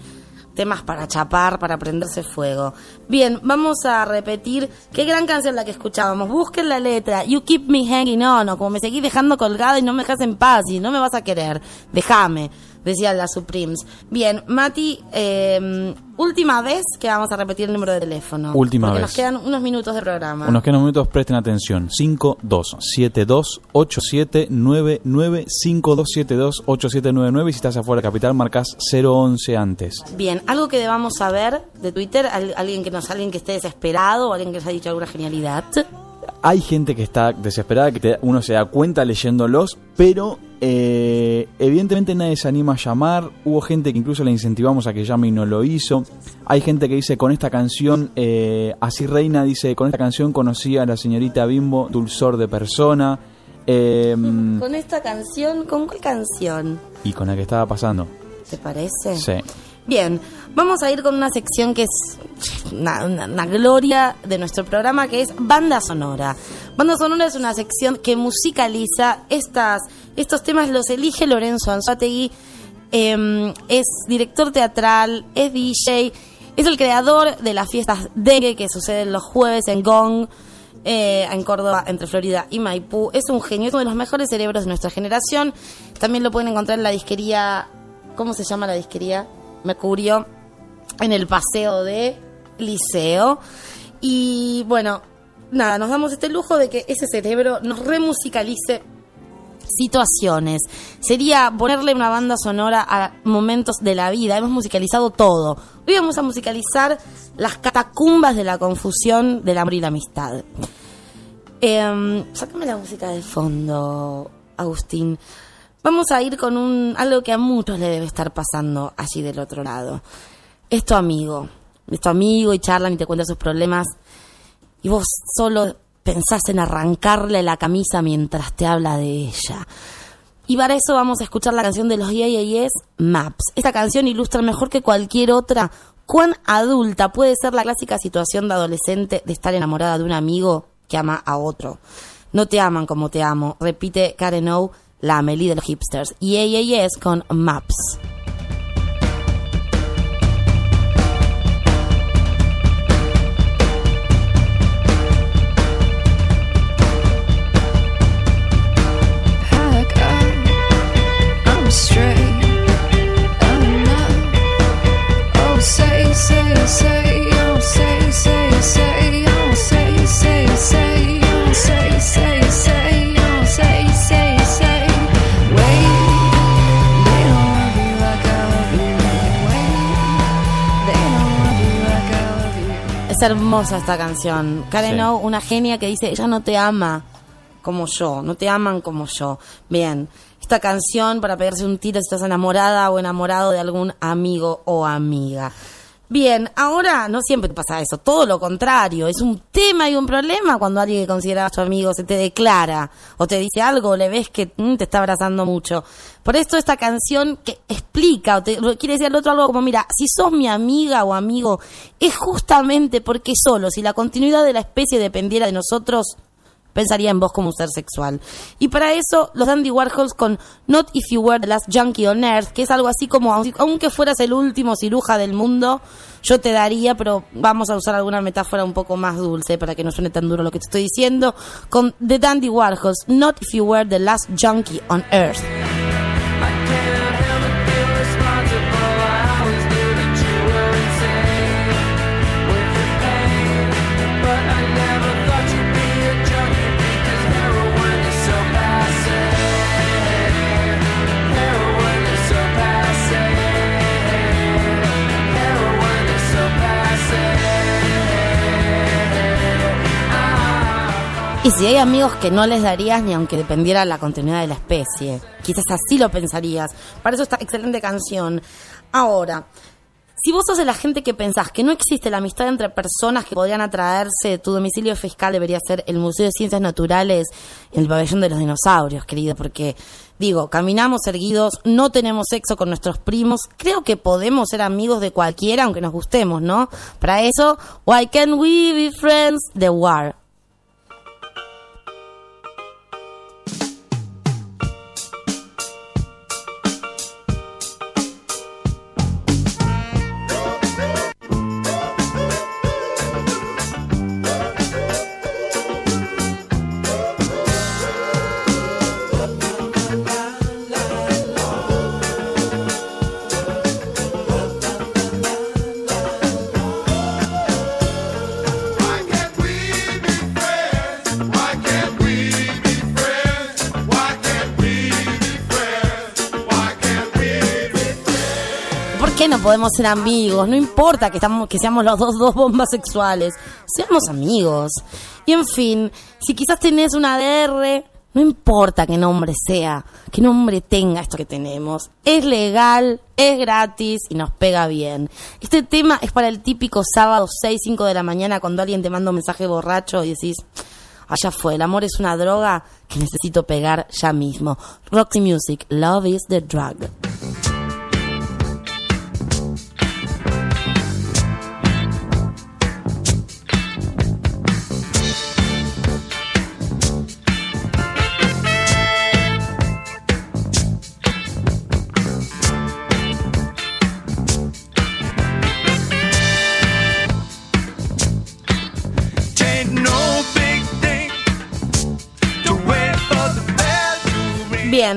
temas para chapar, para prenderse fuego. Bien, vamos a repetir qué gran canción la que escuchábamos. Busquen la letra, You Keep Me Hanging On, o como me seguís dejando colgada y no me dejas en paz y no me vas a querer, déjame, decían las Supremes. Bien, Mati, em, última vez que vamos a repetir el número de teléfono. Última porque vez. nos quedan unos minutos de programa. Unos que unos minutos presten atención. 5272879952728799 y si estás afuera de capital marcas 011 antes. Bien, algo que debamos saber de Twitter, Al- alguien que nos, alguien que esté desesperado o alguien que nos ha dicho alguna genialidad. Hay gente que está desesperada, que te- uno se da cuenta leyéndolos, pero eh, evidentemente nadie se anima a llamar. Hubo gente que incluso le incentivamos a que llame y no lo hizo. Hay gente que dice con esta canción, eh, así Reina dice, con esta canción conocí a la señorita Bimbo, dulzor de persona. eh, Con esta canción, ¿con cuál canción? y con la que estaba pasando. ¿Te parece? Sí. Bien, vamos a ir con una sección que es una, gloria de nuestro programa, que es Banda Sonora. Banda Sonora es una sección que musicaliza estas, estos temas, los elige Lorenzo Anzuategui, eh, es director teatral, es DJ, es el creador de las fiestas Dengue que suceden los jueves en Gong, eh, en Córdoba, entre Florida y Maipú. Es un genio, es uno de los mejores cerebros de nuestra generación. También lo pueden encontrar en la disquería, ¿cómo se llama la disquería? Mercurio, en el paseo de Liceo. Y bueno, nada, nos damos este lujo de que ese cerebro nos remusicalice situaciones. Sería ponerle una banda sonora a momentos de la vida. Hemos musicalizado todo. Hoy vamos a musicalizar las catacumbas de la confusión del amor y la amistad. Eh, sácame la música de fondo, Agustín. Vamos a ir con un algo que a muchos le debe estar pasando allí del otro lado. Es tu amigo. Es tu amigo y charlan y te cuentan sus problemas. Y vos solo pensás en arrancarle la camisa mientras te habla de ella. Y para eso vamos a escuchar la canción de los Yes, Maps. Esta canción ilustra mejor que cualquier otra cuán adulta puede ser la clásica situación de adolescente de estar enamorada de un amigo que ama a otro. No te aman como te amo, repite Karen O, la Amelie de los hipsters. Yeah Yeah Yes con Maps. Es hermosa esta canción. Karen Sí. O, una genia que dice, ella no te ama como yo, no te aman como yo. Bien, esta canción para pegarse un tiro si estás enamorada o enamorado de algún amigo o amiga. Bien, ahora no siempre pasa eso, todo lo contrario, es un tema y un problema cuando alguien que considerabas tu amigo se te declara o te dice algo o le ves que mm, te está abrazando mucho. Por esto esta canción que explica o te quiere decir al otro algo como, mira, si sos mi amiga o amigo, es justamente porque solo si la continuidad de la especie dependiera de nosotros, pensaría en vos como un ser sexual. Y para eso, los Andy Warhols con Not If You Were the Last Junkie on Earth, que es algo así como, aunque fueras el último ciruja del mundo, yo te daría, pero vamos a usar alguna metáfora un poco más dulce para que no suene tan duro lo que te estoy diciendo, con The Dandy Warhols, Not If You Were the Last Junkie on Earth. Y si hay amigos que no les darías ni aunque dependiera la continuidad de la especie. Quizás así lo pensarías. Para eso esta excelente canción. Ahora, Si vos sos de la gente que pensás que no existe la amistad entre personas que podrían atraerse, tu domicilio fiscal debería ser el Museo de Ciencias Naturales, el pabellón de los dinosaurios, querido, porque digo, caminamos erguidos, no tenemos sexo con nuestros primos, creo que podemos ser amigos de cualquiera aunque nos gustemos, ¿no? Para eso, Why Can't We Be Friends? The War. Podemos ser amigos? No importa que, estamos, que seamos los dos, dos bombas sexuales. Seamos amigos. Y en fin, si quizás tenés una DR, no importa qué nombre sea, qué nombre tenga esto que tenemos. Es legal, es gratis y nos pega bien. Este tema es para el típico sábado 6, 5 de la mañana cuando alguien te manda un mensaje borracho y decís, allá fue, el amor es una droga que necesito pegar ya mismo. Roxy Music, Love is the Drug.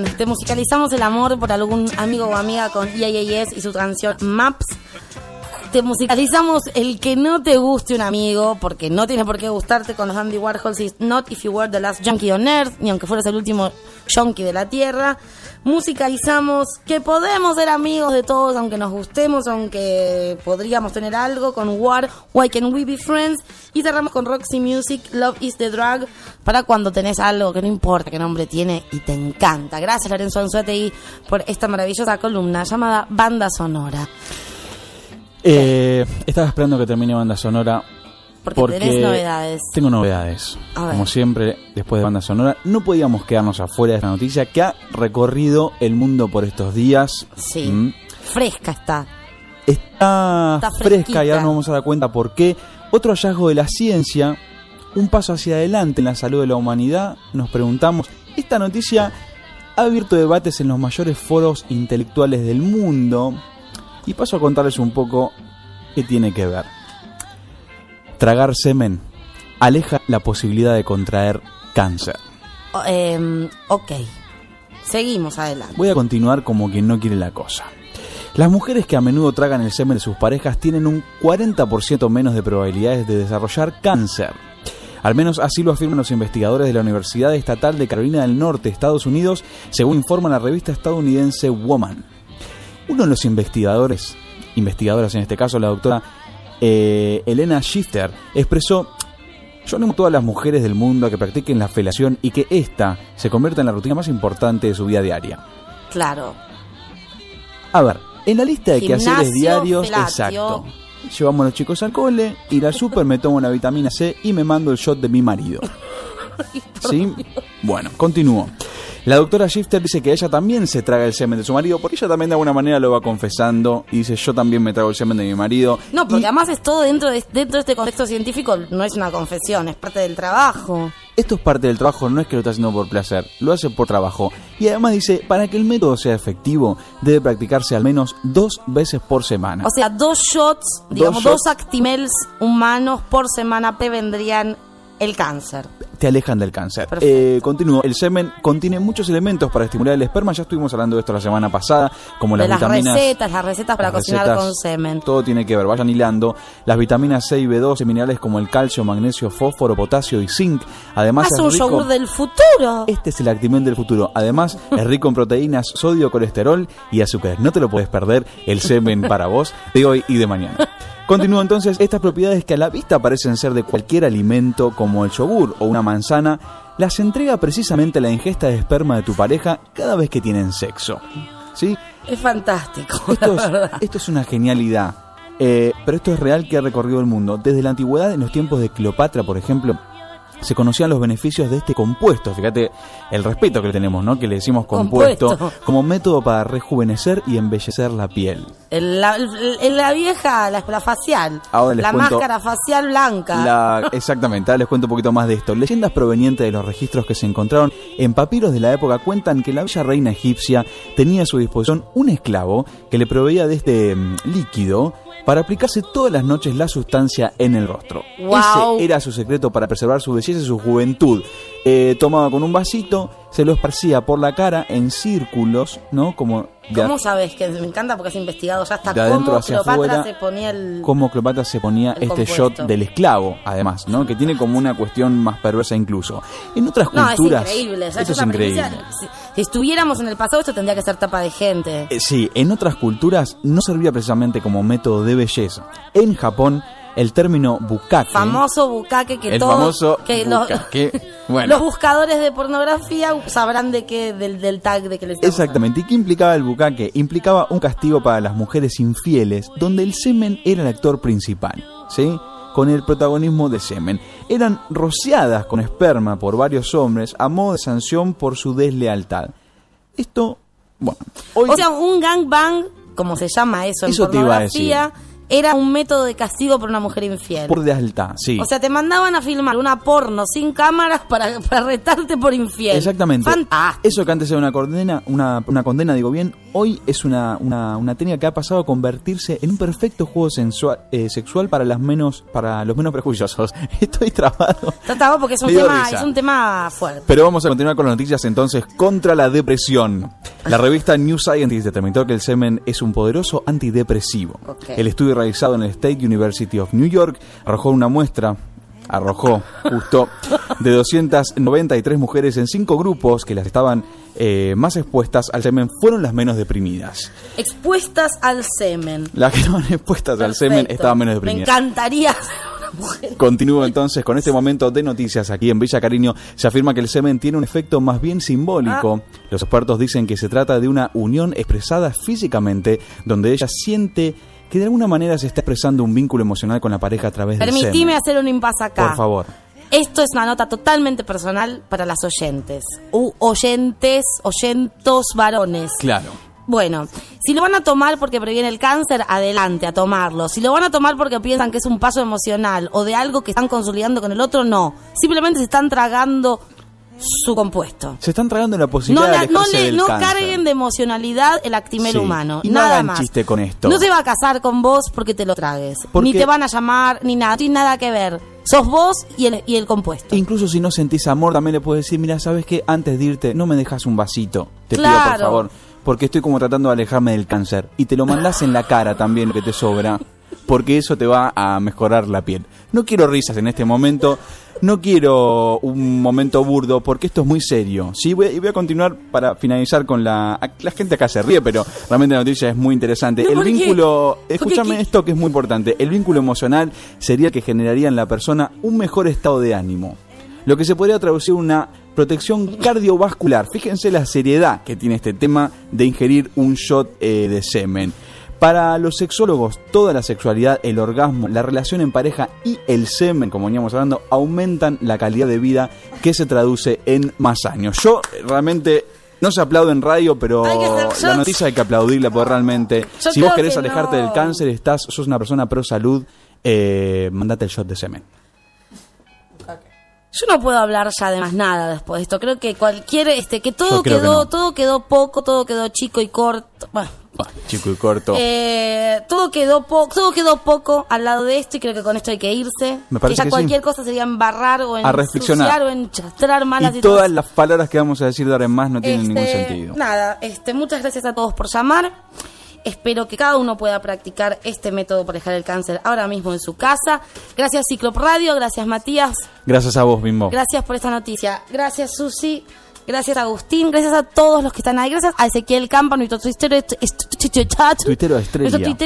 Te musicalizamos el amor por algún amigo o amiga con EAS y su canción Maps. Te musicalizamos el que no te guste un amigo, porque no tiene por qué gustarte con los Andy Warhols, is not if you were the last junkie on earth, ni aunque fueras el último junkie de la tierra. Musicalizamos que podemos ser amigos de todos, aunque nos gustemos, aunque podríamos tener algo, con War, Why Can We Be Friends, y cerramos con Roxy Music, Love is the Drug, para cuando tenés algo que no importa qué nombre tiene y te encanta. Gracias Lorenzo Anzuetegui por esta maravillosa columna llamada Banda Sonora. Eh, estaba esperando que termine banda sonora. Porque tenés novedades. Tengo novedades. Como siempre, después de banda sonora, no podíamos quedarnos afuera de esta noticia que ha recorrido el mundo por estos días. Sí. Mm. Fresca está. Está, Está fresca y ahora nos vamos a dar cuenta por qué. Otro hallazgo de la ciencia, un paso hacia adelante en la salud de la humanidad. Nos preguntamos, esta noticia ha abierto debates en los mayores foros intelectuales del mundo. Y paso a contarles un poco qué tiene que ver. Tragar semen aleja la posibilidad de contraer cáncer. Em, ok. Seguimos adelante. Voy a continuar como quien no quiere la cosa. Las mujeres que a menudo tragan el semen de sus parejas tienen un 40% menos de probabilidades de desarrollar cáncer. Al menos así lo afirman los investigadores de la Universidad Estatal de Carolina del Norte, Estados Unidos, según informa la revista estadounidense Woman. Uno de los investigadores, investigadoras en este caso la doctora eh, Elena Shifter, expresó yo animo a todas las mujeres del mundo a que practiquen la felación y que ésta se convierta en la rutina más importante de su vida diaria. Claro. A ver, en la lista de quehaceres Gimnasio, diarios, felatio. exacto. Llevamos a los chicos al cole, ir al súper, me tomo la vitamina C y me mando el shot de mi marido. ¿Sí? Bueno, continúo. La doctora Shifter dice que ella también se traga el semen de su marido, porque ella también de alguna manera lo va confesando y dice, yo también me trago el semen de mi marido. No, porque además es todo dentro de, dentro de este contexto científico, no es una confesión, es parte del trabajo. Esto es parte del trabajo, no es que lo está haciendo por placer, lo hace por trabajo. Y además dice, para que el método sea efectivo, debe practicarse al menos dos veces por semana. O sea, dos shots, digamos, shots. dos actimels humanos por semana prevendrían el cáncer. te alejan del cáncer. Eh, continúo. El semen contiene muchos elementos para estimular el esperma. Ya estuvimos hablando de esto la semana pasada, como de las las vitaminas. recetas, las recetas para las cocinar recetas, con semen. Todo tiene que ver, vayan hilando. Las vitaminas C y B12, minerales como el calcio, magnesio, fósforo, potasio y zinc. Además, Haz es un rico- yogur del futuro. Este es el Actimel del futuro. Además, es rico en proteínas, sodio, colesterol y azúcares. No te lo puedes perder el semen para vos de hoy y de mañana. Continúo entonces, estas propiedades que a la vista parecen ser de cualquier alimento como el yogur o una manzana, las entrega precisamente la ingesta de esperma de tu pareja cada vez que tienen sexo. ¿Sí? Es fantástico. Esto la es, verdad. esto es una genialidad. Eh, pero esto es real que ha recorrido el mundo. Desde la antigüedad, en los tiempos de Cleopatra, por ejemplo, se conocían los beneficios de este compuesto. Fíjate el respeto que le tenemos, ¿no? Que le decimos compuesto, Compuesto. como método para rejuvenecer y embellecer la piel. El- la, la vieja, la, la facial. Ahora les la cuento máscara facial blanca. La- exactamente, ahora les cuento un poquito más de esto. Leyendas provenientes de los registros que se encontraron en papiros de la época cuentan que la bella reina egipcia tenía a su disposición un esclavo que le proveía de este mm, líquido para aplicarse todas las noches la sustancia en el rostro. Ese era su secreto para preservar su belleza y su juventud. Eh, tomaba con un vasito, se lo esparcía por la cara en círculos, ¿no? Como ¿Cómo sabes que me encanta porque has investigado ya hasta De cómo hacia Cleopatra afuera, se ponía el cómo Cleopatra se ponía este compuesto. shot del esclavo, además, ¿no? Que tiene como una cuestión más perversa incluso. En otras No, es culturas, increíble. o sea, esto es increíble. si estuviéramos en el pasado, esto tendría que ser tapa de gente. Eh, sí, en otras culturas no servía precisamente como método de belleza. En Japón, el término bukake, Famoso bucaque que el todos. famoso que los- bukake, bueno, Los buscadores de pornografía sabrán de qué, del, del tag de que les Exactamente. ¿Y qué implicaba el bucaque? Implicaba un castigo para las mujeres infieles, donde el semen era el actor principal, ¿sí? Con el protagonismo de semen. Eran rociadas con esperma por varios hombres a modo de sanción por su deslealtad. Esto, bueno, hoy O sea, un gangbang, como se llama eso en Eso te iba a pornografía, era un método de castigo para una mujer infiel. por deslealtad, sí. O sea, te mandaban a filmar una porno sin cámaras para, para retarte por infiel. Exactamente. Fantástico. Eso que antes era una condena, una, una condena, digo bien, hoy es una, una, una técnica que ha pasado a convertirse en un perfecto juego sensual, eh, sexual para las menos, para los menos prejuiciosos. Estoy trabado. Trataba porque es un tema, es un tema fuerte. Pero vamos a continuar con las noticias entonces contra la depresión. La revista New Scientist determinó que el semen es un poderoso antidepresivo. El estudio realizado en el State University of New York arrojó una muestra arrojó justo de 293 mujeres en cinco grupos que las estaban eh, más expuestas al semen fueron las menos deprimidas. Expuestas al semen. Las que estaban expuestas al semen estaban menos Me deprimidas. encantaría ser una mujer. Continúo entonces con este momento de noticias aquí en Villa Cariño. Se afirma que el semen tiene un efecto más bien simbólico. Ah. Los expertos dicen que se trata de una unión expresada físicamente, donde ella siente que de alguna manera se está expresando un vínculo emocional con la pareja a través del Permitime semen. hacer un impasse acá. Por favor. Esto es una nota totalmente personal para las oyentes. U oyentes, oyentos varones. Claro. Bueno, si lo van a tomar porque previene el cáncer, adelante a tomarlo. Si lo van a tomar porque piensan que es un paso emocional o de algo que están consolidando con el otro, no. Simplemente se están tragando su compuesto. Se están tragando la No, posibilidad la- de no, le- del no carguen de emocionalidad el actimel Sí. humano. Y no nada hagan más. chiste con esto. No se va a casar con vos porque te lo tragues. Porque- Ni te van a llamar, ni nada. No tiene nada que ver. Sos vos y el, y el compuesto. Incluso si no sentís amor, también le puedes decir, mira, ¿sabes qué? Antes de irte, no me dejas un vasito. Te pido, por Claro. favor. Porque estoy como tratando de alejarme del cáncer. Y te lo mandás en la cara también, lo que te sobra. Porque eso te va a mejorar la piel. No quiero risas en este momento. No quiero un momento burdo, porque esto es muy serio. Sí, voy, y voy a continuar para finalizar con la... La gente acá se ríe, pero realmente la noticia es muy interesante. No, el vínculo... Escúchame esto que es muy importante. El vínculo emocional sería que generaría en la persona un mejor estado de ánimo. Lo que se podría traducir en una protección cardiovascular. Fíjense la seriedad que tiene este tema de ingerir un shot eh, de semen. Para los sexólogos, toda la sexualidad, el orgasmo, la relación en pareja y el semen, como veníamos hablando, aumentan la calidad de vida que se traduce en más años. Yo eh, realmente no se aplaude en radio, pero la noticia hay que aplaudirla porque realmente, Yo si vos querés que alejarte no. del cáncer, estás, sos una persona pro salud, eh, mandate el shot de semen. Yo no puedo hablar ya de más nada después de esto. Creo que cualquier, este, que todo que quedó, no. todo quedó poco, todo quedó chico y corto. Bueno, chico y corto. eh, todo quedó poco, todo quedó poco al lado de esto y creo que con esto hay que irse. Me parece que ya que sí. cualquier cosa sería embarrar o ensuciar o enchastrar malas y todas las palabras que vamos a decir de ahora en más no tienen ningún Este, sentido. Nada, este, muchas gracias a todos por llamar. Espero que cada uno pueda practicar este método para dejar el cáncer ahora mismo en su casa. Gracias Ciclop Radio, gracias Matías, Gracias a vos, Bimbo. gracias por esta noticia. Gracias Susi, gracias Agustín, gracias a todos los que están ahí. Gracias a Ezequiel Campa, nuestro tuitero,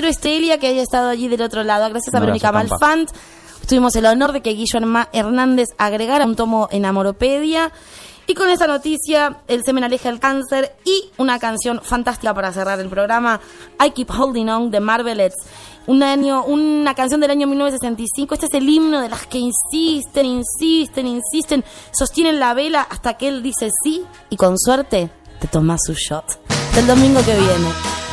Estelia que haya estado allí del otro lado. Gracias a Verónica. Malfant. Tuvimos el honor de que Guillo Herma- Hernández agregara un tomo en Amoropedia. Y con esta noticia, el semen aleja el cáncer y una canción fantástica para cerrar el programa, I Keep Holding On de Marvelettes. un año, una canción del año 1965. Este es el himno de las que insisten, insisten, insisten, sostienen la vela hasta que él dice sí y con suerte te tomas su shot. Hasta el domingo que viene.